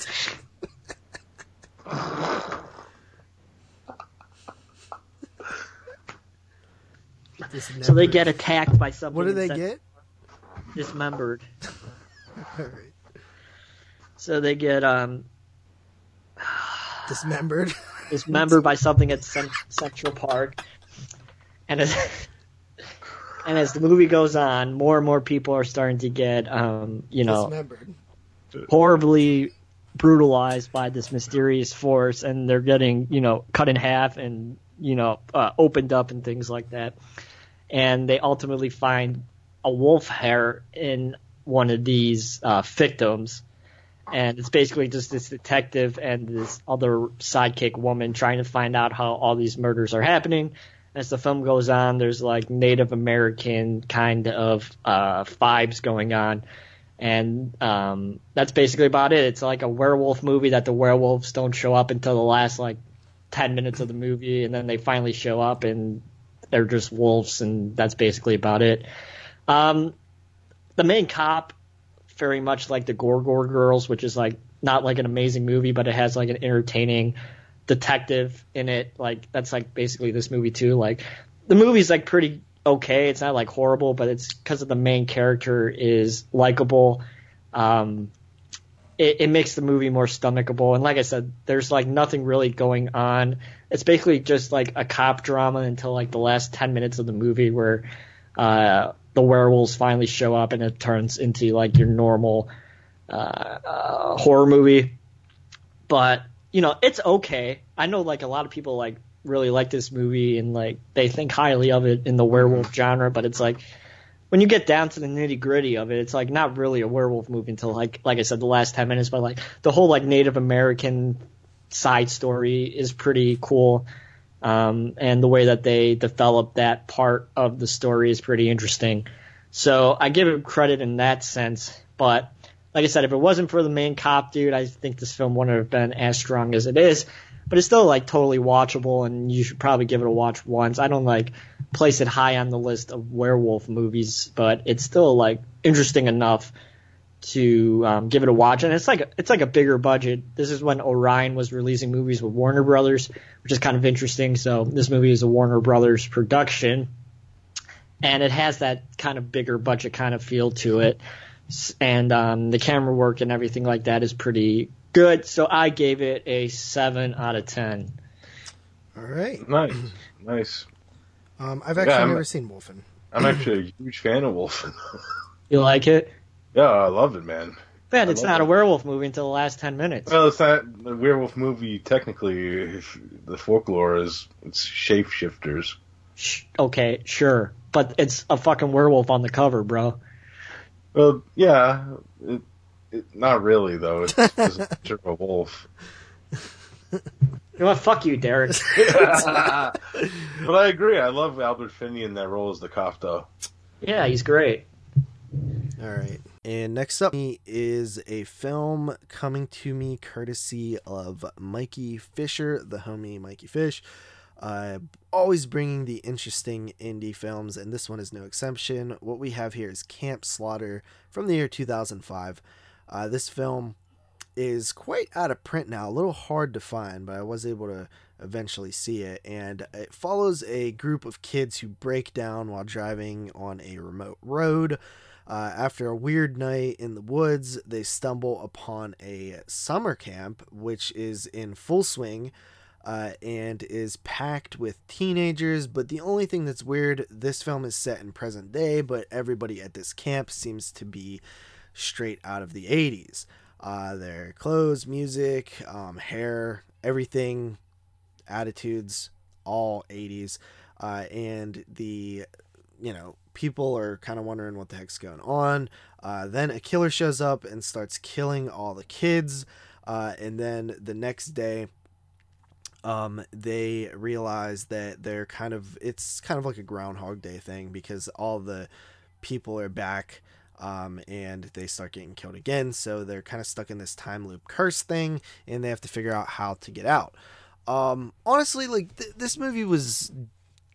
so they get attacked by something. What do they get? dismembered. All right. So they get um Dismembered. dismembered by something at Central Park, and as and as the movie goes on, more and more people are starting to get um you know horribly brutalized by this mysterious force and they're getting you know cut in half and you know uh, opened up and things like that. And they ultimately find a wolf hair in one of these uh, victims and it's basically just this detective and this other sidekick woman trying to find out how all these murders are happening as the film goes on there's like native american kind of uh, vibes going on and um, that's basically about it. It's like a werewolf movie that the werewolves don't show up until the last like ten minutes of the movie, and then they finally show up and they're just wolves, and that's basically about it. Um, the main cop, very much like the Gore Gore Girls, which is like not like an amazing movie, but it has like an entertaining detective in it. Like that's like basically this movie too. Like the movie's like pretty okay. It's not like horrible, but it's because of the main character is likable. Um, it, it makes the movie more stomachable. And like I said, there's like nothing really going on. It's basically just like a cop drama until like the last 10 minutes of the movie where, uh, the werewolves finally show up and it turns into like your normal, uh, uh horror movie. But, you know, it's okay. I know like a lot of people like really like this movie and like they think highly of it in the werewolf genre, but it's like when you get down to the nitty gritty of it, it's like not really a werewolf movie until like like I said the last ten minutes, but like the whole like Native American side story is pretty cool. Um, and the way that they develop that part of the story is pretty interesting. So I give it credit in that sense, but like I said, if it wasn't for the main cop dude, I think this film wouldn't have been as strong as it is but it's still like totally watchable and you should probably give it a watch once. I don't like place it high on the list of werewolf movies, but it's still like interesting enough to um, give it a watch. And it's like a, it's like a bigger budget. This is when Orion was releasing movies with Warner Brothers, which is kind of interesting. So this movie is a Warner Brothers production, and it has that kind of bigger budget kind of feel to it. And um, the camera work and everything like that is pretty good. So I gave it a seven out of ten. All right. Nice, nice. Um, I've actually I'm- never seen Wolfen. I'm actually a huge fan of Wolfen. You like it? Yeah, I love it, man. Man, I it's love not a werewolf movie until the last ten minutes. Well, it's not the werewolf movie. Technically, if the folklore is it's shapeshifters. Sh- okay, sure, but it's a fucking werewolf on the cover, bro. Well, yeah, it, it, not really though. It's just a picture of a wolf. You know what? Fuck you, Derek. but I agree. I love Albert Finney in that role as the cop, though. yeah, he's great. All right. And next up is a film coming to me courtesy of Mikey Fisher, the homie Mikey Fish. Uh, always bringing the interesting indie films, and this one is no exception. What we have here is Camp Slaughter from the year 2005. Uh, this film is quite out of print now, a little hard to find, but I was able to eventually see it. And it follows a group of kids who break down while driving on a remote road. Uh, after a weird night in the woods, they stumble upon a summer camp, which is in full swing uh, and is packed with teenagers. But the only thing that's weird, this film is set in present day, but everybody at this camp seems to be straight out of the 80s. Uh, their clothes, music, um, hair, everything, attitudes, all 80s. Uh, and the, you know, people are kind of wondering what the heck's going on. Uh, then a killer shows up and starts killing all the kids. Uh, and then the next day, um, they realize that they're kind of, it's kind of like a Groundhog Day thing because all the people are back um, and they start getting killed again. So they're kind of stuck in this time loop curse thing, and they have to figure out how to get out. Um, honestly, like th- this movie was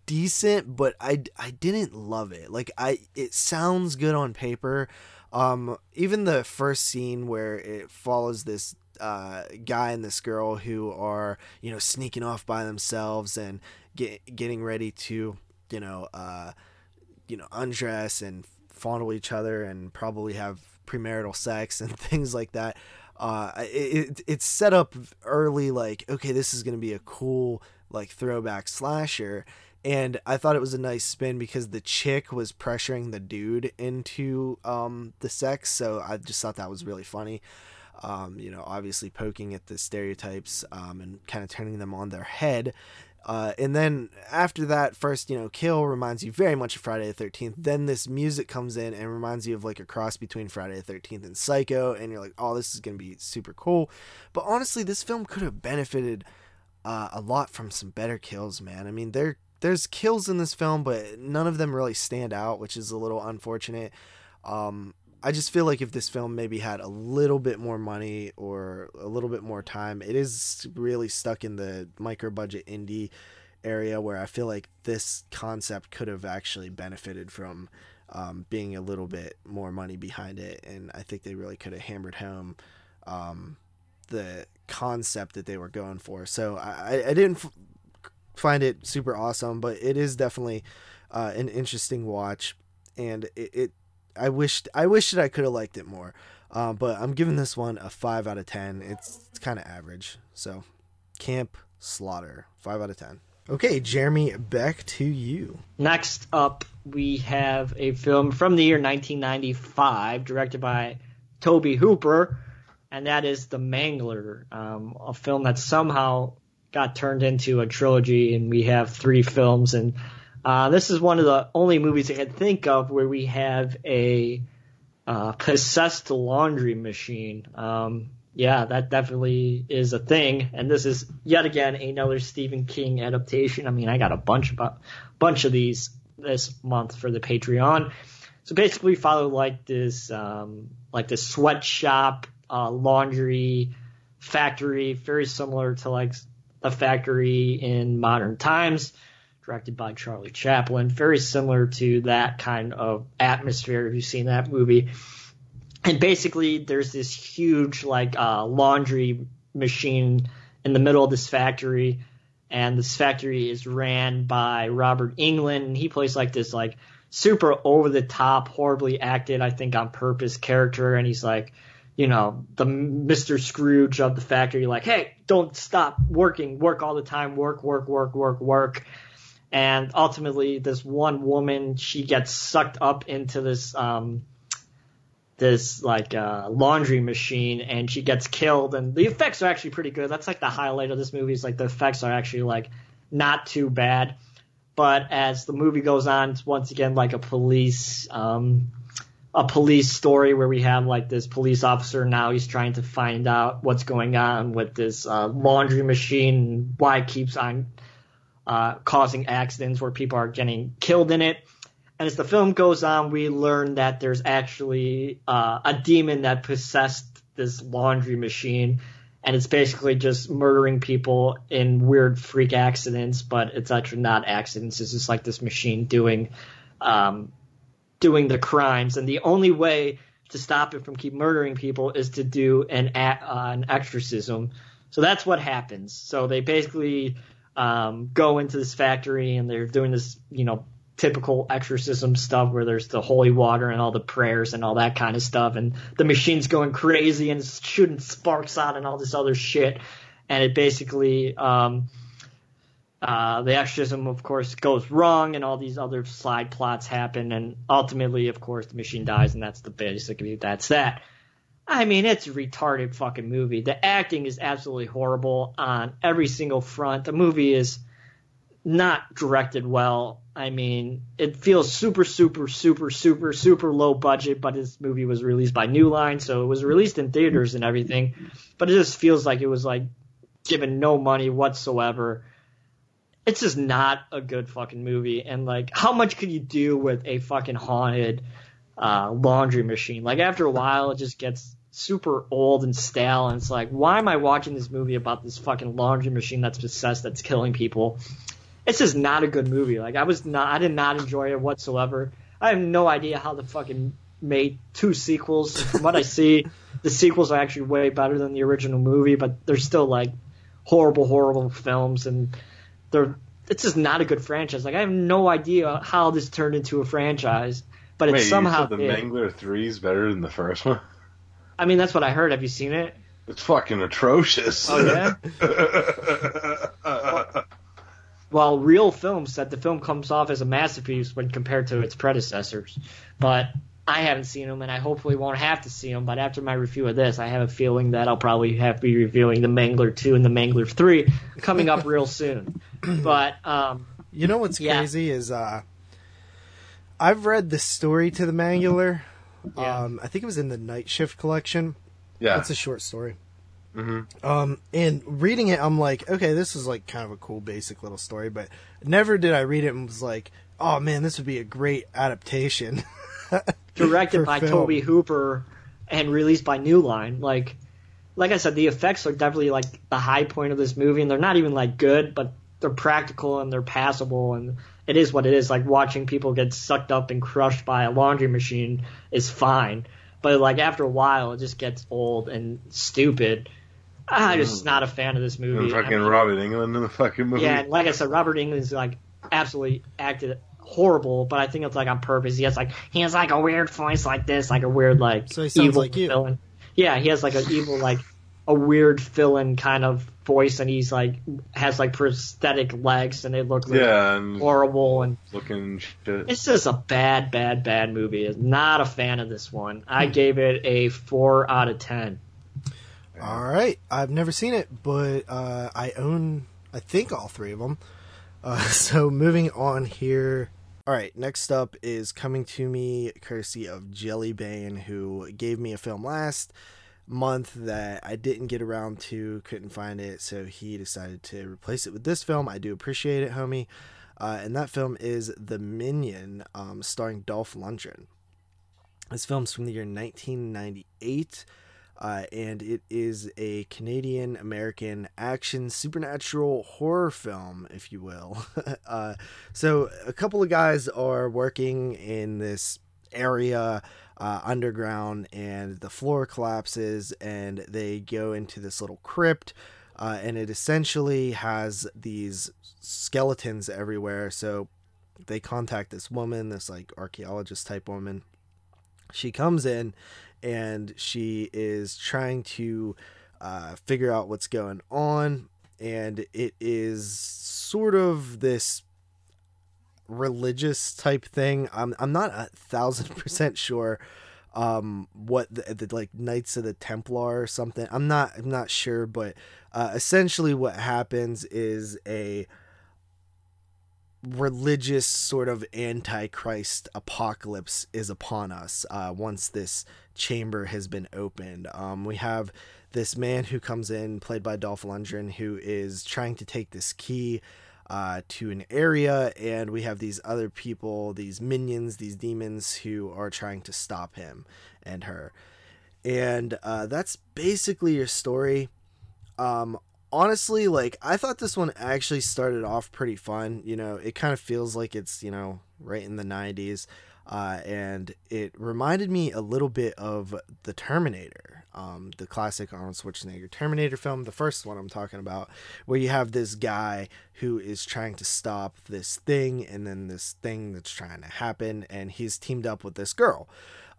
decent, but I I didn't love it. Like I, it sounds good on paper. Um, even the first scene where it follows this uh, guy and this girl who are you know sneaking off by themselves and get, getting ready to you know uh, you know undress and fondle each other and probably have premarital sex and things like that. Uh, it, it it's set up early, like okay, this is gonna be a cool like throwback slasher, and I thought it was a nice spin because the chick was pressuring the dude into um the sex, so I just thought that was really funny. Um, you know, obviously poking at the stereotypes um, and kind of turning them on their head. Uh, and then after that first, you know, kill reminds you very much of Friday the 13th. Then this music comes in and reminds you of like a cross between Friday the 13th and Psycho. And you're like, oh, this is going to be super cool. But honestly, this film could have benefited uh, a lot from some better kills, man. I mean, there there's kills in this film, but none of them really stand out, which is a little unfortunate. Um, I just feel like if this film maybe had a little bit more money or a little bit more time, it is really stuck in the micro budget indie area where I feel like this concept could have actually benefited from um, being a little bit more money behind it. And I think they really could have hammered home um, the concept that they were going for. So I, I didn't find it super awesome, but it is definitely uh, an interesting watch. And it, it I wished I wish that I could have liked it more. Um, but I'm giving this one a five out of ten. It's, it's kind of average. So, Camp Slaughter, five out of ten. Okay, Jeremy, back to you. Next up, we have a film from the year 1995, directed by Tobe Hooper, and that is The Mangler, um, a film that somehow got turned into a trilogy, and we have three films. And uh, this is one of the only movies I can think of where we have a uh, possessed laundry machine. Um, yeah, that definitely is a thing. And this is yet again another Stephen King adaptation. I mean, I got a bunch about bunch of these this month for the Patreon. So basically, follow like this um, like this sweatshop uh, laundry factory, very similar to like a factory in modern times, directed by Charlie Chaplin. Very similar to that kind of atmosphere if you've seen that movie. And basically, there's this huge like uh, laundry machine in the middle of this factory, and this factory is ran by Robert Englund. And he plays like this like super over the top, horribly acted, I think on purpose character, and he's like you know, the Mr. Scrooge of the factory, like, hey, don't stop working, work all the time, work, work, work, work, work. And ultimately, this one woman, she gets sucked up into this, um, this like uh, laundry machine, and she gets killed. And the effects are actually pretty good. That's like the highlight of this movie. Is like the effects are actually like not too bad. But as the movie goes on, it's once again like a police um, a police story where we have like this police officer now he's trying to find out what's going on with this uh, laundry machine why it keeps on uh, causing accidents where people are getting killed in it. And as the film goes on we learn that there's actually uh, a demon that possessed this laundry machine and it's basically just murdering people in weird freak accidents but it's actually not accidents. It's just like this machine doing um, doing the crimes, and the only way to stop it from keep murdering people is to do an uh, an exorcism. So that's what happens. So they basically um, go into this factory and they're doing this, you know, typical exorcism stuff where there's the holy water and all the prayers and all that kind of stuff, and the machine's going crazy and shooting sparks out and all this other shit, and it basically um, uh, the exorcism, of course, goes wrong, and all these other side plots happen, and ultimately, of course, the machine dies, and that's the basic. That's that. I mean, it's a retarded fucking movie. The acting is absolutely horrible on every single front. The movie is not directed well. I mean, it feels super, super, super, super, super low budget, but this movie was released by New Line, so it was released in theaters and everything. But it just feels like it was like given no money whatsoever it's just not a good fucking movie. And like, how much could you do with a fucking haunted uh, laundry machine? Like after a while, it just gets super old and stale. And it's like, why am I watching this movie about this fucking laundry machine that's possessed that's killing people? It's just not a good movie. Like I was not, I did not enjoy it whatsoever. I have no idea how the fucking made two sequels. From what I see, the sequels are actually way better than the original movie, but they're still like horrible, horrible films and they're it's just not a good franchise. Like I have no idea how this turned into a franchise. but Wait, it's somehow the. Mangler Three is better than the first one. I mean, that's what I heard. Have you seen it? It's fucking atrocious. Oh yeah. Well, Reel Film said the film comes off as a masterpiece when compared to its predecessors, but I haven't seen them, and I hopefully won't have to see them. But after my review of this, I have a feeling that I'll probably have to be reviewing the Mangler 2 and the Mangler 3 coming up real soon. But um, You know what's Yeah. crazy is uh, I've read the story to the Mangler. Yeah. Um, I think it was in the Night Shift collection. yeah. It's a short story. Mhm. Um, and reading it, I'm like, okay, this is like kind of a cool, basic little story. But never did I read it and was like, oh man, this would be a great adaptation. directed by film. Tobe Hooper and released by New Line. Like, like I said, the effects are definitely like the high point of this movie, and they're not even like good, but they're practical and they're passable, and it is what it is. Like watching people get sucked up and crushed by a laundry machine is fine, but like after a while, it just gets old and stupid. Ah, I'm just not a fan of this movie. And I fucking mean- Robert Englund in the fucking movie. yeah, and like I said, Robert Englund's like absolutely acted horrible, but I think it's like on purpose. He has like he has like a weird voice like this, like a weird like So he evil like you. villain. Yeah, he has like an evil like a weird villain kind of voice, and he's like has like prosthetic legs, and they look like Yeah, and horrible, and looking shit. it's just a bad, bad, bad movie. Not a fan of this one. I Hmm. gave it a four out of ten. All right, I've never seen it, but uh, I own, I think, all three of them. Uh, so moving on here. All right, next up is coming to me courtesy of Jelly Bane, who gave me a film last month that I didn't get around to, couldn't find it, so he decided to replace it with this film. I do appreciate it, homie. Uh, and that film is The Minion, um, starring Dolph Lundgren. This film's from the year 1998 uh, and it is a Canadian American action supernatural horror film, if you will. uh, so, a couple of guys are working in this area uh, underground, and the floor collapses, and they go into this little crypt. Uh, and it essentially has these skeletons everywhere. So they contact this woman, this like archaeologist type woman. She comes in and she is trying to uh, figure out what's going on. And it is sort of this religious type thing. I'm, I'm not a thousand percent sure um what the, the like knights of the templar or something i'm not i'm not sure but uh essentially what happens is a religious sort of antichrist apocalypse is upon us uh, once this chamber has been opened. Um, we have this man who comes in, played by Dolph Lundgren, who is trying to take this key uh, to an area, and we have these other people, these minions, these demons, who are trying to stop him and her. And uh, that's basically your story. Um, honestly, like I thought this one actually started off pretty fun. You know, it kind of feels like it's you know right in the '90s, uh, and it reminded me a little bit of the Terminator, um, the classic Arnold Schwarzenegger Terminator film, the first one I'm talking about, where you have this guy who is trying to stop this thing, and then this thing that's trying to happen, and he's teamed up with this girl.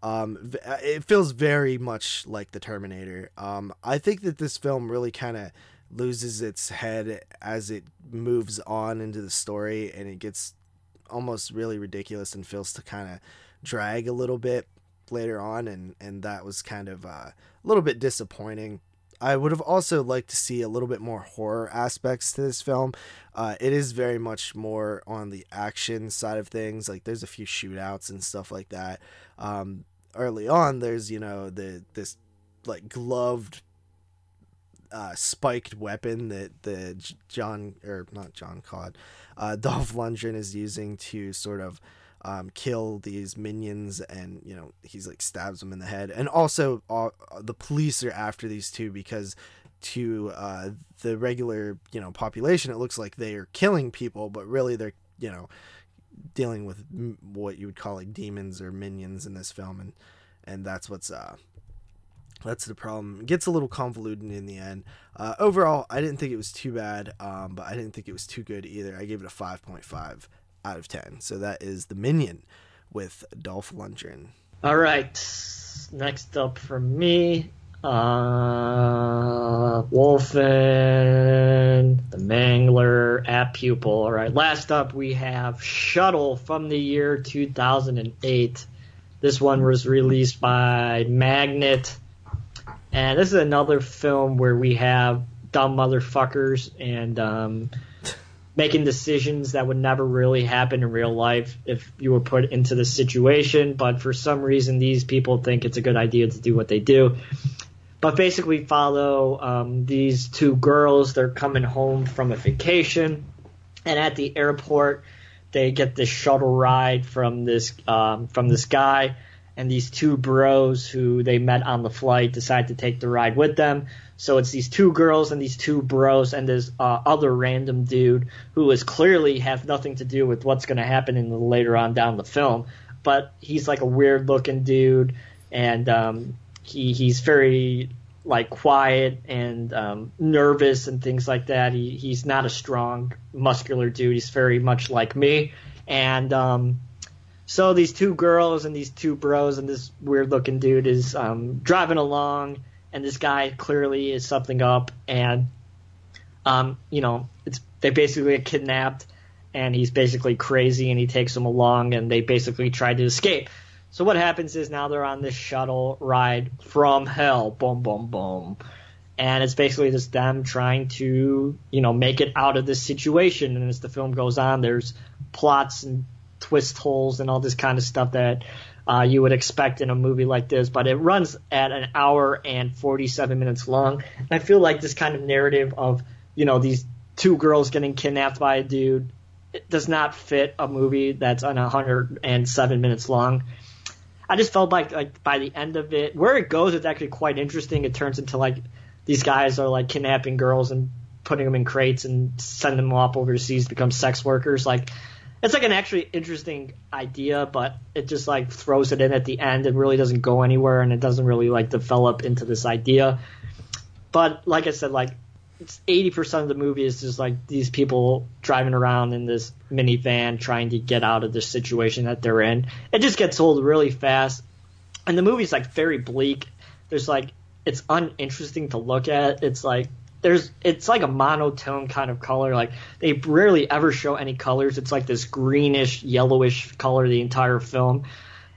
Um, it feels very much like the Terminator. Um, I think that this film really kind of loses its head as it moves on into the story and it gets almost really ridiculous and feels to kind of drag a little bit later on and and that was kind of uh, a little bit disappointing I would have also liked to see a little bit more horror aspects to this film. Uh, it is very much more on the action side of things. Like there's a few shootouts and stuff like that. Um, early on, there's you know the this like gloved uh, spiked weapon that the John or not John Cod, uh, Dolph Lundgren is using to sort of um, kill these minions, and you know he's like stabs them in the head, and also uh, the police are after these two because to uh, the regular you know population it looks like they are killing people, but really they're you know dealing with m- what you would call like demons or minions in this film, and and that's what's uh that's the problem. It gets a little convoluted in the end. Uh, overall, I didn't think it was too bad, um, but I didn't think it was too good either. I gave it a 5.5 out of 10. So that is The Minion. with Dolph Lundgren. All right. Next up for me, uh, Wolfen, the Mangler, at Pupil. All right. Last up, we have Shuttle from the year 2008. This one was released by Magnet. And this is another film where we have dumb motherfuckers and um, making decisions that would never really happen in real life if you were put into the situation. But for some reason, these people think it's a good idea to do what they do. But basically, follow um, these two girls. They're coming home from a vacation, and at the airport, they get this shuttle ride from this um, from this guy and these two bros who they met on the flight decide to take the ride with them. So it's these two girls and these two bros and this uh, other random dude who is clearly have nothing to do with what's going to happen in the later on down the film. But he's like a weird looking dude, and um, he he's very like quiet and um, nervous and things like that. He he's not a strong muscular dude. He's very much like me, and um, so these two girls and these two bros and this weird looking dude is um, driving along, and this guy clearly is something up, and um, you know, it's they basically get kidnapped, and he's basically crazy, and he takes them along, and they basically try to escape. So what happens is now they're on this shuttle ride from hell, boom, boom, boom, and it's basically just them trying to, you know, make it out of this situation. And as the film goes on, there's plots and twist holes and all this kind of stuff that uh, you would expect in a movie like this. But it runs at an hour and 47 minutes long. And I feel like this kind of narrative of, you know, these two girls getting kidnapped by a dude it does not fit a movie that's on 107 minutes long. I just felt like like by the end of it, where it goes, it's actually quite interesting. It turns into like these guys are like kidnapping girls and putting them in crates and sending them off overseas to become sex workers. Like it's like an actually interesting idea, but it just like throws it in at the end and really doesn't go anywhere and it doesn't really like develop into this idea. But like I said, like it's eighty percent of the movie is just like these people driving around in this minivan trying to get out of the situation that they're in. It just gets old really fast, and the movie's like very bleak. There's like it's uninteresting to look at. It's like there's it's like a monotone kind of color. Like they rarely ever show any colors. It's like this greenish, yellowish color the entire film,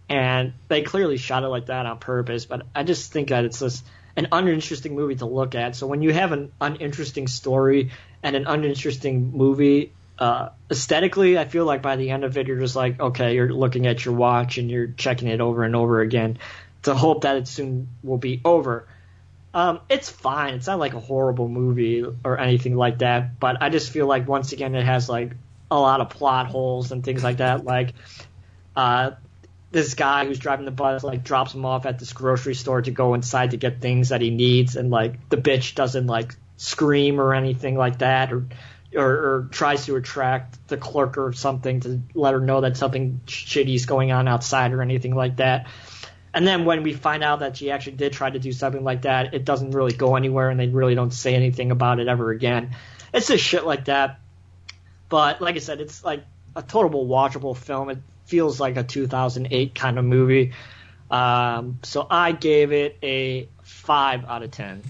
and they clearly shot it like that on purpose. But I just think that it's just an uninteresting movie to look at. So when you have an uninteresting story and an uninteresting movie, uh, aesthetically, I feel like by the end of it, you're just like, okay, you're looking at your watch and you're checking it over and over again to hope that it soon will be over. Um, it's fine. It's not like a horrible movie or anything like that, but I just feel like once again it has like a lot of plot holes and things like that. Like, uh, this guy who's driving the bus like drops him off at this grocery store to go inside to get things that he needs, and like the bitch doesn't like scream or anything like that, or or, or tries to attract the clerk or something to let her know that something shitty is going on outside or anything like that. And then when we find out that she actually did try to do something like that, it doesn't really go anywhere, and they really don't say anything about it ever again. It's just shit like that. But like I said, it's like a total watchable film. It feels like a 2008 kind of movie. Um, so I gave it a five out of ten.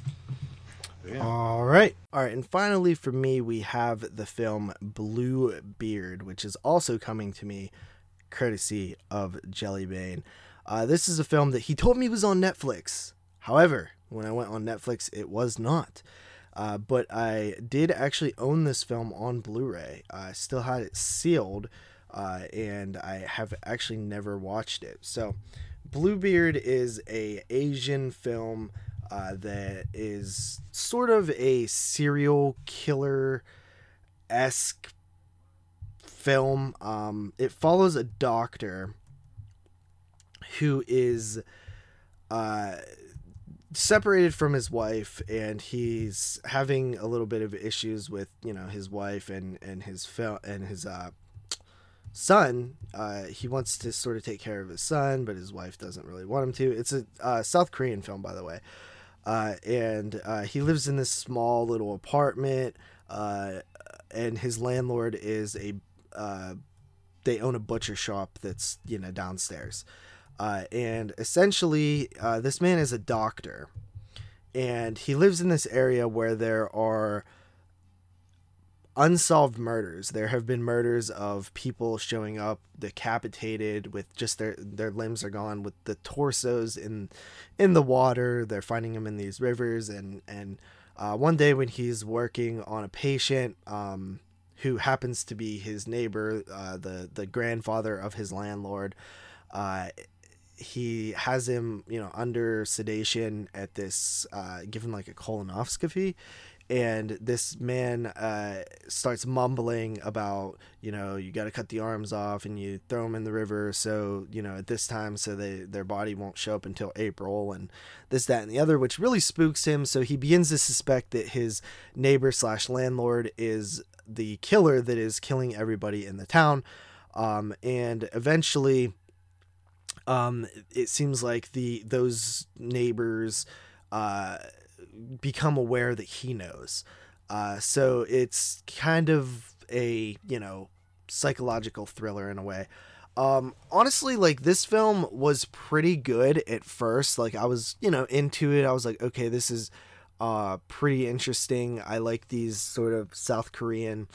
All right. All right. And finally, for me, we have the film Blue Beard, which is also coming to me courtesy of Jellybane. Uh, this is a film that he told me was on Netflix. However, when I went on Netflix, it was not. Uh, but I did actually own this film on Blu ray. I still had it sealed, uh, and I have actually never watched it. So, Bluebeard is a Asian film uh, that is sort of a serial killer esque film. Um, it follows a doctor who is uh, separated from his wife, and he's having a little bit of issues with you know his wife and and his fel- and his uh, son. Uh, he wants to sort of take care of his son, but his wife doesn't really want him to. It's a uh, South Korean film, by the way. Uh, and uh, he lives in this small little apartment, uh, and his landlord is a they own a butcher shop that's you know downstairs, uh, and essentially uh, this man is a doctor, and he lives in this area where there are unsolved murders. There have been murders of people showing up decapitated with just their their limbs are gone with the torsos in in the water. They're finding them in these rivers and and uh, one day when he's working on a patient um, who happens to be his neighbor, uh, the the grandfather of his landlord, uh, he has him you know under sedation at this uh, given like a colonoscopy. And this man uh, starts mumbling about you know you got to cut the arms off and you throw them in the river so you know at this time so they their body won't show up until april and this that and the other which really spooks him. So he begins to suspect that his neighbor slash landlord is the killer that is killing everybody in the town. Um, and eventually um, it seems like the those neighbors uh, become aware that he knows. Uh, so it's kind of a you know psychological thriller in a way. Um, honestly, like this film was pretty good at first. Like I was you know into it. I was like, okay, this is uh pretty interesting. I like these sort of South Korean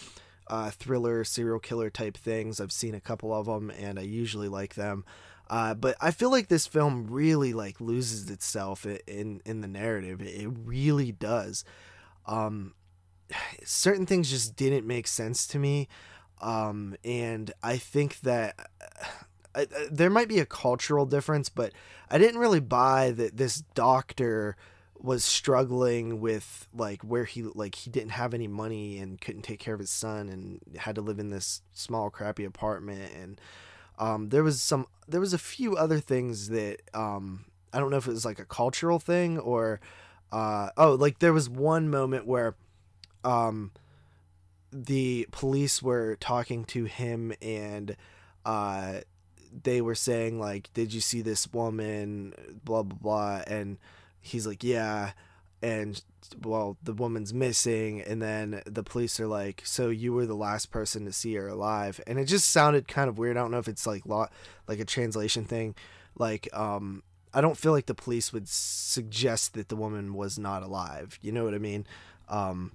uh, thriller serial killer type things. I've seen a couple of them, and I usually like them. Uh, but I feel like this film really like loses itself in in the narrative. It really does. Um, certain things just didn't make sense to me, um, and I think that uh, uh, there might be a cultural difference, but I didn't really buy that this doctor was struggling with like where he like he didn't have any money and couldn't take care of his son and had to live in this small crappy apartment and um, there was some, there was a few other things that um, I don't know if it was like a cultural thing or, uh, oh, like there was one moment where, um, the police were talking to him and, uh, they were saying like, "Did you see this woman?" Blah blah blah, and he's like, "Yeah." And well the woman's missing and then the police are like so you were the last person to see her alive. And it just sounded kind of weird. I don't know if it's like lot like a translation thing. Like um i don't feel like the police would suggest that the woman was not alive. You know what i mean? Um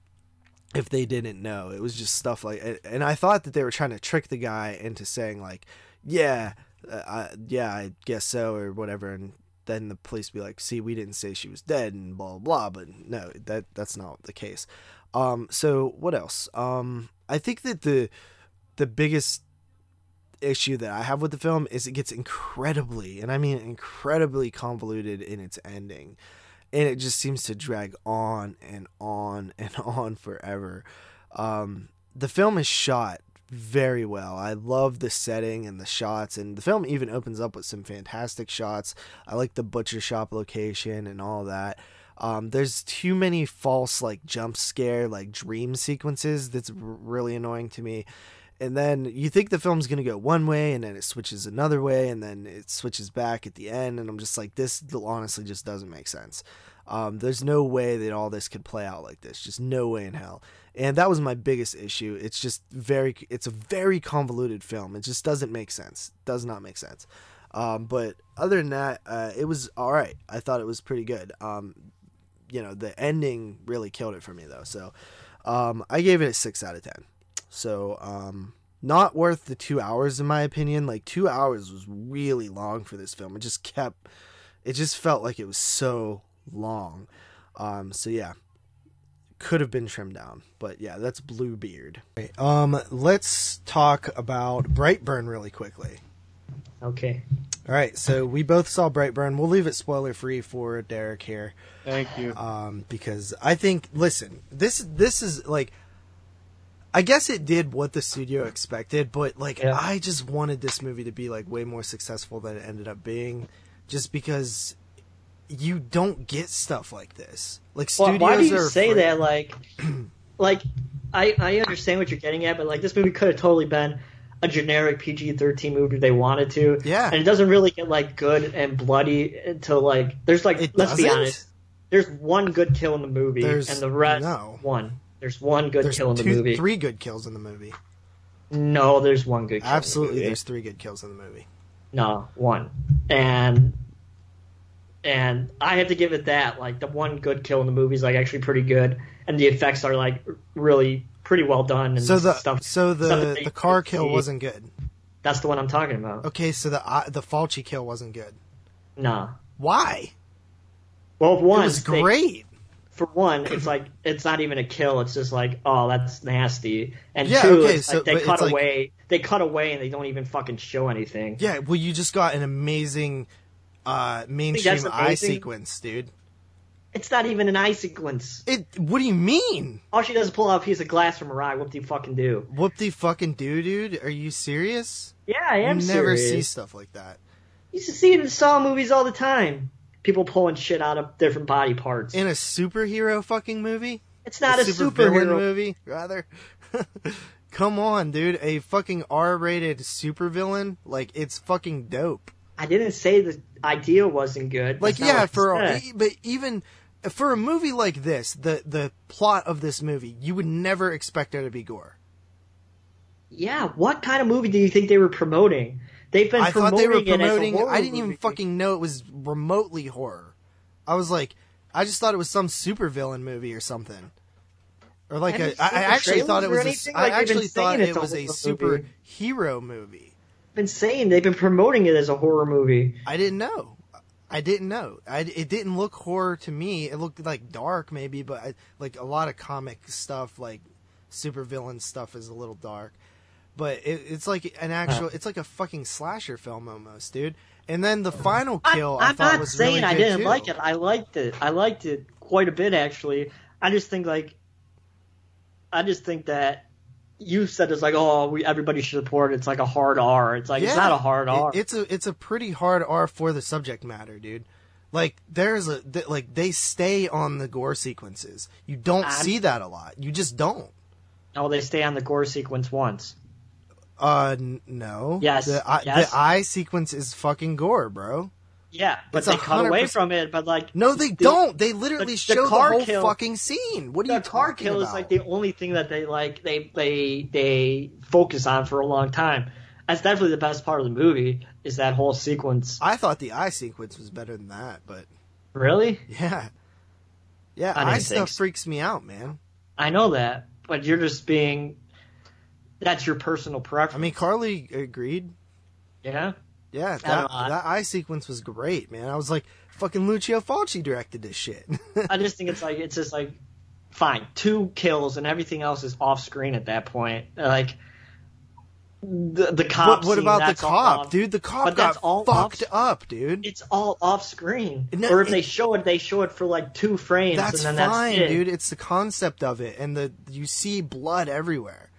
if they didn't know. It was just stuff like and i thought that they were trying to trick the guy into saying like yeah uh, I, yeah i guess so or whatever and then the police be like, "See, we didn't say she was dead," and blah blah. blah. But no, that that's not the case. Um, so what else? Um, I think that the the biggest issue that I have with the film is it gets incredibly, and I mean incredibly convoluted in its ending, and it just seems to drag on and on and on forever. Um, the film is shot very well. I love the setting and the shots, and the film even opens up with some fantastic shots. I like the butcher shop location and all that. Um, there's too many false like jump scare like dream sequences that's r- really annoying to me. And then you think the film's gonna go one way, and then it switches another way, and then it switches back at the end, and I'm just like, this honestly just doesn't make sense. Um, there's no way that all this could play out like this. Just no way in hell and that was my biggest issue. It's just very it's a very convoluted film. It just doesn't make sense. Does not make sense. Um, but other than that uh, it was all right. I thought it was pretty good. Um, you know the ending really killed it for me though. So um, i gave it a 6 out of 10 so um, not worth the two hours in my opinion. Like two hours was really long for this film. It just kept it just felt like it was so long. Um, so yeah could have been trimmed down. But yeah, that's Bluebeard. Um, let's talk about Brightburn really quickly. Okay. All right, so we both saw Brightburn. We'll leave it spoiler free for Derek here. Thank you. Um, because I think, listen, this this is like, I guess it did what the studio expected, but like, yeah. I just wanted this movie to be like way more successful than it ended up being, just because you don't get stuff like this. Like studios well, why do you say that? Like, like I I understand what you're getting at, but like this movie could have totally been a generic PG-13 movie they wanted to. Yeah, and it doesn't really get like good and bloody until like there's like it let's doesn't? be honest, there's one good kill in the movie, there's, and the rest no. one. There's one good there's kill in two, the movie. Three good kills in the movie. No, there's one good. Kill in the Absolutely, movie. there's three good kills in the movie. No, one. And and I have to give it that. Like the one good kill in the movie is like actually pretty good, and the effects are like really pretty well done and So the stuff. so the the car kill see. wasn't good. That's the one I'm talking about. Okay, so the uh, the Fulci kill wasn't good. Nah. Why? Well, one it was they- great. for one, it's like it's not even a kill. It's just like, oh, that's nasty. And Yeah, two, okay, so- like they cut it's like- away. They cut away and they don't even fucking show anything. Yeah, well, you just got an amazing uh, mainstream eye sequence, dude. It's not even an eye sequence. It. What do you mean? All she does is pull out a piece of glass from her eye. What do you fucking do? Whoop de fucking do, dude. Are you serious? Yeah, I am you never serious. see stuff like that. You used to see it in Saw movies all the time. People pulling shit out of different body parts. In a superhero fucking movie? it's not a, supervillain superhero. movie, rather. Come on, dude. A fucking R-rated supervillain? Like, it's fucking dope. I didn't say the idea wasn't good. Like, yeah, for e- but even for a movie like this, the the plot of this movie, you would never expect there to be gore. yeah. What kind of movie do you think they were promoting? They've been I thought promoting they were a promoting. I didn't even movie. fucking know it was remotely horror. I was like, I just thought it was some supervillain movie or something. Or like a, I I actually thought it was. A? I Like, been actually thought it a was a movie. superhero movie. Been saying they've been promoting it as a horror movie. I didn't know. I didn't know. I, it didn't look horror to me. It looked like dark, maybe, but I, like a lot of comic stuff, like supervillain stuff, is a little dark. But it, it's like an actual. It's like a fucking slasher film almost, dude. And then the final kill, I, I'm thought not was saying really I good, didn't too. like it. I liked it. I liked it quite a bit actually. I just think like, I just think that you said it's like, oh, we everybody should support. it. It's like a hard R. It's like it's not a hard It- R. it's a it's a pretty hard R for the subject matter, dude. Like there's a th- like they stay on the gore sequences. You don't I'm- see that a lot. You just don't. oh, they stay on the gore sequence once. Uh, n- no. Yes, The eye, yes. the eye sequence is fucking gore, bro. Yeah, but It's they cut away from it. But like, No, they the- don't. They literally the show the, car whole kill- fucking scene. What are The you car talking kill about? is like the only thing that they like they they they focus on for a long time. That's definitely the best part of the movie is that whole sequence. I thought the eye sequence was better than that, but Really? yeah, yeah, I eye think stuff so. freaks me out, man. I know that, but you're just being. That's your personal preference. I mean, Carly agreed. yeah. Yeah, that that eye sequence was great, man. I was like, fucking Lucio Fulci directed this shit. I just think it's like it's just like fine, two kills and everything else is off screen at that point. Like the the cop. what, what scene, about the cop, off- dude? The cop But got all fucked off- up, dude. It's all off screen. No, or if it- they show it, they show it for like two frames, That's and then fine, that's it. dude. It's the concept of it, and the you see blood everywhere.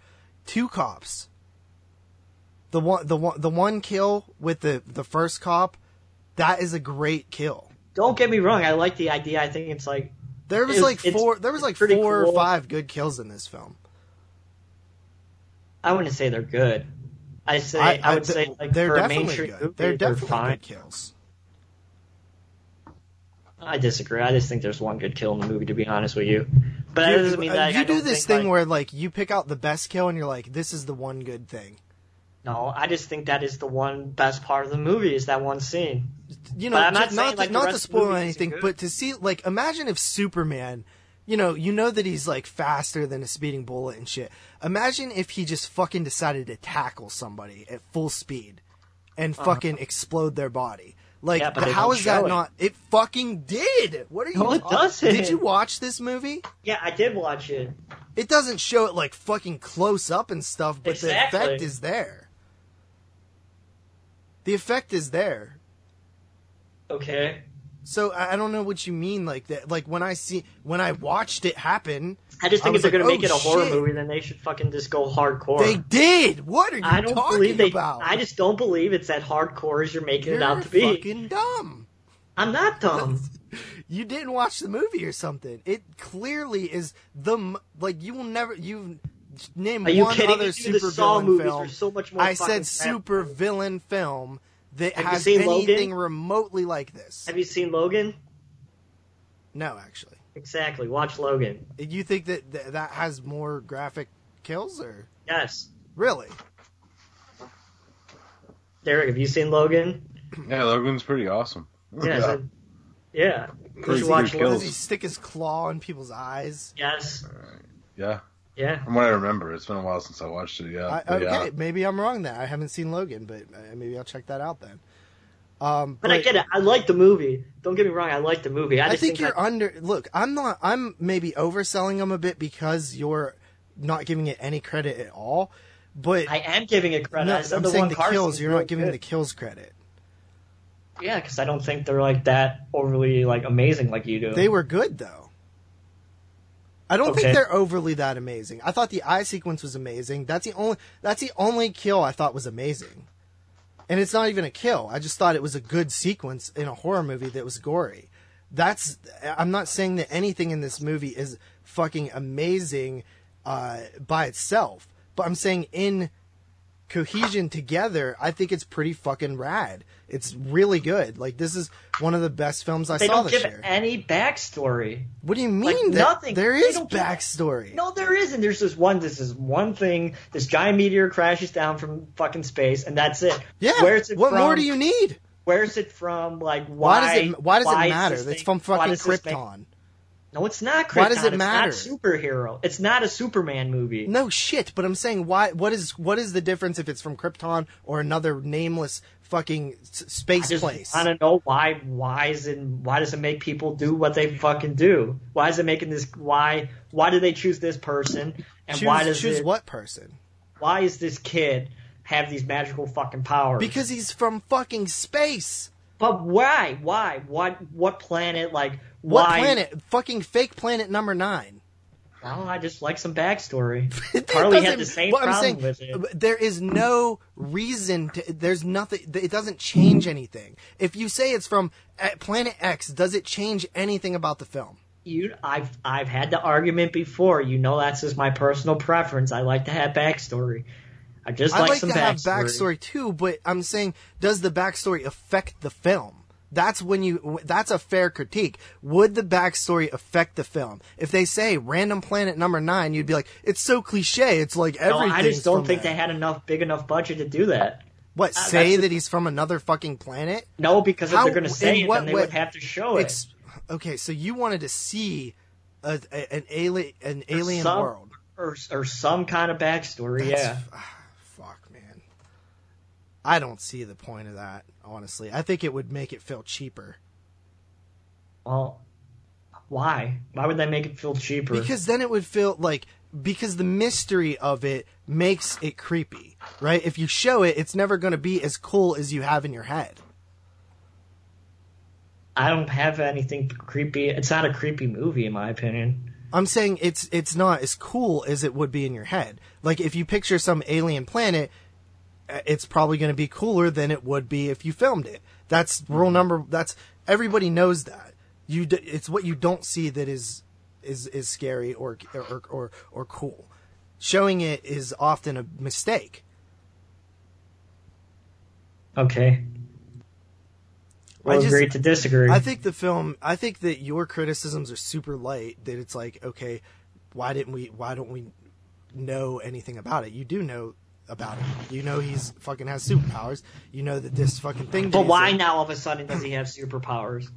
Two cops. The one, the one, the one kill with the the first cop, that is a great kill. Don't get me wrong. I like the idea. I think it's like There was It's- like four. There was like four or five good kills in this film. I wouldn't say they're good. I say I, would say like they're definitely good. movie, they're definitely fine. good kills. I disagree. I just think there's one good kill in the movie, to be honest with you. But that You- doesn't mean uh, that you I do this thing like- where like you pick out the best kill and you're like, this is the one good thing. No, I just think that is the one best part of the movie is that one scene. you know, not saying, not, like, to, not to rest of the spoil anything, but to see, like, imagine if Superman, you know, you know that he's like faster than a speeding bullet and shit. Imagine if he just fucking decided to tackle somebody at full speed and fucking explode their body. Like, Uh-huh. Yeah, but the- they how is that it. not? It fucking did. What are you? No, it doesn't. Did you watch this movie? Yeah, I did watch it. It doesn't show it like fucking close up and stuff, but Exactly. the effect is there. The effect is there. Okay. So I I don't know what you mean like that. Like when I see when I watched it happen, I just think was if they're like, gonna make oh, it a oh, horror shit. movie, then they should fucking just go hardcore. they did. What are you I don't talking believe they. about? I just don't believe it's that hardcore as you're making You're it out to be. You're fucking dumb. I'm not dumb. You didn't watch the movie or something. It clearly is the like you will never you name Are you one kidding other me? Dude, the super Saw villain film. so much more I fucking said crap. super villain film that Have has anything Logan? remotely like this. Have you seen Logan? No, actually. Exactly. Watch Logan. You think that th- that has more graphic kills or? Yes. Really? Derek, have you seen Logan? Yeah, Logan's pretty awesome. Yeah. so- yeah. You Pretty should watch good Does he stick his claw in people's eyes? Yes. yeah. Yeah. From what I remember, it's been a while since I watched it. Yeah. I, okay, yeah. maybe I'm wrong there. I haven't seen Logan, but uh, maybe I'll check that out then. Um, But I get it. I like the movie. Don't get me wrong. I like the movie. I, I just think you're I- under. Look, I'm not. I'm maybe overselling them a bit because you're not giving it any credit at all. But I am giving it credit. no, I said I'm the saying one the Carson's kills. You're not giving good. the kills credit. Yeah, because I don't think they're like that overly like amazing like you do. They were good though. I don't Okay. think they're overly that amazing. I thought the eye sequence was amazing. That's the only. That's the only kill I thought was amazing. And it's not even a kill. I just thought it was a good sequence in a horror movie that was gory. That's. I'm not saying that anything in this movie is fucking amazing uh, by itself, but I'm saying in cohesion together, I think it's pretty fucking rad. It's really good. Like this is one of the best films I they saw don't this give year. any backstory. What do you mean? Like, nothing. There is They give- backstory. No, there isn't. There's this one. This is one thing. This giant meteor crashes down from fucking space, and that's it. Yeah. Where's it what from? more do you need? Where's it from? Like why? Why, does it? Why does why it matter? It's from fucking Krypton. No, it's not Krypton. Why does it it's not superhero. It's not a Superman movie. No shit, but I'm saying why? What is what is the difference if it's from Krypton or another nameless fucking s- I space just place? don't know why. Why is it? Why does it make people do what they fucking do? Why is it making this? Why? Why do they choose this person? And choose why does choose it? what person? Why is this kid have these magical fucking powers? Because he's from fucking space. But why? Why? What? What planet? Like What why? planet? Fucking fake planet number nine. Well, I just like some backstory. Harley had the same I'm problem saying, with it. There is no reason to. There's nothing. It doesn't change anything. If you say it's from uh, Planet X, does it change anything about the film? You, I've, I've had the argument before. You know, that's just my personal preference. I like to have backstory. I just I like, like some to have backstory. backstory too, but I'm saying, does the backstory affect the film? That's when you. That's a fair critique. Would the backstory affect the film? If they say random planet number nine, you'd be like, it's so cliche. It's like everything. No. I just don't think they had enough big enough budget to do that. What uh, say that's- that he's from another fucking planet? No, because if they're going to say it, what then they way- would have to show it. Okay, so you wanted to see a, a, an alien, an alien some- world. or, or some kind of backstory. That's- yeah. I don't see the point of that. Honestly, I think it would make it feel cheaper Well, why? Why would that make it feel cheaper? because then it would feel like because the mystery of it makes it creepy, right? If you show it, it's never going to be as cool as you have in your head. I don't have anything creepy. It's not a creepy movie, in my opinion. I'm saying it's it's not as cool as it would be in your head. Like if you picture some alien planet, it's probably going to be cooler than it would be if you filmed it. That's rule mm-hmm. number. That's everybody knows that. You d- it's what you don't see that is is is scary or or or, or cool. Showing it is often a mistake. Okay. I just- agree to disagree. I think the film. I think that your criticisms are super light. That it's like, okay, why didn't we? Why don't we know anything about it? You do know about him. You know he's fucking has superpowers. You know that this fucking thing. but why in- now all of a sudden does he have superpowers?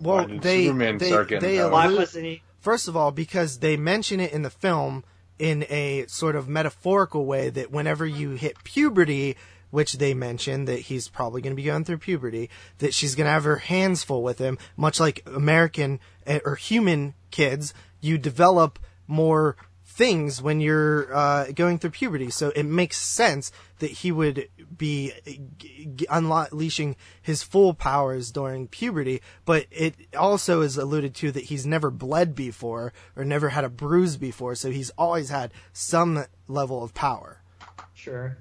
Well, Why they Superman they, start they powers? Why allude- wasn't he? First of all, because they mention it in the film in a sort of metaphorical way that whenever you hit puberty, which they mention that he's probably going to be going through puberty, that she's going to have her hands full with him, much like American eh, or human kids, you develop more things when you're uh, going through puberty. So it makes sense that he would be g- g- unleashing his full powers during puberty. But it also is alluded to that he's never bled before or never had a bruise before. So he's always had some level of power. Sure.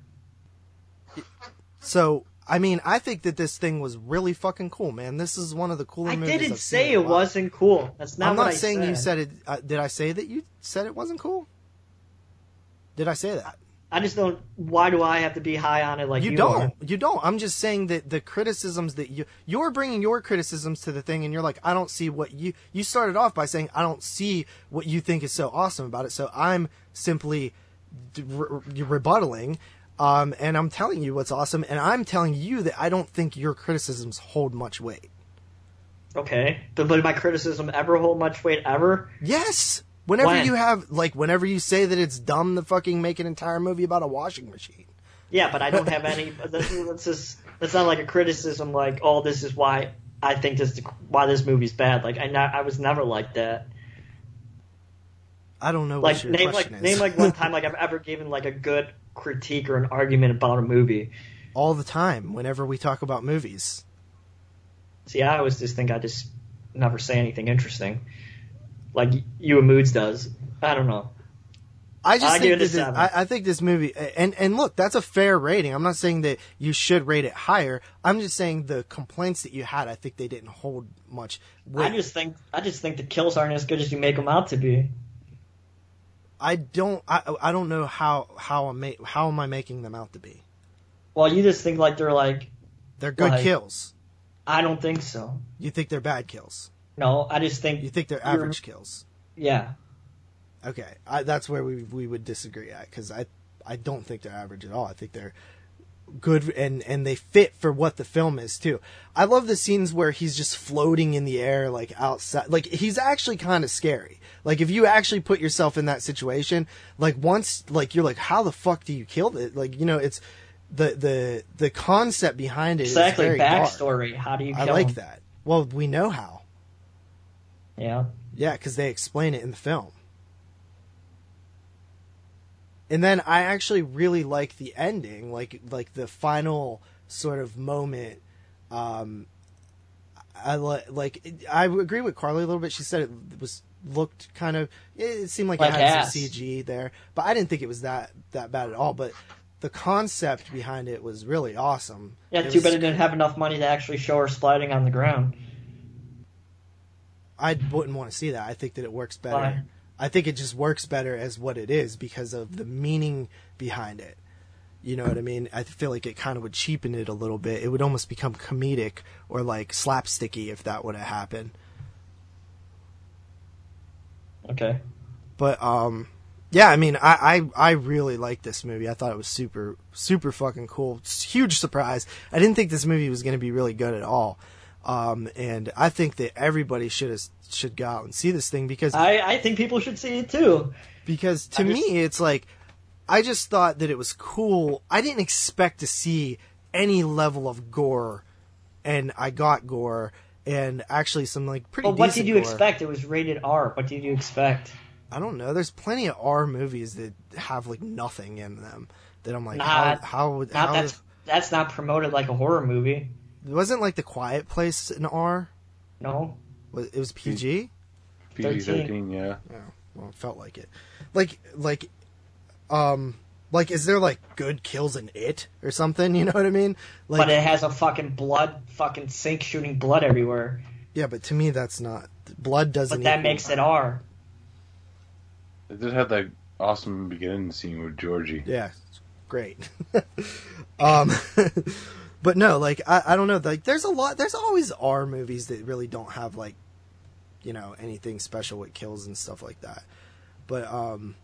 So. I mean, I think that this thing was really fucking cool, man. This is one of the cooler I movies. didn't I've say it wasn't cool. That's not I'm not I saying said. you said it. Uh, did I say that you said it wasn't cool? Did I say that? I just don't. Why do I have to be high on it like you, you don't. are? You don't. I'm just saying that the criticisms that you you're bringing your criticisms to the thing, and you're like, I don't see what you you started off by saying I don't see what you think is so awesome about it. So I'm simply d- re- rebuttaling, um, and I'm telling you what's awesome, and I'm telling you that I don't think your criticisms hold much weight. Okay, but did my criticism ever hold much weight ever? Yes. Whenever When? you have like whenever you say that it's dumb to fucking make an entire movie about a washing machine. Yeah, but I don't have any. That's, that's just that's not like a criticism. Like, oh, this is why I think this why this movie's bad. Like, I not, I was never like that. I don't know Like, what your name like is. name like one time like I've ever given like a good critique or an argument about a movie. all the time whenever we talk about movies. See, I always just think I just never say anything interesting, like you and Moods does. I don't know. I just I think this. I, I think this movie and and look, that's a fair rating. I'm not saying that you should rate it higher. I'm just saying the complaints that you had, I think they didn't hold much weight. I just think I just think the kills aren't as good as you make them out to be. I don't I, I don't know how how am I, how am I making them out to be? Well, you just think like they're like They're good Like- kills. I don't think so. You think they're bad kills. No, I just think You think they're average kills. yeah. Okay, I, that's where we we would disagree at because I I don't think they're average at all. I think they're good and and they fit for what the film is too. I love the scenes where he's just floating in the air like outside. Like he's actually kind of scary. Like if you actually put yourself in that situation, like once like you're like how the fuck do you kill it? Like you know it's the the the concept behind it Exactly. very dark. Backstory. How do you I like him? that. Well, we know how. Yeah. Yeah, because they explain it in the film. And then I actually really like the ending, like like the final sort of moment. Um, I li- like. I agree with Carly a little bit. She said it was looked kind of. It seemed like, Like it had ass. some CG there, but I didn't think it was that that bad at all. But the concept behind it was really awesome. Yeah, It too was- bad it didn't have enough money to actually show her sliding on the ground. I wouldn't want to see that. I think that it works better. Why? I think it just works better as what it is because of the meaning behind it. You know what I mean? I feel like it kind of would cheapen it a little bit. It would almost become comedic or like slapsticky if that would have happened. Okay. But um yeah, I mean, I, I, I really like this movie. I thought it was super, super fucking cool. Huge surprise. I didn't think this movie was going to be really good at all. Um, and I think that everybody should should go out and see this thing because I, I think people should see it too. because to I just- me it's like I just thought that it was cool. I didn't expect to see any level of gore, and I got gore and actually some like pretty. Well, what did you gore. expect? It was rated R. What did you expect? I don't know. There's plenty of R movies that have like nothing in them that I'm like, Not- how how Not how that's that's not promoted like a horror movie. Wasn't like the Quiet Place an R? No. It was PG. PG thirteen, yeah. Yeah. Well, it felt like it. Like like um like is there like good kills in it or something? You know what I mean? Like but it has a fucking blood fucking sink shooting blood everywhere. Yeah, but to me that's not blood doesn't. But that equal- makes it R. It did have that awesome beginning scene with Georgie. Yeah, great. um, but no, like I, I don't know. Like there's a lot. There's always R movies that really don't have like, you know, anything special with kills and stuff like that. But um,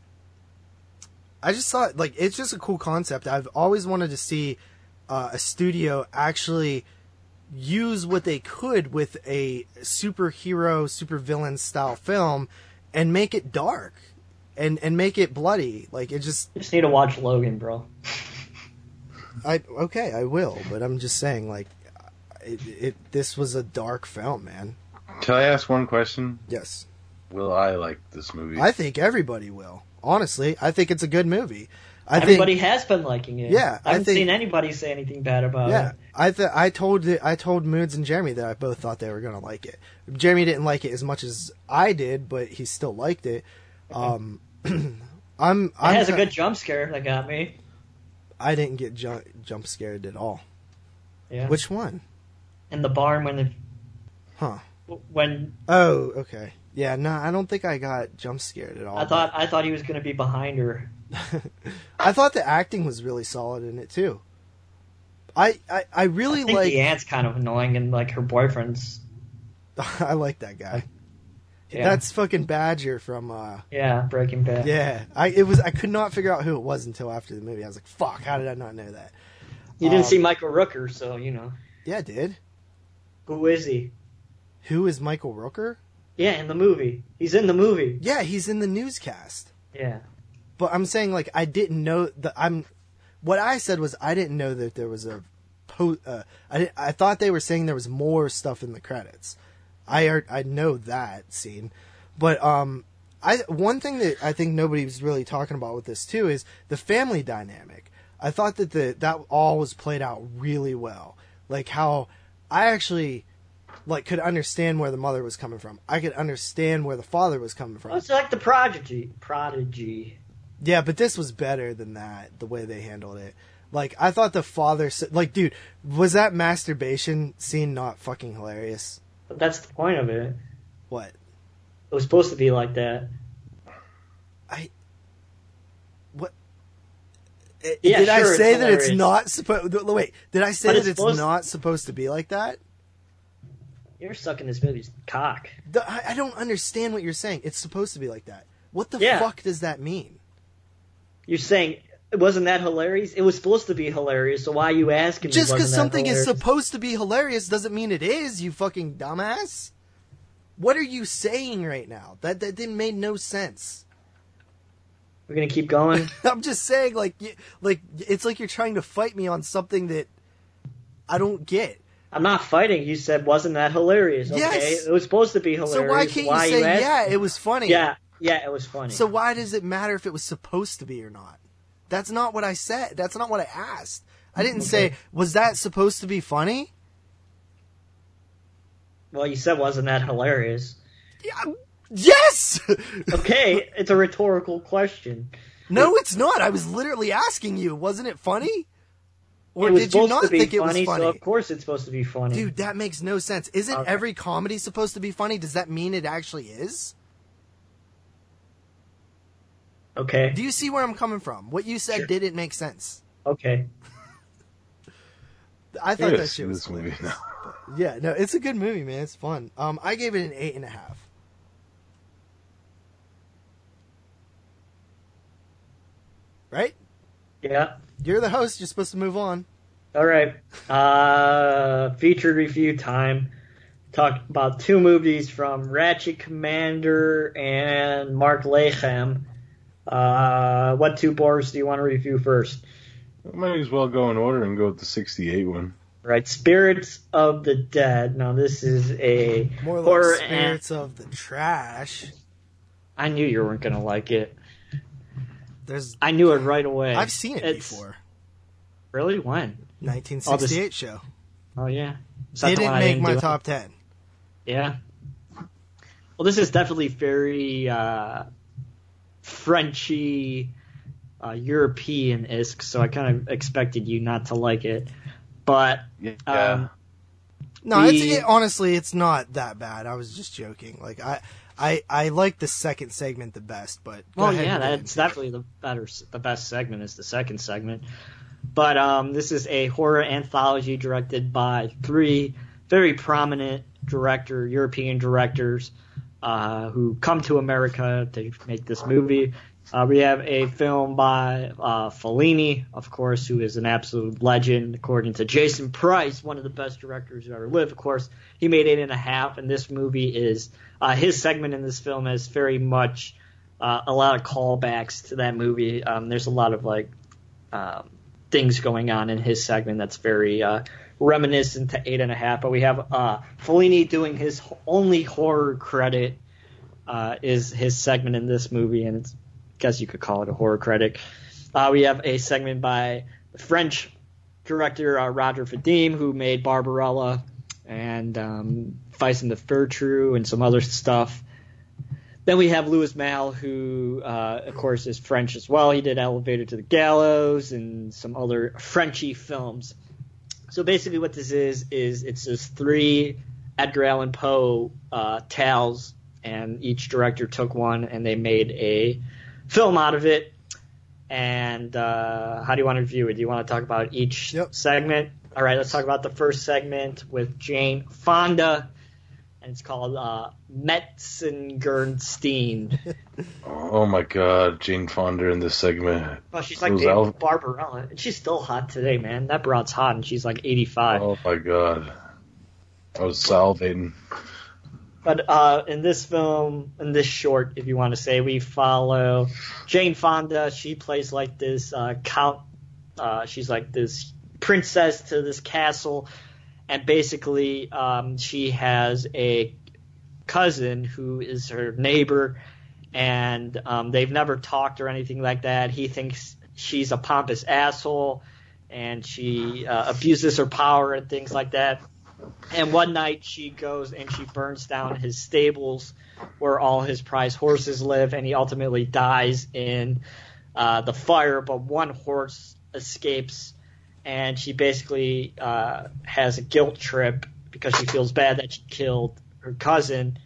I just thought like it's just a cool concept. I've always wanted to see uh, a studio actually use what they could with a superhero, supervillain style film and make it dark and and make it bloody. Like it just You just need to watch Logan, bro. I okay, I will, but I'm just saying like it, it this was a dark film, man. Can I ask one question? Yes. Will I like this movie? I think everybody will. Honestly, I think it's a good movie. I Everybody think has been liking it. Yeah, I I haven't think- seen anybody say anything bad about yeah, it. I th- I told the, I told Moods and Jeremy that I both thought they were gonna like it. Jeremy didn't like it as much as I did, but he still liked it. Um, I'm It I'm has a good jump scare that got me. I didn't get jump jump scared at all. Yeah. Which one? in the barn when the Huh? when Oh, okay. Yeah, no, I don't think I got jump scared at all. I thought I thought he was gonna be behind her. I thought the acting was really solid in it too. I I, I really I think like the aunt's kind of annoying and like her boyfriend's I like that guy. Yeah. That's fucking Badger from. uh yeah, Breaking Bad. Yeah, I it was. I could not figure out who it was until after the movie. I was like, "Fuck! How did I not know that?" You didn't Um, see Michael Rooker, so you know Yeah, I did. who is he? Who is Michael Rooker? Yeah, in the movie. He's in the movie. Yeah, he's in the newscast. Yeah. But I'm saying like I didn't know that I'm. What I said was I didn't know that there was a. Po- uh, I I thought they were saying there was more stuff in the credits. I I know that scene, but um, I one thing that I think nobody was really talking about with this too is the family dynamic. I thought that the that all was played out really well, like how I actually like could understand where the mother was coming from. I could understand where the father was coming from. It's like the Prodigy. Prodigy. Yeah, but this was better than that. The way they handled it. Like I thought the father, like, dude, was that masturbation scene not fucking hilarious? But that's the point of it. What? It was supposed to be like that. I. What? Yeah, did I say it's that it's not supposed? Wait, did I say But that it's it's not supposed to be like that? You're sucking this movie's cock. The- I, I don't understand what you're saying. It's supposed to be like that. What the Yeah. fuck does that mean? You're saying wasn't that hilarious? It was supposed to be hilarious. So why are you asking? Just because something is supposed to be hilarious doesn't mean it is. You fucking dumbass. What are you saying right now? That that didn't made no sense. We're gonna keep going. I'm just saying, like, like it's like you're trying to fight me on something that I don't get. I'm not fighting. You said wasn't that hilarious? Okay, Yes. it was supposed to be hilarious. So why can't you say asking? yeah, it was funny? Yeah, yeah, it was funny. So why does it matter if it was supposed to be or not? That's not what I said. That's not what I asked. I didn't say was that supposed to be funny? well, you said wasn't that hilarious? Yeah, yes. Okay, it's a rhetorical question. no, it's not. I was literally asking you. Wasn't it funny? Or it did you not think it was funny? so of course it's supposed to be funny. Dude, that makes no sense. Isn't Okay. every comedy supposed to be funny? Does that mean it actually is? Okay, Do you see where I'm coming from? What you said Sure. didn't make sense. okay. I I thought gotta that shit was this movie hilarious. Yeah, no, it's a good movie, man. It's fun. Um, I gave it an eight and a half. Right? Yeah. You're the host. You're supposed to move on. All right. Uh, featured review time. Talk about two movies from Ratchet Commander and Mark Layham. Uh, what two bars do you want to review first? I Might as well go in order and go with the 68 one. Right, Spirits of the Dead. Now this is a More like horror and spirits of the trash. I knew you weren't gonna like it. There's. I knew it right away. I've seen it It's- before. Really? When? 1968 show. Oh yeah. Is that Didn't one I make didn't my do? top ten. Yeah. Well, this is definitely very uh, Frenchy, uh, European isk, so I kind of expected you not to like it. But Yeah. um, No, The- it's, it, honestly, it's not that bad. I was just joking. Like I, I, I like the second segment the best, but go well, yeah, that's into definitely the better, the best segment is the second segment. But um, this is a horror anthology directed by three very prominent director, European directors, uh, who come to America to make this movie. Uh, we have a film by uh, Fellini, of course, who is an absolute legend, according to Jason Price, one of the best directors who ever lived. Of course, he made eight and a half, and this movie is uh, his segment in this film is very much uh, a lot of callbacks to that movie. Um, there's a lot of like um, things going on in his segment that's very uh, reminiscent to eight and a half. But we have uh, Fellini doing his only horror credit uh, is his segment in this movie, and it's, I guess you could call it a horror credit. Uh, we have a segment by the French director uh, Roger Vadim, who made Barbarella and um, Vice and the Fur True and some other stuff. Then we have Louis Malle, who, uh, of course, is French as well. He did Elevator to the Gallows and some other Frenchy films. So basically, what this is is it's just three Edgar Allan Poe uh, tales, and each director took one and they made a film out of it. And uh, how do you want to review it? Do you want to talk about each Yep. segment? All right, let's talk about the first segment with Jane Fonda. And it's called uh, Metzengerstein. Oh my god, Jane Fonda in this segment. Oh, she's like Al- Barbarella, and she's still hot today, man. That broad's hot, and she's like 85. Oh my god. I was salivating. But uh, in this film, in this short, if you want to say, we follow Jane Fonda. She plays like this uh, count. Uh, she's like this princess to this castle, and basically, um, she has a cousin who is her neighbor, and um, they've never talked or anything like that. He thinks she's a pompous asshole, and she uh, abuses her power and things like that. And one night she goes and she burns down his stables where all his prize horses live, and he ultimately dies in uh, the fire. But one horse escapes, and she basically uh, has a guilt trip because she feels bad that she killed her cousin,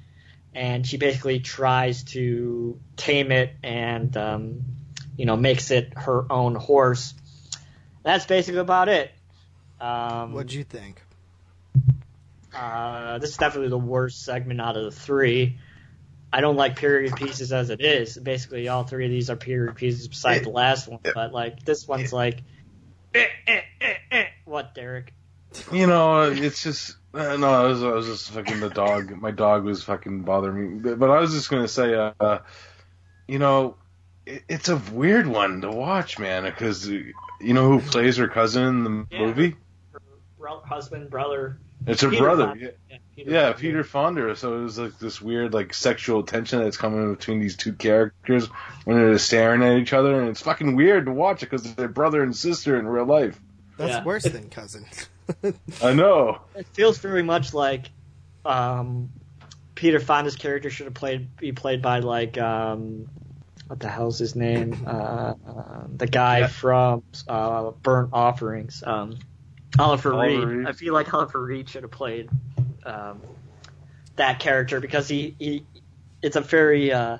and she basically tries to tame it and um, you know makes it her own horse. That's basically about it. Um, What'd you think? uh, this is definitely the worst segment out of the three. I don't like period pieces as it is. Basically, all three of these are period pieces besides the last one. But like this one's like, eh, eh, eh, what, Derek? You know, it's just uh, no. I was, I was just fucking the dog. My dog was fucking bothering me. But, I was just gonna say, uh, uh, you know, it, it's a weird one to watch, man. Because you know who plays her cousin in the Yeah. movie? Her husband, brother. It's her Peter brother. Yeah, Peter yeah, Fonda. Peter Fonda. So it was like this weird, like sexual tension that's coming between these two characters when they're just staring at each other, and it's fucking weird to watch it because they're brother and sister in real life. That's Yeah. worse than cousin. I know. It feels very much like um, Peter Fonda's character should have played be played by like um, what the hell's his name? Uh, uh, the guy Yeah. from uh, Burnt Offerings. Um, Oliver Oliver Reed. Reed. I feel like Oliver Reed should have played um, that character because he, he it's a very uh,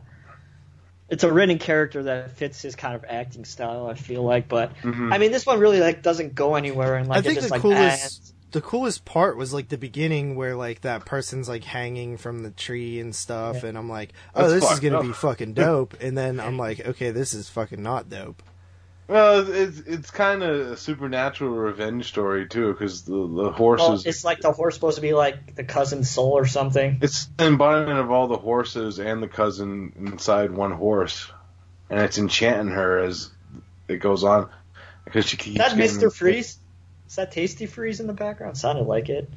it's a written character that fits his kind of acting style. I feel like, but Mhm. I mean, this one really like doesn't go anywhere and like I think it just the like coolest ends. the coolest part was like the beginning where like that person's like hanging from the tree and stuff, and I'm like, oh, That's this is gonna up. be fucking dope, and then I'm like, okay, this is fucking not dope. Well, it's it's kind of a supernatural revenge story too, because the the Well, horses. it's like the horse supposed to be like the cousin's soul or something. It's the embodiment of all the horses and the cousin inside one horse, and it's enchanting her as it goes on because she keeps. Is that Mr. Freeze? Is that Tasty Freeze in the background? Sounded like it.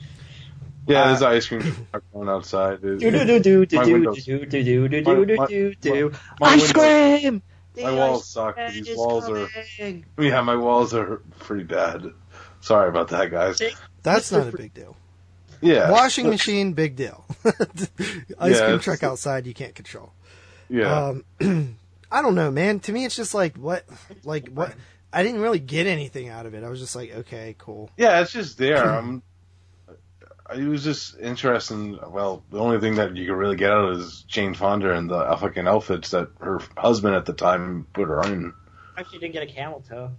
Yeah, uh, there's ice cream going outside. Do do do do do do do do do do do do do. Ice cream. The my walls suck. These is walls are- Yeah, my walls are pretty bad. Sorry about that, guys. That's not a big deal. Yeah, Washing machine, big deal. Ice Yeah, cream truck outside, you can't control. Yeah, Um, I don't know, man. To me, it's just like what, like what. I didn't really get anything out of it. I was just like, okay, cool. yeah, it's just there. I'm. It was just interesting. Well, the only thing that you could really get out of is Jane Fonda and the fucking outfits that her husband at the time put her in. Actually, didn't get a camel toe.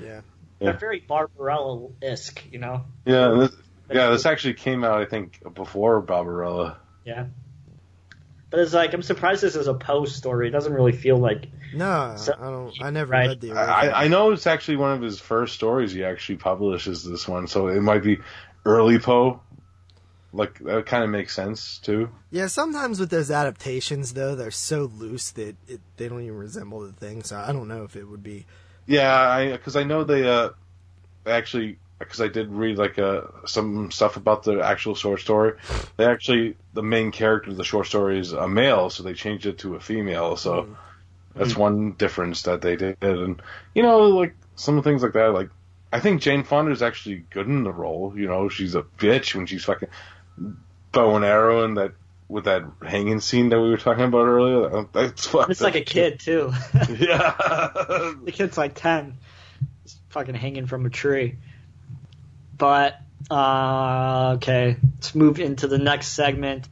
Yeah. Yeah. They're very Barbarella-esque, you know. Yeah, this, yeah. This actually came out, I think, before Barbarella. Yeah. But it's like I'm surprised this is a post story. It doesn't really feel like No, So- I don't. I never Right. read the original. I, I know it's actually one of his first stories he actually publishes this one, so it might be early Poe. Like that kind of makes sense too. Yeah, sometimes with those adaptations though, they're so loose that it, they don't even resemble the thing. So I don't know if it would be. Yeah, I because I know they uh actually because I did read like uh some stuff about the actual short story. They actually the main character of the short story is a male, so they changed it to a female. So that's one difference that they did, and you know like some things like that. Like I think Jane Fonda is actually good in the role. You know, she's a bitch when she's fucking bow and arrow and that with that hanging scene that we were talking about earlier. That's fucked it's like a kid too. Yeah. the kid's like ten, He's fucking hanging from a tree. But uh, okay, let's move into the next segment.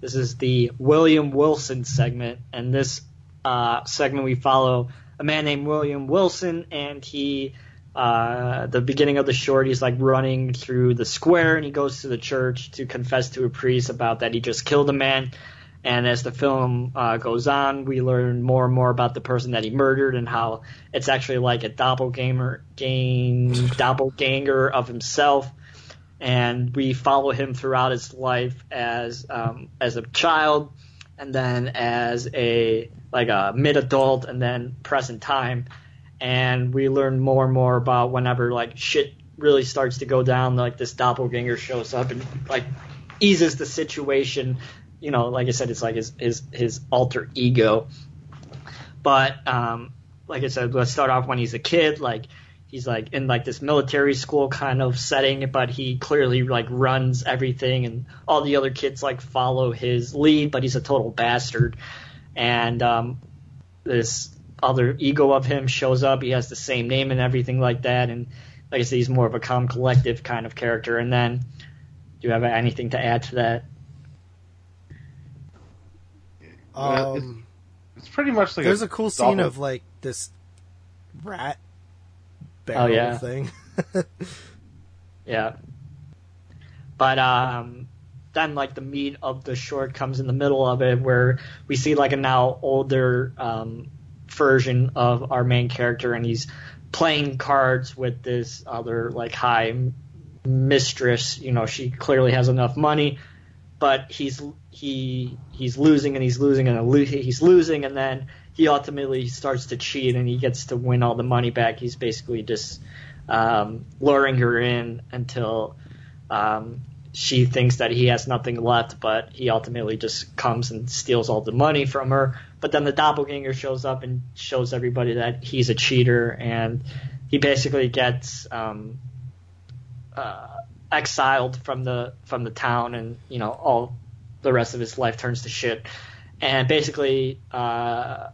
This is the William Wilson segment, and this uh, segment we follow a man named William Wilson, and he uh, the beginning of the short, he's like running through the square and he goes to the church to confess to a priest about that he just killed a man. And as the film uh, goes on, we learn more and more about the person that he murdered and how it's actually like a doppelganger, gang, doppelganger of himself. And we follow him throughout his life as um, as a child, and then as a like a mid adult, and then present time. And we learn more and more about whenever like shit really starts to go down, like this doppelganger shows up and like eases the situation you know, like I said, it's like his his his alter ego. But um, like I said, let's start off when he's a kid. Like he's like in like this military school kind of setting, but he clearly like runs everything, and all the other kids like follow his lead. But he's a total bastard, and um, this other ego of him shows up. He has the same name and everything like that, and like I said, he's more of a calm, collective kind of character. And then, do you have anything to add to that? Uh, it's, Um, it's pretty much like there's a cool scene of like this rat Oh, barrel yeah. thing. Yeah. But um then like the meat of the short comes in the middle of it where we see like a now older um version of our main character and he's playing cards with this other like high mistress, you know, she clearly has enough money, but he's he he's losing and he's losing and he's losing and then he ultimately starts to cheat and he gets to win all the money back. He's basically just um, luring her in until um, she thinks that he has nothing left, but he ultimately just comes and steals all the money from her. But then the doppelganger shows up and shows everybody that he's a cheater, and he basically gets um, uh, exiled from the from the town, and you know all the rest of his life turns to shit. And basically, uh,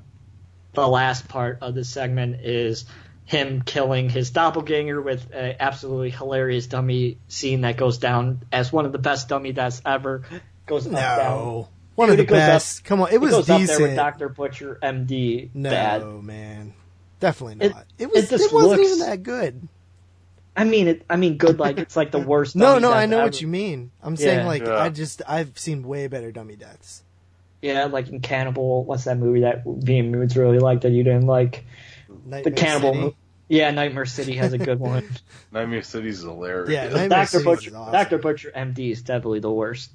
the last part of this segment is him killing his doppelganger with an absolutely hilarious dummy scene that goes down as one of the best dummy deaths ever. Goes up down. no, one Dude, of the it goes up- best. Come on, it It was goes up there decent. with Doctor Butcher, MD. no, Bad. man, definitely not. It, was. It, it wasn't looks- even that good. I mean, it. I mean, good. Like it's like the worst. No, no, I know ever. what you mean. I'm saying Yeah. like Yeah. I just I've seen way better dummy deaths. Yeah, like in Cannibal. What's that movie that V and Moods really liked that you didn't like? Nightmare The Cannibal. City. mo- Yeah, Nightmare City has a good one. Nightmare City's hilarious. Yeah, Nightmare Doctor Butcher. awesome. Doctor Butcher, MD is definitely the worst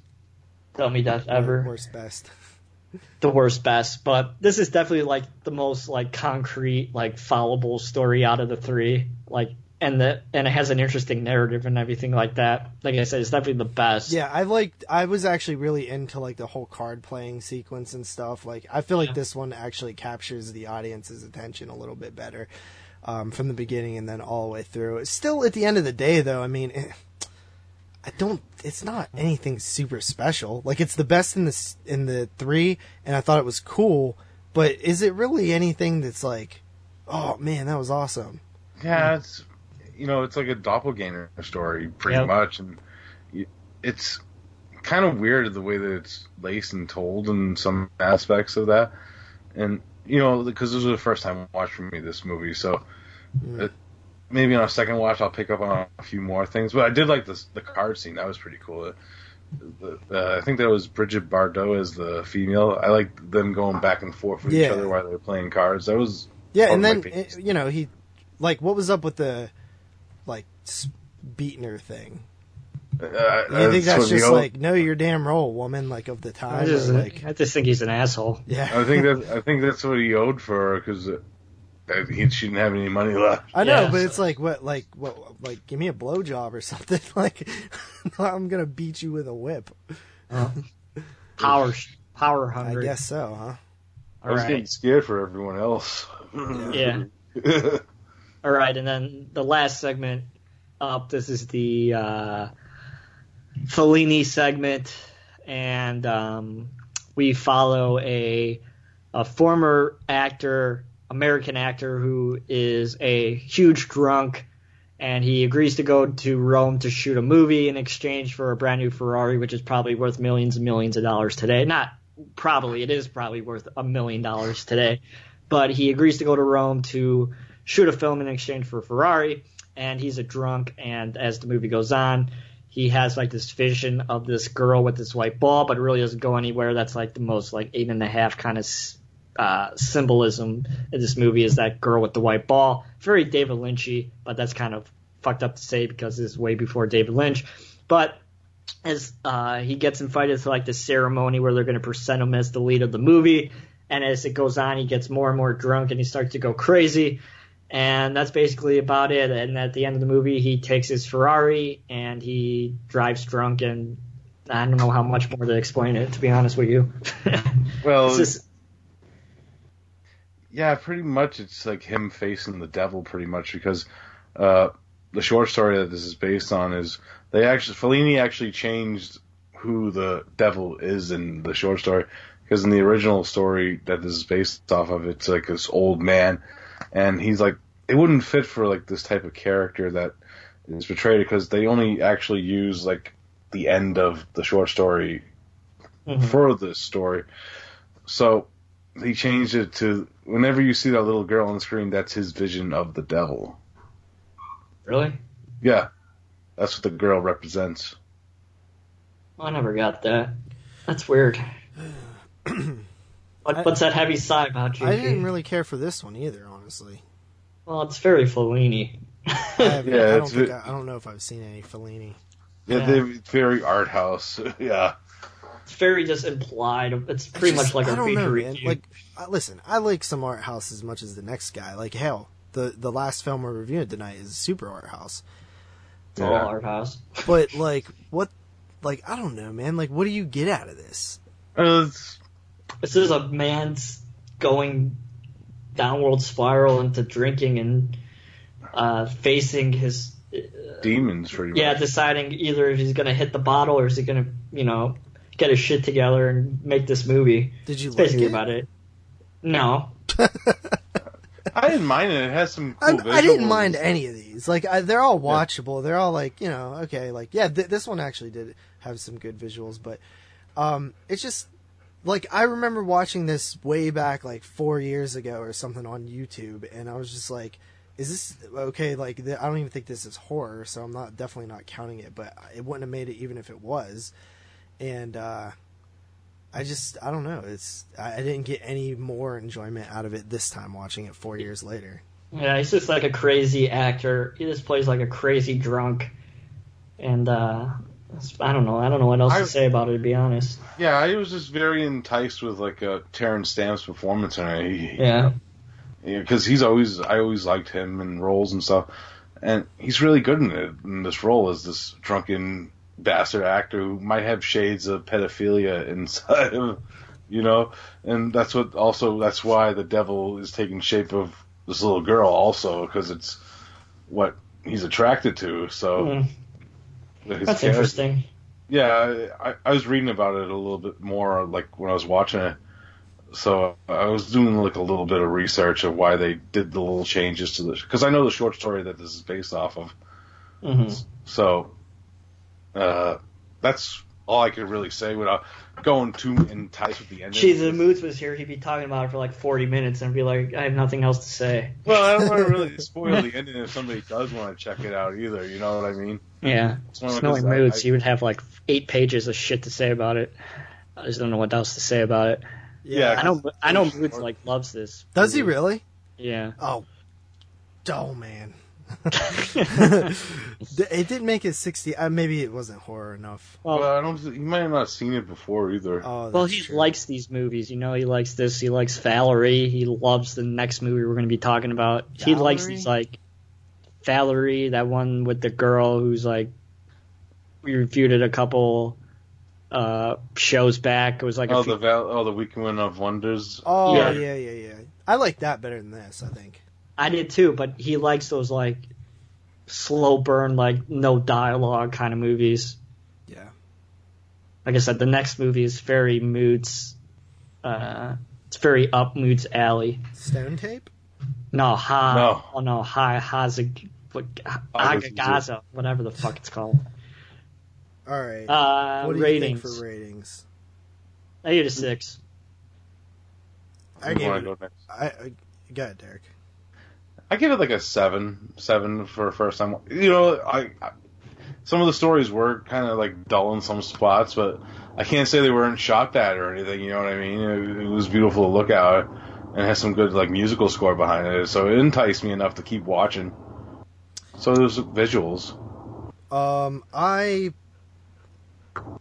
dummy death ever. Worst best. the worst best, but this is definitely like the most like concrete, like followable story out of the three. Like and the and it has an interesting narrative and everything like that. Like I said, it's definitely the best. Yeah, I liked. I was actually really into like the whole card playing sequence and stuff. Like, I feel like Yeah. this one actually captures the audience's attention a little bit better um, from the beginning and then all the way through. Still, at the end of the day, though, I mean, eh, I don't. It's not anything super special. Like, it's the best in the in the three, and I thought it was cool. But is it really anything that's like, oh man, that was awesome? Yeah, it's you know, it's like a doppelganger story, pretty Yep. much, and it's kind of weird the way that it's laced and told in some aspects of that, and you know, because this was the first time watch for me this movie, so Mm. it, maybe on a second watch I'll pick up on a few more things, but I did like this the card scene. That was pretty cool. It, the, uh, I think that was Brigitte Bardot as the female. I like them going back and forth with each other while they were playing cards. That was Yeah, and then might be. eh, you know he, like, what was up with the, like, s- beating her thing? Uh, I think that's what just old- like know your damn role, woman. Like of the I time, just, like I just think he's an asshole. yeah. I think that I think that's what he owed for her because he she didn't have any money left. I know, Yeah. but it's like what, like what, like give me a blowjob or something. Like I'm gonna beat you with a whip. Power, power I guess so, huh? I was All getting scared for everyone else. Yeah. All right, and then the last segment up. This is the uh, Fellini segment, and um, we follow a a former actor, American actor, who is a huge drunk, and he agrees to go to Rome to shoot a movie in exchange for a brand new Ferrari, which is probably worth millions and millions of dollars today. Not probably, it is probably worth a million dollars today, but he agrees to go to Rome to shoot a film in exchange for a Ferrari. And he's a drunk. And as the movie goes on, he has like this vision of this girl with this white ball, but it really doesn't go anywhere. That's like the most like eight and a half kind of uh, symbolism in this movie is that girl with the white ball. Very David Lynchy, but that's kind of fucked up to say because it's way before David Lynch. But as uh, he gets invited to like the ceremony where they're going to present him as the lead of the movie, and as it goes on, he gets more and more drunk and he starts to go crazy. And that's basically about it. And at the end of the movie, he takes his Ferrari and he drives drunk. And I don't know how much more to explain it, to be honest with you. Well, just, yeah, pretty much it's like him facing the devil, pretty much because uh, the short story that this is based on is they actually Fellini actually changed who the devil is in the short story because in the original story that this is based off of, it's like this old man, and he's like it wouldn't fit for like this type of character that is portrayed because they only actually use like the end of the short story Mhm. for this story. So he changed it to whenever you see that little girl on the screen, that's his vision of the devil. really? Yeah, that's what the girl represents. I never got that. That's weird. what, what's that heavy sigh about, JP? I didn't really care for this one either, honestly. Well, it's very Fellini. I, haven't- Yeah, I don't it's think ve- I, I don't know if I've seen any Fellini. Yeah, Yeah. they're very art house. yeah, It's very just implied. It's pretty Just- much like I a don't know, man. review. Like, I, listen, I like some art house as much as the next guy. Like, hell, the the last film we're reviewing tonight is super art house. it's all art house. But like, what? Like, I don't know, man. Like, what do you get out of this? Uh, This is a man's going downward spiral into drinking and uh, facing his demons pretty much. yeah, deciding either if he's gonna hit the bottle or is he gonna you know get his shit together and make this movie. Did you It's like basically it? about it. No, I didn't mind it. It has some I, cool I didn't mind any of these. Like, I, they're all watchable. They're all like, you know, okay. Like, yeah, th- this one actually did have some good visuals, but um, it's just like I remember watching this way back, like four years ago or something on YouTube, and I was just like, "Is this okay?" Like, I don't even think this is horror, so I'm not definitely not counting it. But it wouldn't have made it even if it was, and uh, I just I don't know. It's I, I didn't get any more enjoyment out of it this time watching it four years later. yeah, he's just like a crazy actor. He just plays like a crazy drunk, and uh, I don't know. I don't know what else I- to say about it to be honest. Yeah, I was just very enticed with like uh, Terence Stamp's performance it. He- Yeah. because he's always I always liked him in roles and stuff, and he's really good in it in this role as this drunken bastard actor who might have shades of pedophilia inside of him, you know, and that's what also that's why the devil is taking shape of this little girl also because it's what he's attracted to. So his that's character- interesting. yeah, I, I was reading about it a little bit more, like when I was watching it. So I was doing like a little bit of research of why they did the little changes to this, because I know the short story that this is based off of. hmm So uh, that's all I could really say without going too enticed with the ending. Geez, if Moods was here, he'd be talking about it for like 40 minutes and be like, I have nothing else to say. Well, I don't want to really spoil the ending if somebody does want to check it out either. You know what I mean? Yeah. It's one of Snowing those- I- Moods, he would have like eight pages of shit to say about it. I just don't know what else to say about it. Yeah, I know, I know Moods like loves this. Does he really? Yeah. Oh, oh man. it didn't make it 60. Uh, maybe it wasn't horror enough. Well, Well, I don't. You might have not seen it before either. Oh, well, he true. likes these movies. You know, he likes this. He likes Valerie. He loves the next movie we're going to be talking about. He likes Valerie? these like Valerie, that one with the girl who's like we reviewed it a couple uh shows back. It was like a oh, few- the Val- oh, the Weekend of Wonders. Oh, Yeah. yeah. yeah, yeah, I like that better than this, I think. I did too, but he likes those like slow burn, like no dialogue kind of movies. Yeah. Like I said, the next movie is very moods. Uh, it's very up moods alley. Stone tape? No, ha, No. oh no, ha, hazag, what, agagaza, whatever the fuck it's called. All right. Uh, what do ratings. you think for ratings? I give it a six. I You gave it, go next? I, I, go ahead, Derek. I give it like a seven, seven for first time. You know, I, I some of the stories were kind of like dull in some spots, but I can't say they weren't shot at or anything. You know what I mean? It, it was beautiful to look at, and it has some good like musical score behind it. So it enticed me enough to keep watching. So there's visuals. Um, I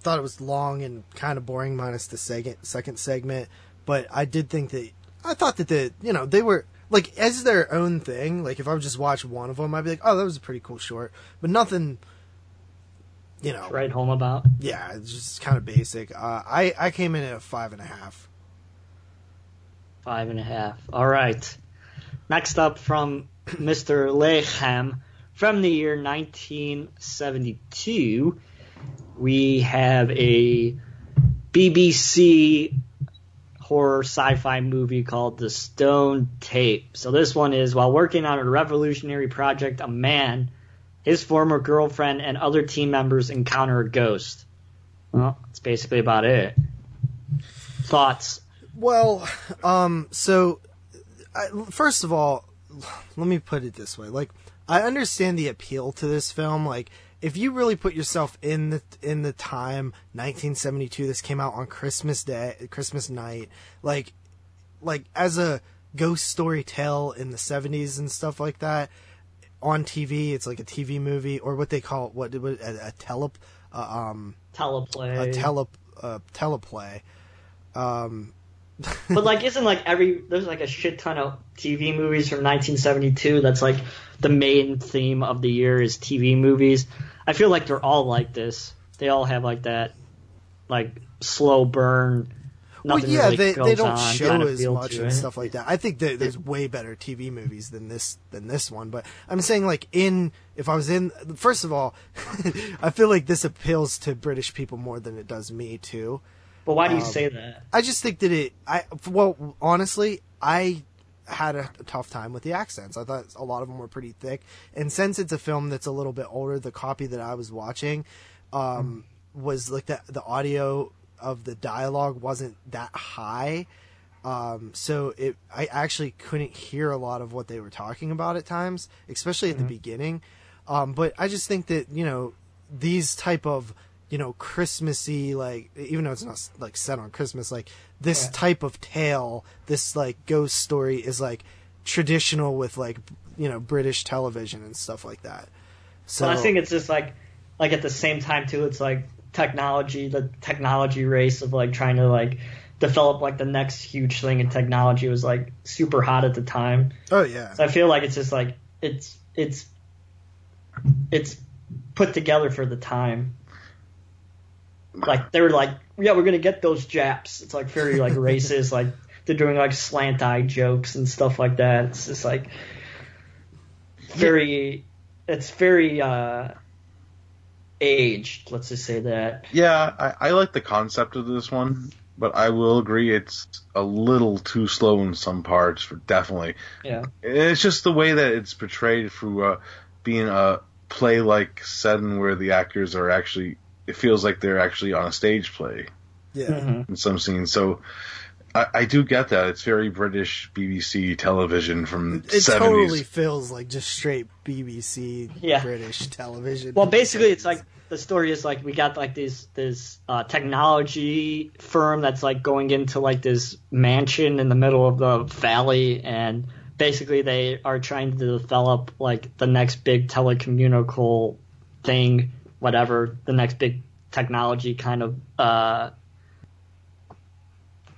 thought it was long and kind of boring, minus the second second segment. But I did think that I thought that the you know they were like as their own thing. Like if I would just watch one of them, I'd be like, oh, that was a pretty cool short, but nothing. You know, Right home about. yeah, it's just kind of basic. Uh, I I came in at a five and a half. Five and a half. All right. Next up from Mr. Lechem from the year 1972, we have a BBC horror sci-fi movie called The Stone Tape. So this one is while working on a revolutionary project, a man, his former girlfriend, and other team members encounter a ghost. Well, that's basically about it. Thoughts? Well, um, so I, first of all, let me put it this way: like, I understand the appeal to this film. Like, if you really put yourself in the in the time 1972, this came out on Christmas Day, Christmas night. Like, like as a ghost story tale in the 70s and stuff like that on TV. It's like a TV movie or what they call what, what a, a tele uh, um Teleplay. a tele uh, teleplay. Um, But like, isn't like every there's like a shit ton of TV movies from 1972 that's like the main theme of the year is TV movies. I feel like they're all like this. They all have like that, like slow burn. Well, yeah, really they, they don't on show kind of as much and it. stuff like that. I think that there's way better TV movies than this than this one. But I'm saying like in if I was in first of all, I feel like this appeals to British people more than it does me too. But why do you um, say that? I just think that it. I well, honestly, I had a, tough time with the accents. I thought a lot of them were pretty thick, and since it's a film that's a little bit older, the copy that I was watching um, was like the the audio of the dialogue wasn't that high. Um, so it, I actually couldn't hear a lot of what they were talking about at times, especially at the beginning. Um, but I just think that you know these type of you know Christmassy like even though it's not like set on Christmas like this type of tale, this like ghost story is like traditional with like you know British television and stuff like that. So Well, I think it's just like, like at the same time too, it's like technology, the technology race of like trying to like develop like the next huge thing in technology was like super hot at the time. oh yeah, So I feel like it's just like it's it's it's put together for the time. Like they were like, yeah, we're gonna get those Japs. It's like very like racist. Like they're doing like slant eye jokes and stuff like that. It's just like very. It's very uh aged. Let's just say that. Yeah, I, I like the concept of this one, but I will agree it's a little too slow in some parts. For definitely, Yeah. it's just the way that it's portrayed through uh, being a play-like setting where the actors are actually. It feels like they're actually on a stage play yeah. Mhm. in some scenes. So. I, I do get that. It's very British BBC television from It 70s. totally feels like just straight BBC Yeah. British television. Well, basically, it's like the story is like we got like this this uh, technology firm that's like going into like this mansion in the middle of the valley, and basically they are trying to develop like the next big telecommunical thing, whatever the next big technology kind of uh,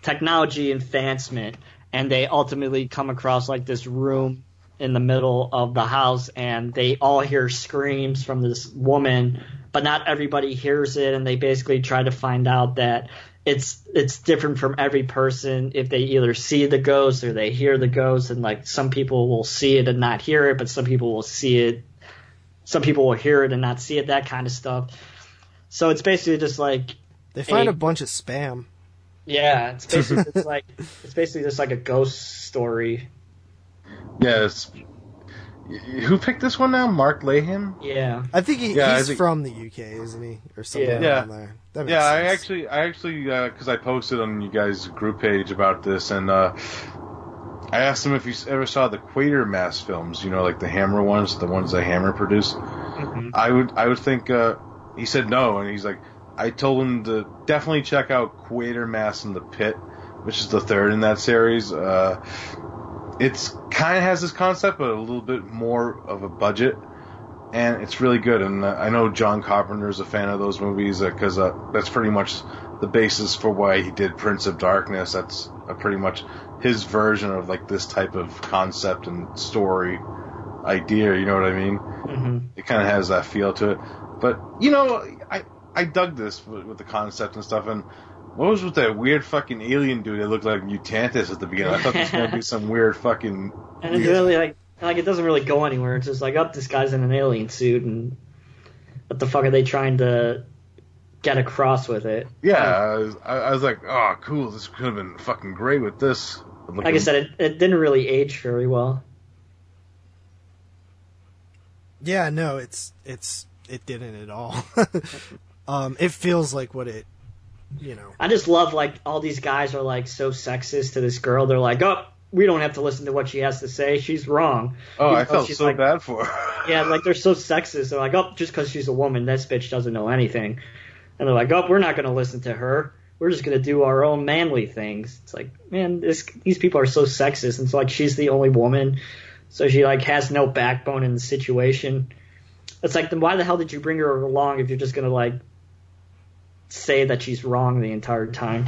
technology advancement, and they ultimately come across like this room in the middle of the house and they all hear screams from this woman but not everybody hears it and they basically try to find out that it's it's different from every person. If they either see the ghost or they hear the ghost and like some people will see it and not hear it but some people will see it some people will hear it and not see it that kind of stuff so it's basically just like they find a- a bunch of spam. yeah it's basically just like it's basically just like a ghost story Yes. Who picked this one now? Mark Laham? yeah I think he, Yeah, he's think- from the UK, isn't he, or somewhere Yeah. there? That makes Yeah, I actually, I actually, because I posted on you guys' group page about this, and uh, I asked him if he ever saw the Quatermass films, you know, like the Hammer ones, the ones that Hammer produced. I would, I would think. Uh, he said no, and he's like, I told him to definitely check out Quatermass in the Pit, which is the third in that series. Uh, it's kind of has this concept, but a little bit more of a budget, and it's really good. And uh, I know John Carpenter is a fan of those movies because uh, that's pretty much the basis for why he did Prince of Darkness. That's uh, pretty much his version of like this type of concept and story idea. You know what I mean? hmm It kind of has that feel to it. But you know, I I dug this with, with the concept and stuff. And what was with that weird fucking alien dude that looked like Mutantis at the beginning? I thought this was gonna be some weird fucking. And it's really like like it doesn't really go anywhere. It's just like, oh, this guy's in an alien suit, and what the fuck are they trying to get across with it? Yeah, I was, I, I was like, oh, cool. This could have been fucking great with this. Like I said, it, it didn't really age very well. Yeah, no, it's it's it didn't at all. um, it feels like what it, you know. I just love like all these guys are like so sexist to this girl. They're like, oh, we don't have to listen to what she has to say. She's wrong. oh, I Even though felt she's so like- bad for her. Yeah, like they're so sexist. They're like, oh, just because she's a woman, this bitch doesn't know anything. And they're like, oh, we're not going to listen to her. We're just going to do our own manly things. It's like, man, this these people are so sexist. And it's like she's the only woman, so she like has no backbone in the situation. It's like, then why the hell did you bring her along if you're just going to like say that she's wrong the entire time?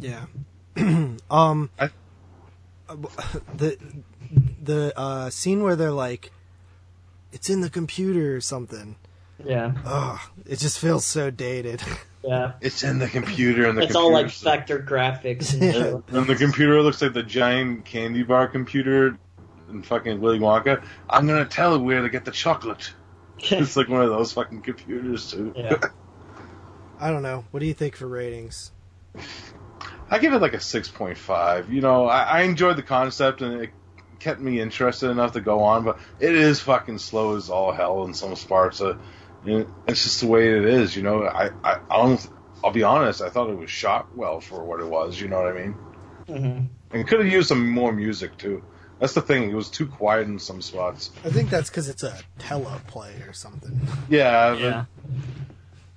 Yeah. um. I- the the uh, scene where they're like, it's in the computer or something. Yeah, Ugh, it just feels so dated. yeah. It's in the computer, and the It's all like computer's- vector graphics and shit. And the computer looks like the giant candy bar computer in fucking Willy Wonka. I'm gonna tell it where to get the chocolate. It's like one of those fucking computers too. yeah. I don't know. What do you think for ratings? I give it like a six point five. You know, I, I enjoyed the concept and it kept me interested enough to go on, but it is fucking slow as all hell in some parts. Uh, you know, it's just the way it is. You know, I I, I don't. I'll be honest. I thought it was shot well for what it was. You know what I mean? hmm And could have used some more music too. That's the thing. It was too quiet in some spots. I think that's because it's a teleplay or something. Yeah, but Yeah.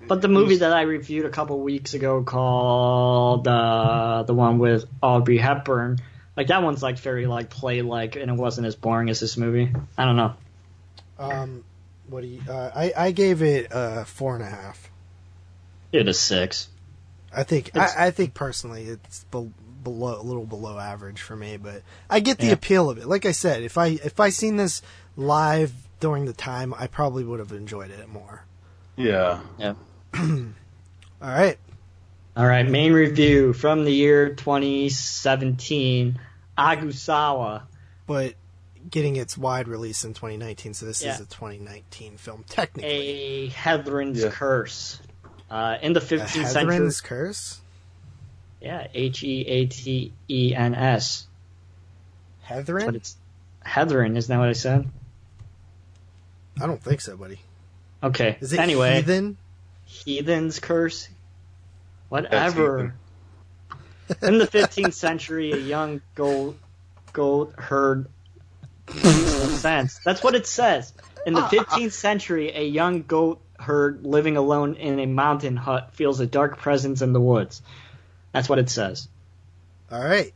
But the movie that I reviewed a couple weeks ago called uh, the one with Audrey Hepburn, like that one's like very like play like, and it wasn't as boring as this movie. I don't know. Um, what do you? Uh, I I gave it uh, four and a half. It is six. I think I, I think personally it's be- below a little below average for me, but I get the Yeah. appeal of it. Like I said, if I if I seen this live during the time, I probably would have enjoyed it more. Yeah. Yeah. All right, All right, main review from the year 2017, Agusawa. but getting its wide release in 2019, so this Yeah. is a 2019 film technically. A Heathren's Yeah. Curse. Uh, in the A 15th century. Heathren's Curse. Yeah, H E A T E N S. But Heathrin? it's Heathrin, isn't that what I said? I don't think so, buddy. Okay. Is it anyway, heathen? Heathen's Curse? Whatever. In the 15th century, a young goat, goat herd. Sense. That's what it says. In the ah. 15th century, a young goat herd living alone in a mountain hut feels a dark presence in the woods. That's what it says. All right.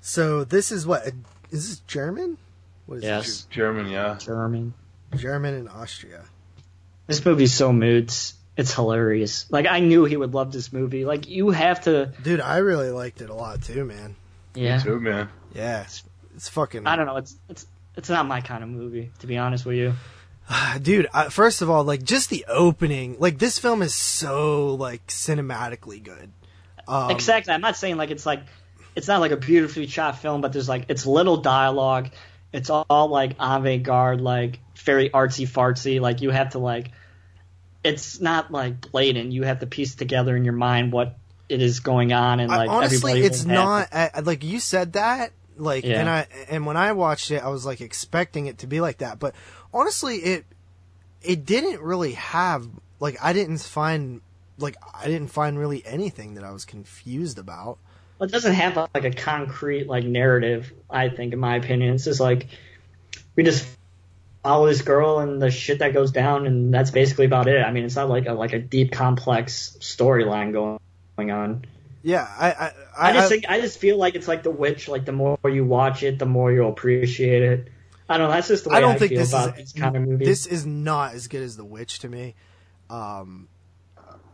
So this is what is this German? What is Yes. German, yeah. German. German and Austria. This movie's so moods. It's hilarious. Like I knew he would love this movie. Like you have to. Dude, I really liked it a lot too, man. Yeah. Too, man. Yeah, it's fucking. I don't know. It's it's it's not my kind of movie, to be honest with you. dude. I, first of all, like just the opening, like this film is so like cinematically good. Um, exactly. I'm not saying like it's like it's not like a beautifully shot film, but there's like it's little dialogue. It's all like avant garde, like very artsy fartsy. Like you have to like it's not like blatant. You have to piece together in your mind what it is going on and I- like honestly, everybody it's not I, like you said that. Like, Yeah. and I and when I watched it, I was like expecting it to be like that. But honestly, it it didn't really have like I didn't find like I didn't find really anything that I was confused about. Well, it doesn't have like a concrete like narrative. I think, in my opinion, it's just like we just follow this girl and the shit that goes down, and that's basically about it. I mean, it's not like a like a deep, complex storyline going going on. Yeah, I I, I just think I just feel like it's like The Witch. Like the more you watch it, the more you'll appreciate it. I don't know. That's just the way I don't I think feel this about is these kind of movies. this is not as good as The Witch to me. Um,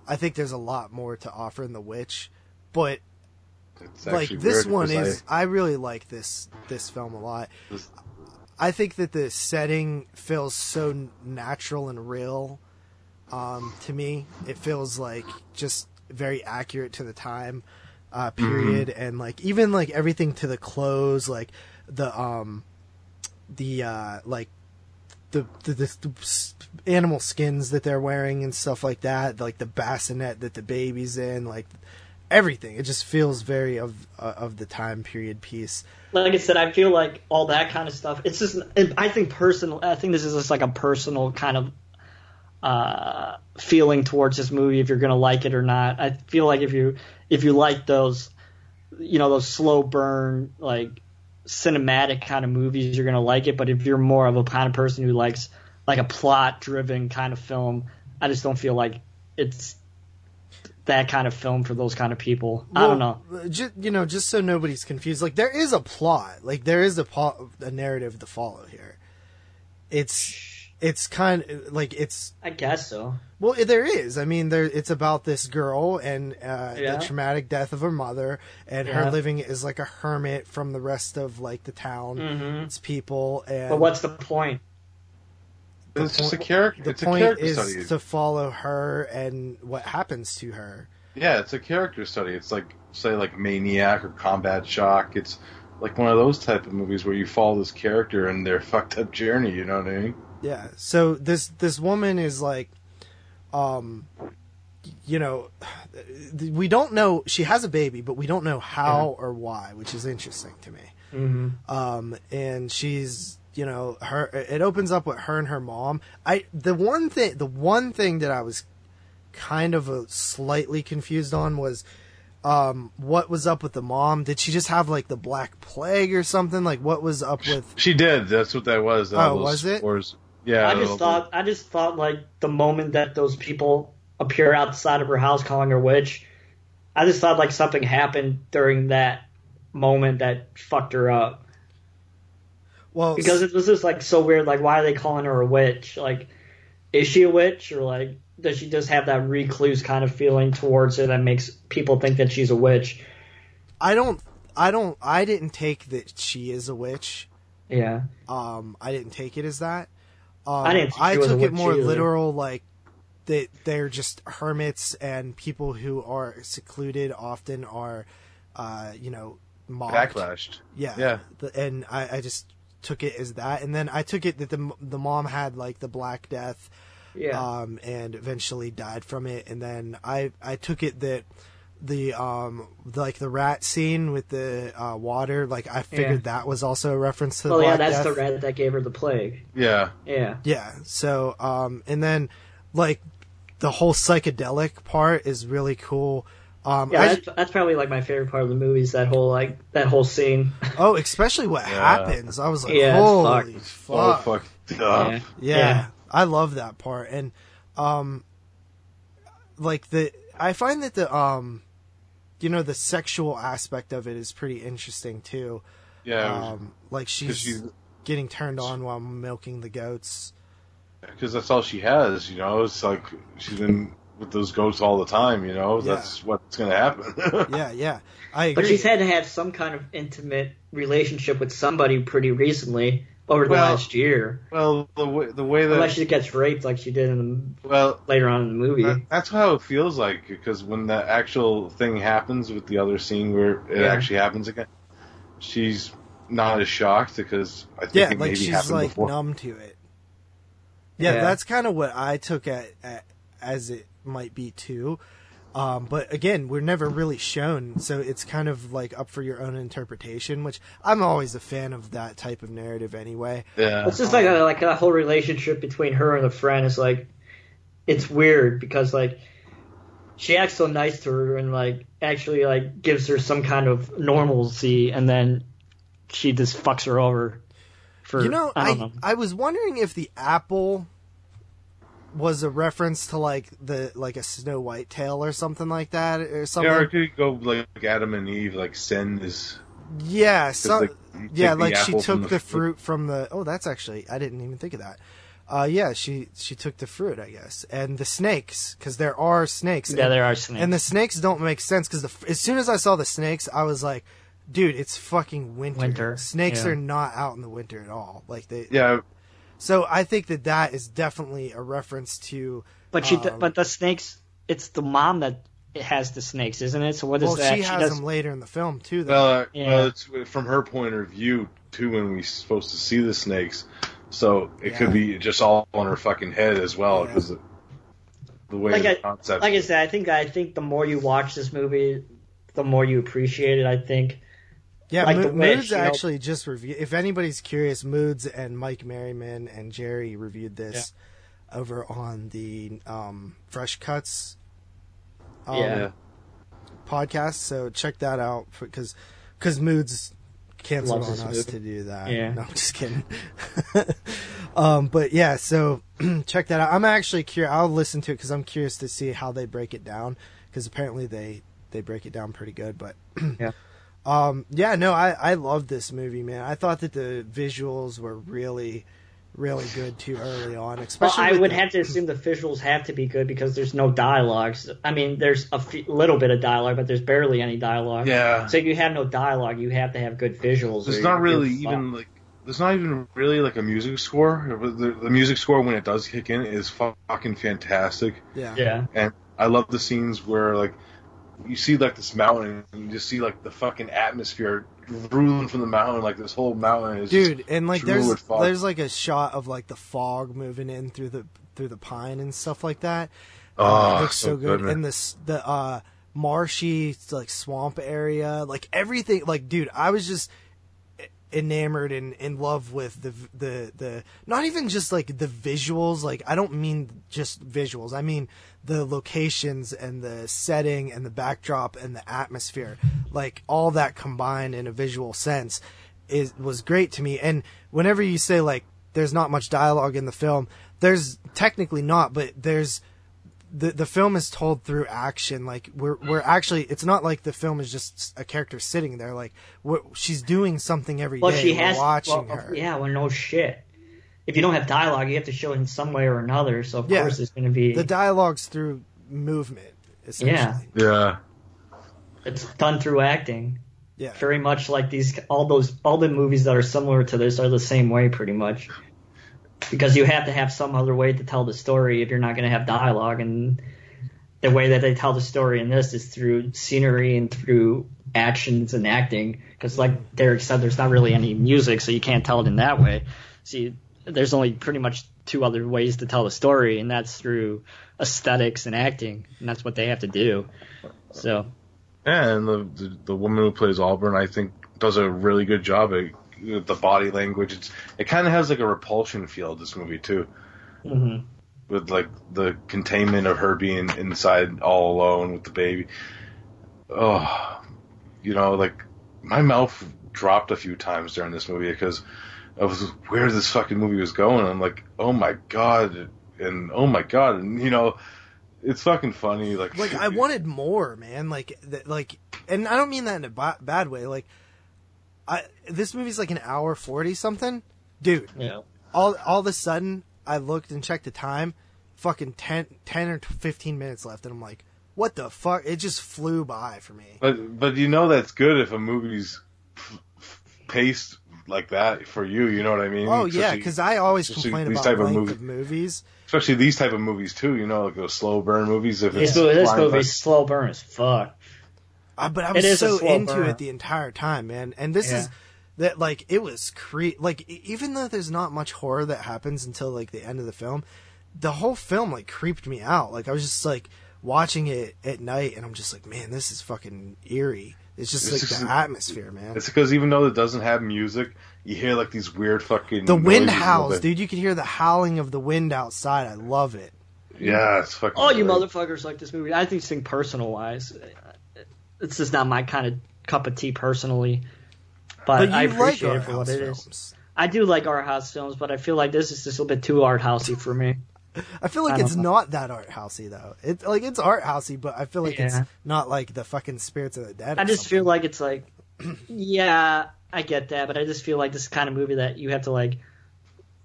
I think there's a lot more to offer in The Witch, but like this one is I, really like this this film a lot. This- I think that the setting feels so natural and real um, to me. It feels like just very accurate to the time uh, period, and like even like everything to the clothes, like the um the uh like the, the, the, the animal skins that they're wearing and stuff like that, like the bassinet that the baby's in, like everything. It just feels very of uh, of the time period piece. like I said, I feel like all that kind of stuff. It's just, I think personal. I think this is just like a personal kind of uh, feeling towards this movie. If you're gonna like it or not, I feel like if you if you like those, you know, those slow burn like cinematic kind of movies, you're gonna like it. But if you're more of a kind of person who likes like a plot driven kind of film, I just don't feel like it's that kind of film for those kind of people. I don't know. Just, you know, just so nobody's confused, like there is a plot, like there is a po- a narrative to follow here. It's it's kind of like it's I guess so. well, there is. I mean, there it's about this girl and uh, Yeah. the traumatic death of her mother, and her living as like a hermit from the rest of like the town, its people. And Mm-hmm. But what's the point? it's just a point- character. the it's a point character is study. to follow her and what happens to her. Yeah, it's a character study. It's like say like Maniac or Combat Shock. It's like one of those type of movies where you follow this character and their fucked up journey. You know what I mean? Yeah. So this this woman is like, um, you know, we don't know she has a baby, but we don't know how or why, which is interesting to me. Mm-hmm. Um, and she's you know her. It opens up with her and her mom. I the one thing the one thing that I was kind of a slightly confused on was. Um, what was up with the mom? Did she just have like the black plague or something? Like, what was up with? She did. That's what that was. all Oh, those was it? spores. Yeah. I just the- thought I just thought like the moment that those people appear outside of her house calling her witch, I just thought like something happened during that moment that fucked her up. Well, Because it was just like so weird, like why are they calling her a witch? Like is she a witch or like does she just have that recluse kind of feeling towards her that makes people think that she's a witch? I don't, I don't, I didn't take that she is a witch. Yeah. Um, I didn't take it as that. Um, I didn't think she was took it witch more either. literal, like that they're just hermits and people who are secluded often are, uh, you know, mocked. backlashed. Yeah, Yeah. The- and I, I just took it as that, and then I took it that the the mom had like the Black Death, Yeah. um, and eventually died from it. And then I I took it that the um like the rat scene with the uh, water, like I figured that was also a reference to the well, yeah, Black that's the rat that gave her the plague. Yeah. Yeah. Yeah. So um and then like the whole psychedelic part is really cool. Um, Yeah, I- that's, that's probably like my favorite part of the movie is that whole like that whole scene. oh, especially what Yeah. happens. I was like, Yeah, it's holy fucked. Oh fuck. fuck. Yeah. Yeah, Yeah. I love that part, and um, like the I find that the um, you know, the sexual aspect of it is pretty interesting too. Yeah. Um, like she's she's- getting turned on while milking the goats. Because that's all she has. You know. It's like she's been with those goats all the time. You know. Yeah. That's what's gonna happen. Yeah, yeah, I agree. But she's had to have some kind of intimate relationship with somebody pretty recently over the Well, last year. well, the way the way that Unless she gets raped like she did in the, well later on in the movie. That- That's how it feels like because when the actual thing happens with the other scene where it Yeah. actually happens again, she's not as shocked because I think yeah, it like maybe she's happened like before. numb to it. Yeah, Yeah. that's kind of what I took at, at as it might be too. Um, but again, we're never really shown, so it's kind of like up for your own interpretation. Which I'm always a fan of that type of narrative, anyway. Yeah, It's just like a, like a whole relationship between her and the friend is like, it's weird because like she acts so nice to her and like actually like gives her some kind of normalcy, and then she just fucks her over. For You know, I I know. I was wondering if the apple was a reference to like the like a Snow White tale or something like that or something. Yeah, or could go like Adam and Eve, like sin is. Yeah, so, like, yeah, like she took from the, fruit from the. Oh, that's actually I didn't even think of that. Uh, yeah, she she took the fruit, I guess, and the snakes because there are snakes. yeah, and, there are snakes. and the snakes don't make sense because the as soon as I saw the snakes, I was like, dude, it's fucking winter. Winter, Snakes yeah. are not out in the winter at all. Like they. Yeah, So I think that that is definitely a reference to. but she, um, but the snakes. It's the mom that has the snakes, isn't it? So what is Well, that? she has does, them later in the film too. Though. well, uh, Yeah. well, it's from her point of view too. When we're supposed to see the snakes, so it Yeah. could be just all on her fucking head as well Yeah. because the, the way Like the I- concept. like I said, I think I think the more you watch this movie, the more you appreciate it. I think. Yeah, like Mo- Wish, Moods you know? actually just reviewed. If anybody's curious, Moods and Mike Merriman and Jerry reviewed this over on the um, Fresh Cuts um, Yeah. podcast. So check that out because because Moods canceled Loves on us movie. to do that. Yeah. No, I'm just kidding. um, but yeah, so check that out. I'm actually curious. I'll listen to it because I'm curious to see how they break it down because apparently they they break it down pretty good. But Yeah. Um, yeah, no, I I love this movie, man. I thought that the visuals were really really good too early on, Well, especially. I would the- have to assume the visuals have to be good because there's no dialogues. I mean, there's a little bit of dialogue, but there's barely any dialogue. yeah, So if you have no dialogue, you have to have good visuals. there's or not really fucked. even like. There's not even really like a music score. The, the music score when it does kick in is fucking fantastic. yeah. Yeah. And I love the scenes where like you see like this mountain and you just see like the fucking atmosphere ruling from the mountain. Like this whole mountain is dude and like there's there's like a shot of like the fog moving in through the through the pine and stuff like that. Oh, Uh, it looks so, so good, good, and this the uh marshy like swamp area like everything like dude i was just enamored and in love with the the the not even just like the visuals like i don't mean just visuals i mean the locations and the setting and the backdrop and the atmosphere like all that combined in a visual sense is was great to me. And whenever you say like there's not much dialogue in the film there's technically not but there's the the film is told through action. Like we're we're actually, it's not like the film is just a character sitting there. Like we're, she's doing something every day. Well, she has. watching well, her. Yeah. Well, no shit. If you don't have dialogue, you have to show it in some way or another. So of Yeah. course it's going to be. The dialogue's through movement. Essentially. yeah. it's done through acting. Yeah. Very much like these. All those. All the movies that are similar to this are the same way, pretty much. Because you have to have some other way to tell the story if you're not going to have dialogue, and the way that they tell the story in this is through scenery and through actions and acting. Because, like Derek said, there's not really any music, so you can't tell it in that way. See, there's only pretty much two other ways to tell the story, and that's through aesthetics and acting, and that's what they have to do. So, Yeah, And the, the the woman who plays Albrun, I think, does a really good job at the body language. It's it kind of has like a repulsion feel. This movie too, mhm. with like the containment of her being inside all alone with the baby. Oh, you know, like my mouth dropped a few times during this movie because of where this fucking movie was going. I'm like, oh my god, and oh my god, and you know. It's fucking funny, like Like I wanted more, man. Like th- like, and I don't mean that in a bad way. Like, I this movie's like an hour forty something, dude. yeah. all all of a sudden I looked and checked the time, fucking 10, 10 or fifteen minutes left, and I'm like, what the fuck? It just flew by for me. But but you know that's good if a movie's f- f- paced like that for you. You know what I mean? Oh yeah, because I always especially complain these about type of movie- of movies. especially these type of movies too. You know, like those slow burn movies. If This, it's movie, this flying movie's fast- slow burn as fuck. Uh, but I was so into burn. it the entire time, man. And this Yeah. is that like it was cre like even though there's not much horror that happens until like the end of the film, the whole film like creeped me out. Like I was just like watching it at night, and I'm just like, man, this is fucking eerie. It's just It's like just- the atmosphere, man. It's because even though it doesn't have music, you hear like these weird fucking The wind howls, dude. You can hear the howling of the wind outside. I love it. Yeah, it's fucking. All you motherfuckers like this movie. I think think personal wise, it's just not my kind of cup of tea personally. But, But I appreciate art it for what it is. films. I do like art house films, but I feel like this is just a little bit too art housey for me. I feel like I it's know. not that art housey though. It's like it's art housey, but I feel like it's not like the fucking Spirits of the Dead. I just something. feel like it's like, yeah, I get that, but I just feel like this is the kind of movie that you have to like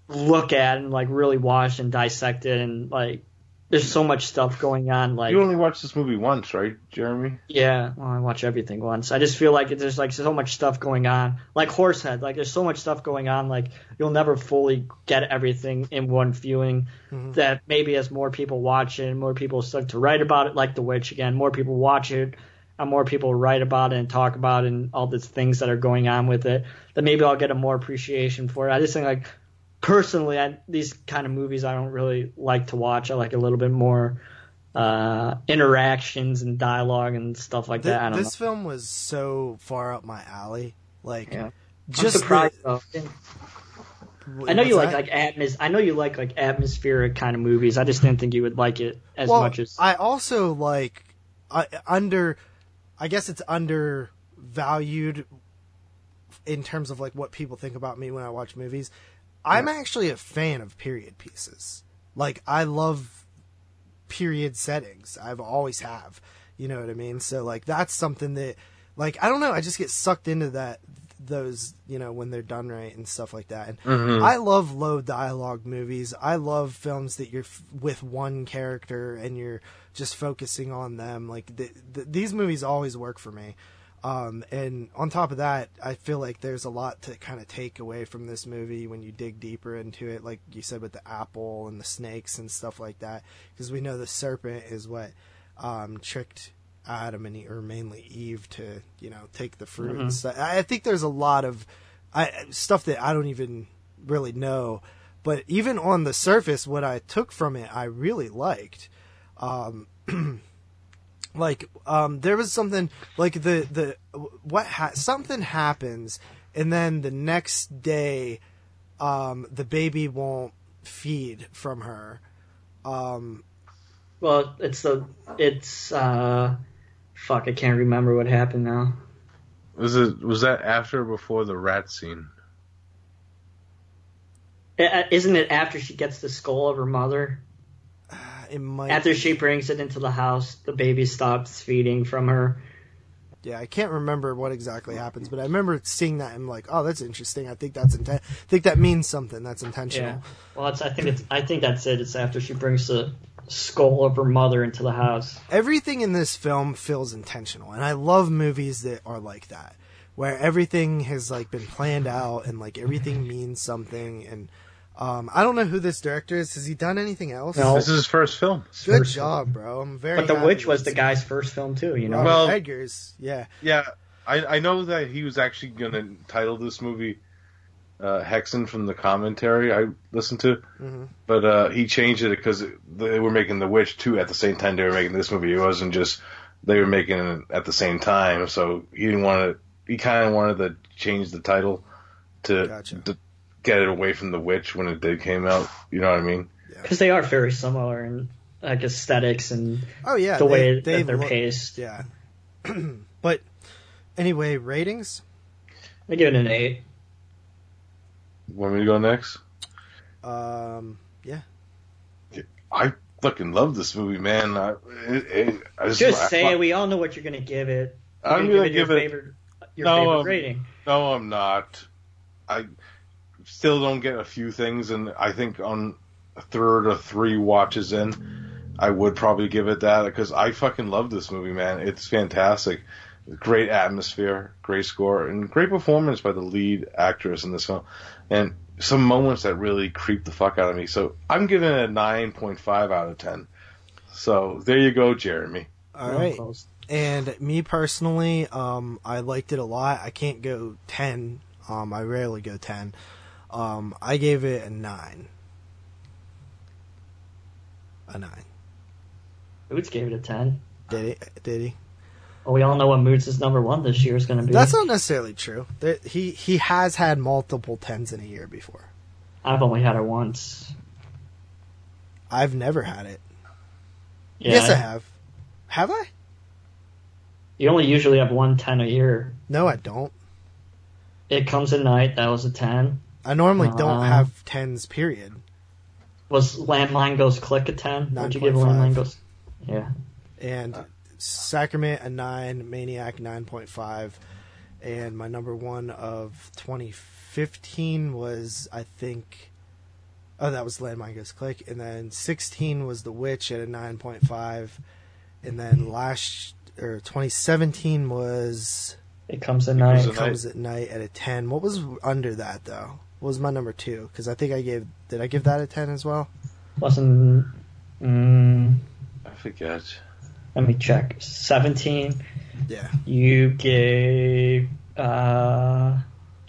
look at and like really watch and dissect it, and like there's so much stuff going on. Like, You only watched this movie once, right, Jeremy? yeah, well, I watch everything once. I just feel like there's like so much stuff going on. Like Horsehead, like there's so much stuff going on. Like you'll never fully get everything in one viewing. Mhm. That maybe as more people watch it, and more people start to write about it, like The Witch again, more people watch it, and more people write about it and talk about it, and all the things that are going on with it. That maybe I'll get a more appreciation for it. I just think like personally, I, these kind of movies I don't really like to watch. I like a little bit more uh, interactions and dialogue and stuff like that. I don't this film was so far up my alley. Like, Yeah. just I'm surprised the- though. I know you like that? like atmos. I know you like like atmospheric kind of movies. I just didn't think you would like it as well, much as. I also like uh, under. I guess it's undervalued in terms of like what people think about me when I watch movies. I'm actually a fan of period pieces. Like I love period settings. I've always have. You know what I mean? So like that's something that like I don't know, I just get sucked into that those, you know, when they're done right and stuff like that. And mm-hmm. I love low dialogue movies. I love films that you're f- with one character and you're just focusing on them. Like th- th- these movies always work for me. Um, and on top of that, I feel like there's a lot to kind of take away from this movie when you dig deeper into it, like you said with the apple and the snakes and stuff like that, because we know the serpent is what um, tricked Adam and or mainly Eve to you know take the fruit and stuff. I I think there's a lot of I, stuff that I don't even really know, but even on the surface, what I took from it, I really liked. Um, like um there was something like the the what ha- something happens and then the next day um the baby won't feed from her um well, it's the it's uh, fuck. I can't remember what happened now. Was it was that after or before the rat scene? Isn't it after she gets the skull of her mother? It might After she brings it into the house, the baby stops feeding from her. yeah i can't remember what exactly happens but i remember seeing that and like oh that's interesting i think that's inten- I think that means something that's intentional Yeah. Well, it's, I think it's I think that's it. It's after she brings the skull of her mother into the house. everything in this film feels intentional and i love movies that are like that where everything has like been planned out and like everything means something and um i don't know who this director is has he done anything else No. This is his first film. good First job bro i'm very But The happy Witch was the guy's first film too. You know. Robert Well- Eggers, yeah Yeah, I, I know that he was actually going to title this movie uh, Hexen from the commentary I listened to, Mhm. but uh, he changed it because they were making The Witch too at the same time they were making this movie. It wasn't just they were making it at the same time, so he didn't want to. He kind of wanted to change the title to, Gotcha. to get it away from The Witch when it did came out. You know what I mean? because they are very similar in like aesthetics and oh yeah the they- way they that they're look- paced. yeah but anyway ratings I give it an eight. Want me to go next? um Yeah. I fucking love this movie, man. I, it, it, I just, Just I- say it. We all know what you're gonna give it. You're I'm gonna your give it. favorite, your No, favorite um, rating. No, I'm not. I still don't get a few things, and I think on a third or three watches in, I would probably give it that because I fucking love this movie, man. It's fantastic. Great atmosphere, great score, and great performance by the lead actress in this film, and some moments that really creep the fuck out of me. So I'm giving it a 9.5 out of 10. So there you go, Jeremy. all Real right close. And me personally, um, I liked it a lot. I can't go ten. Um, I rarely go ten. Um, I gave it a nine. A nine. Moods gave it a ten. Did he? Did he? Well, we all know what Moods' number one this year is going to be. That's not necessarily true. He he has had multiple tens in a year before. I've only had it once. I've never had it. Yeah, Yes, I have. Have I? You only usually have one ten a year. No, I don't. It comes at night. That was a 10. I normally don't Uh, have tens. Period. Was Landmine Goes Click a 10? Would you give 9.5. Landmine Goes? Yeah. and Sacrament a nine, Maniac nine point five, and my number one of 2015 was I think, oh that was Landmine Goes Click, and then 16 was The Witch at a nine point five, and then last or 2017 was It comes at It night. comes at Comes at Night at a 10. What was under that though? What was my number two? Because I think I gave did I give that a 10 as well? Wasn't. Mm, I forget. let me check. 17. Yeah. You gave. Uh,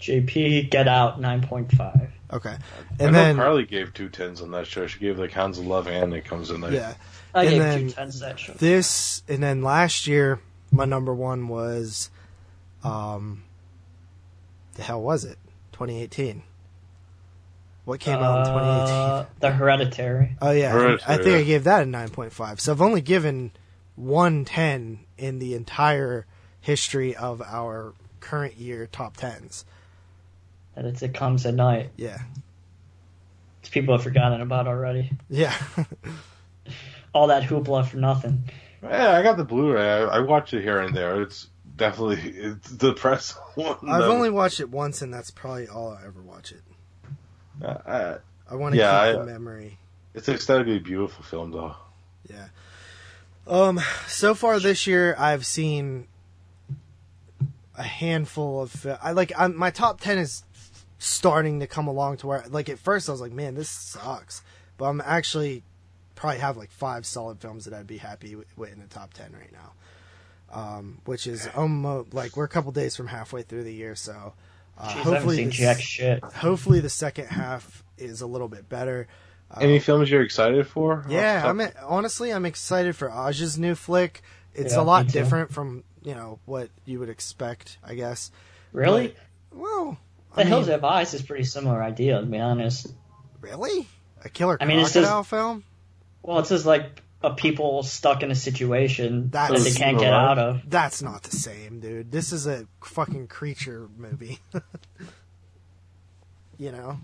JP Get Out 9.5. Okay. I And know then Carly gave two tens on that show. She gave like Hounds of Love and It Comes in Night. yeah. I And gave then two tens that show. this and then last year my number one was um the hell was it 2018 what came out in 2018 Uh, the Hereditary. oh yeah Hereditary, i think i gave that a 9.5 so i've only given 110 in the entire history of our current year top 10s And it's, it comes at night. yeah It's people have forgotten about already. yeah All that hoopla for nothing. Yeah, I got the Blu-ray. I, I watch it here and there. It's definitely it's the press one. i've though. only watched it once and that's probably all i ever watch it Uh, i want to Yeah, keep I- the memory it's an aesthetically beautiful film, though. Yeah. Um. So far this year, I've seen a handful of. I like. I'm, my top ten is starting to come along to where, like, at first I was like, "Man, this sucks," but I'm actually probably have like five solid films that I'd be happy with, with in the top ten right now. Um, which is almost like we're a couple days from halfway through the year, so uh, Jeez, I haven't hopefully, seen this- jack shit. hopefully the second half is a little bit better. Any films you're excited for? Yeah, I'm the honestly I'm excited for Aja's new flick. It's Yeah, a lot me too. different from you know what you would expect, I guess. Really? Well, The I Hills mean, Have Eyes is pretty similar idea, to be honest. really a killer I mean, it's crocodile just- film. Well, it's just like a people stuck in a situation That that, they can't get out of. That's not the same, dude. This is a fucking creature movie. you know.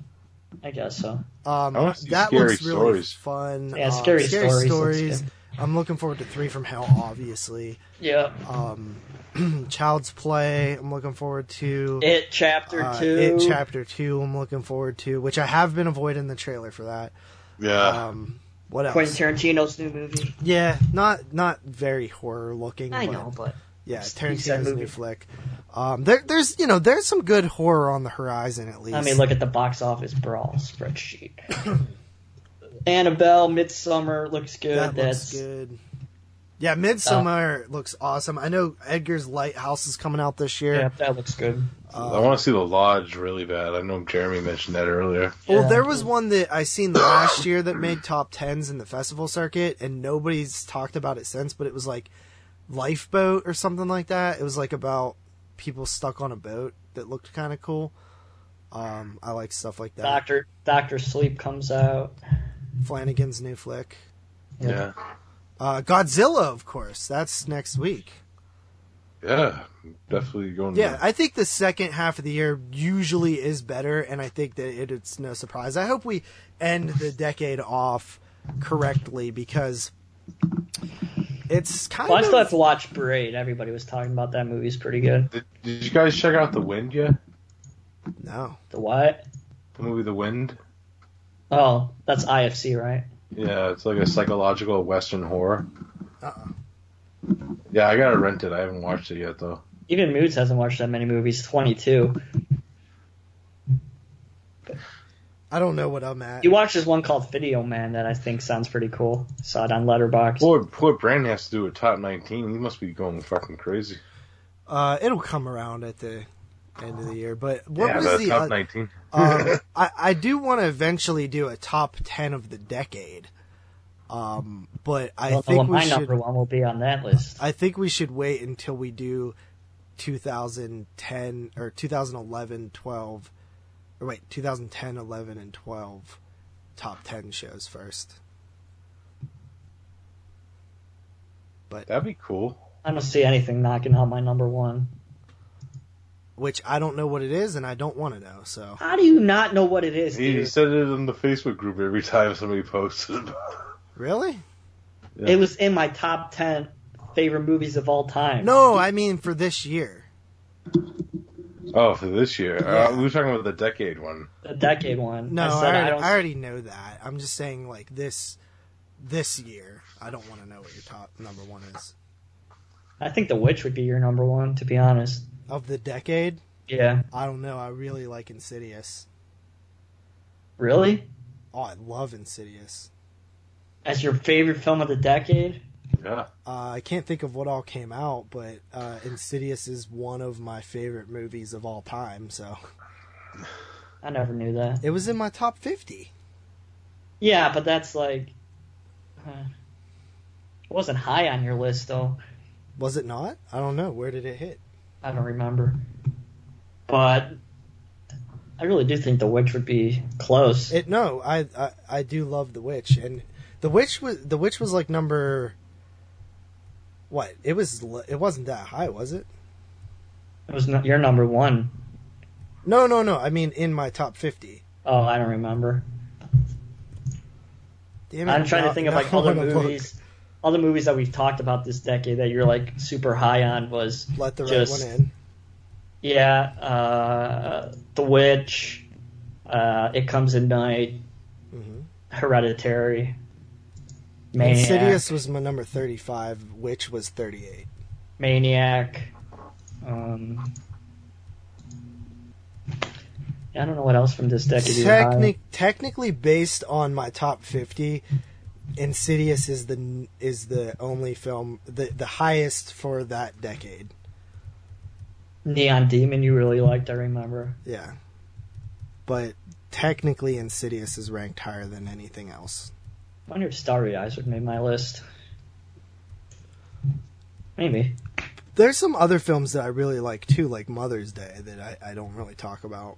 I guess so. Um, I that Scary looks really Stories. fun. Yeah, Um, Scary Stories stories. I'm looking forward to Three from Hell, obviously. Yeah. Um, Child's Play. I'm looking forward to. It Chapter Uh, Two. It Chapter Two. I'm looking forward to, which I have been avoiding the trailer for that. Yeah. Um, what else? Quentin Tarantino's new movie. Yeah, not not very horror looking. I but know, but Yeah, Tarantino's movie. new flick. Um, there, there's you know there's some good horror on the horizon at least. I mean, look at the box office brawl spreadsheet. Annabelle, Midsommar looks good. that That's looks good. Yeah, Midsommar looks awesome. I know Eggers' Lighthouse is coming out this year. yeah, that looks good. I want to see The Lodge really bad. I know Jeremy mentioned that earlier. Well, Yeah. there was one that I seen last year that made top tens in the festival circuit, and nobody's talked about it since. But it was like Lifeboat or something like that. It was like about people stuck on a boat that looked kind of cool. Um, I like stuff like that. Doctor Doctor Sleep comes out. Flanagan's new flick. Yeah. Uh, Godzilla, of course. That's next week. Yeah. Definitely going. Yeah, I think the second half of the year usually is better, and I think that it, it's no surprise. I hope we end the decade off correctly because it's kind Well, I still have to watch Parade. Everybody was talking about that movie's pretty good. Did, did you guys check out The Wind yet? No. The what? The movie The Wind. Oh, that's IFC, right? Yeah, it's like a psychological Western horror. Uh-uh. Yeah, I gotta rent it. I haven't watched it yet though. Even Moods hasn't watched that many movies. Twenty two. I don't know what I'm at. You watched this one called Video Man that I think sounds pretty cool. Saw it on Letterboxd. Poor, poor Brandon has to do a top 19. He must be going fucking crazy. Uh, it'll come around at the end of the year. But what yeah, was the the. top uh, 19. um, I, I do want to eventually do a top 10 of the decade. Um, but I I think what we my should. number one will be on that list. I think we should wait until we do 2010 or 2011, 12, or wait, 2010, 11, and 12 top 10 shows first. Why still have to watch Parade? Everybody was talking about that movie's pretty good. Yeah. Yeah. Uh, That'd be cool. I don't see anything knocking out my number one. Which I don't know what it is and I don't want to know. So How do you not know what it is, He dude? said it in the Facebook group every time somebody posted. really, It was in my top ten favorite movies of all time. no, I mean for this year. oh, for this year. Uh, we were talking about the decade one. the decade one. No, I I, said I, already, don't. I already know that. I'm just saying like this this year. I don't want to know what your top number one is I think The Witch would be your number one, to be honest. Of the decade. Yeah. I don't know. I really like Insidious. Really? Oh, I love Insidious. As your favorite film of the decade? Yeah. Uh, I can't think of what all came out, but uh, Insidious is one of my favorite movies of all time. So I never knew that. it was in my top fifty. Yeah, but that's like. Uh, it wasn't high on your list, though. Was it not? I don't know. Where did it hit? I don't remember. But I really do think The Witch would be close. It no, I, I I do love The Witch, and The Witch was The Witch was like number. What it was? It wasn't that high, was it? It was not, your number one. No, no, no. I mean, in my top fifty. Oh, I don't remember. Damn it, I'm trying now- to think of like other movies. All the movies that we've talked about this decade that you're like super high on was Let the right just- one in. yeah, uh, The Witch, uh, It Comes at Night, Mhm. Hereditary, Maniac, Insidious was my number thirty-five. Witch was thirty-eight. Maniac. Um, I don't know what else from this decade. Technic- technically, based on my top fifty, Insidious is the is the only film the the highest for that decade. Neon Demon, you really liked. I remember. Yeah, but technically, Insidious is ranked higher than anything else. I wonder if Starry Eyes would make my list. Maybe. There's some other films that I really like too, like Mother's Day, that I, I don't really talk about.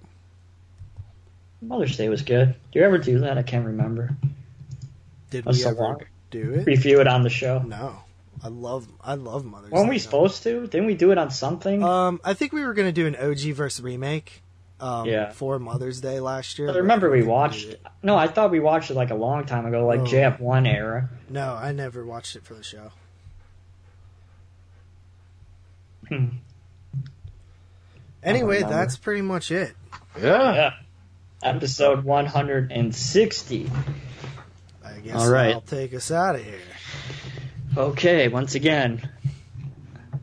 Mother's Day was good. Do you ever do that? I can't remember. Did we ever long. do it? Review it on the show. No, I love I love Mother's Day. Weren't Day. we supposed to? Didn't we do it on something? Um, I think we were gonna do an OG versus remake. Um, Yeah. For Mother's Day last year. I but remember we watched. it. No, I thought we watched it like a long time ago, like Oh. JF1 era. No, I never watched it for the show. Hmm. Anyway, that's pretty much it. Yeah. Yeah. Episode 160. I guess All right. I'll take us out of here. Okay, once again,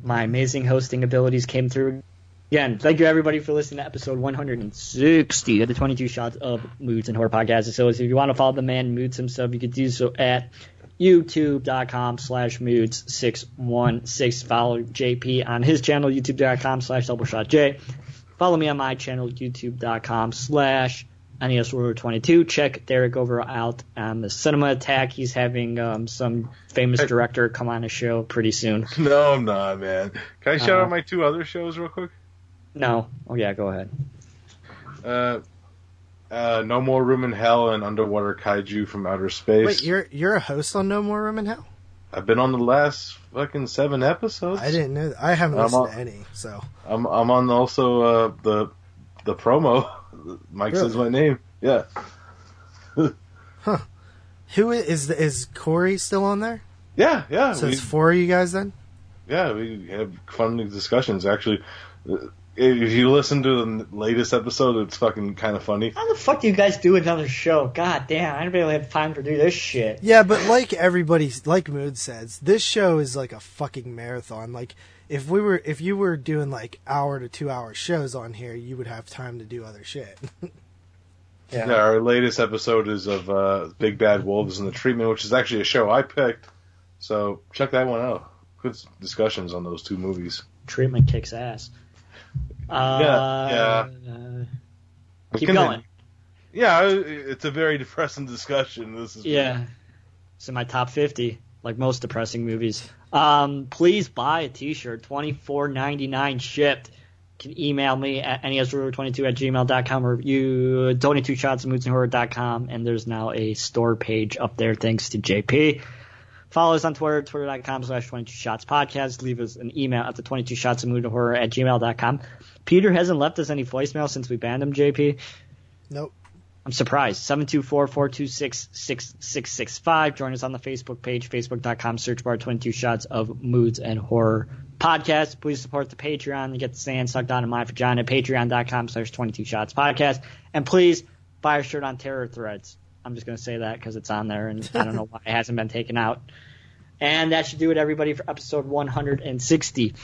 my amazing hosting abilities came through again. Thank you everybody for listening to episode 160 of the 22 Shots of Moods and Horror Podcast. So if you want to follow the man Moods himself, you could do so at youtube.com slash moods616. Follow JP on his channel, youtube.com slash doubleshotj. Follow me on my channel, youtube.com slash NESWorld22. Check Derek over out on the Cinema Attack. He's having um, some famous director come on a show pretty soon. No, I'm not, man. Can I shout Uh, out my two other shows real quick? No. Oh, yeah, go ahead. Uh, uh, No More Room in Hell and Underwater Kaiju from Outer Space. Wait, you're you're a host on No More Room in Hell? I've been on the last fucking seven episodes. I didn't know. That. I haven't I'm listened on- to any. So I'm I'm on also uh, the the promo. Mike says my name. Yeah. Huh. Who is is, is Corey still on there? Yeah, yeah. So we, it's four of you guys then. yeah, we have fun discussions. Actually, Uh, if you listen to the latest episode, it's fucking kind of funny. How the fuck do you guys do another show? God damn, I don't really have time to do this shit. Yeah, but like everybody, like Mood says, this show is like a fucking marathon. Like if we were if you were doing like hour to two hour shows on here, you would have time to do other shit. Yeah, our latest episode is of uh, Big Bad Wolves and the Treatment, which is actually a show I picked. So check that one out. Good discussions on those two movies. Treatment kicks ass. Uh, yeah. uh, keep continue. going. Yeah, it's a very depressing discussion. This is Yeah. It's in my top 50, like most depressing movies. Um, please buy a t-shirt, twenty four ninety nine shipped. You can email me at nesruler22 at gmail.com or you donate two shots at moodsandhorror.com and horror.com. And there's now a store page up there thanks to JP. Follow us on Twitter, twitter.com slash 22 shots podcast. Leave us an email at the 22 shots of mood and horror at gmail.com. Peter hasn't left us any voicemail since we banned him, JP. Nope. I'm surprised. 724-426-6665. Join us on the Facebook page, facebook.com, search bar 22 shots of moods and horror podcast. Please support the Patreon and get the sand sucked out of my vagina. Patreon.com slash 22 shots podcast. And please buy a shirt on Terror Threads. I'm just going to say that because it's on there and I don't know why it hasn't been taken out. And that should do it, everybody, for episode 160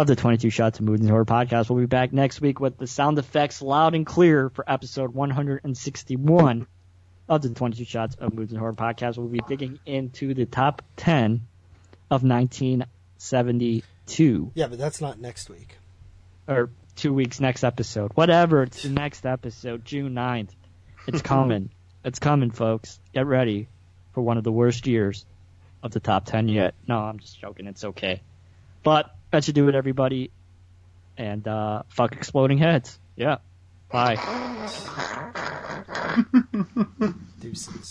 of the 22 Shots of Movies and Horror podcast. We'll be back next week with the sound effects loud and clear for episode 161 of the 22 Shots of Movies and Horror podcast. We'll be digging into the top 10 of 1972 Yeah, but that's not next week. or two weeks next episode. Whatever, it's the next episode, June 9th. It's coming. it's coming, folks. Get ready for one of the worst years of the top 10 yet. No, I'm just joking. It's okay. But that should do it, everybody. And uh, fuck exploding heads. Yeah. Bye. Deuces.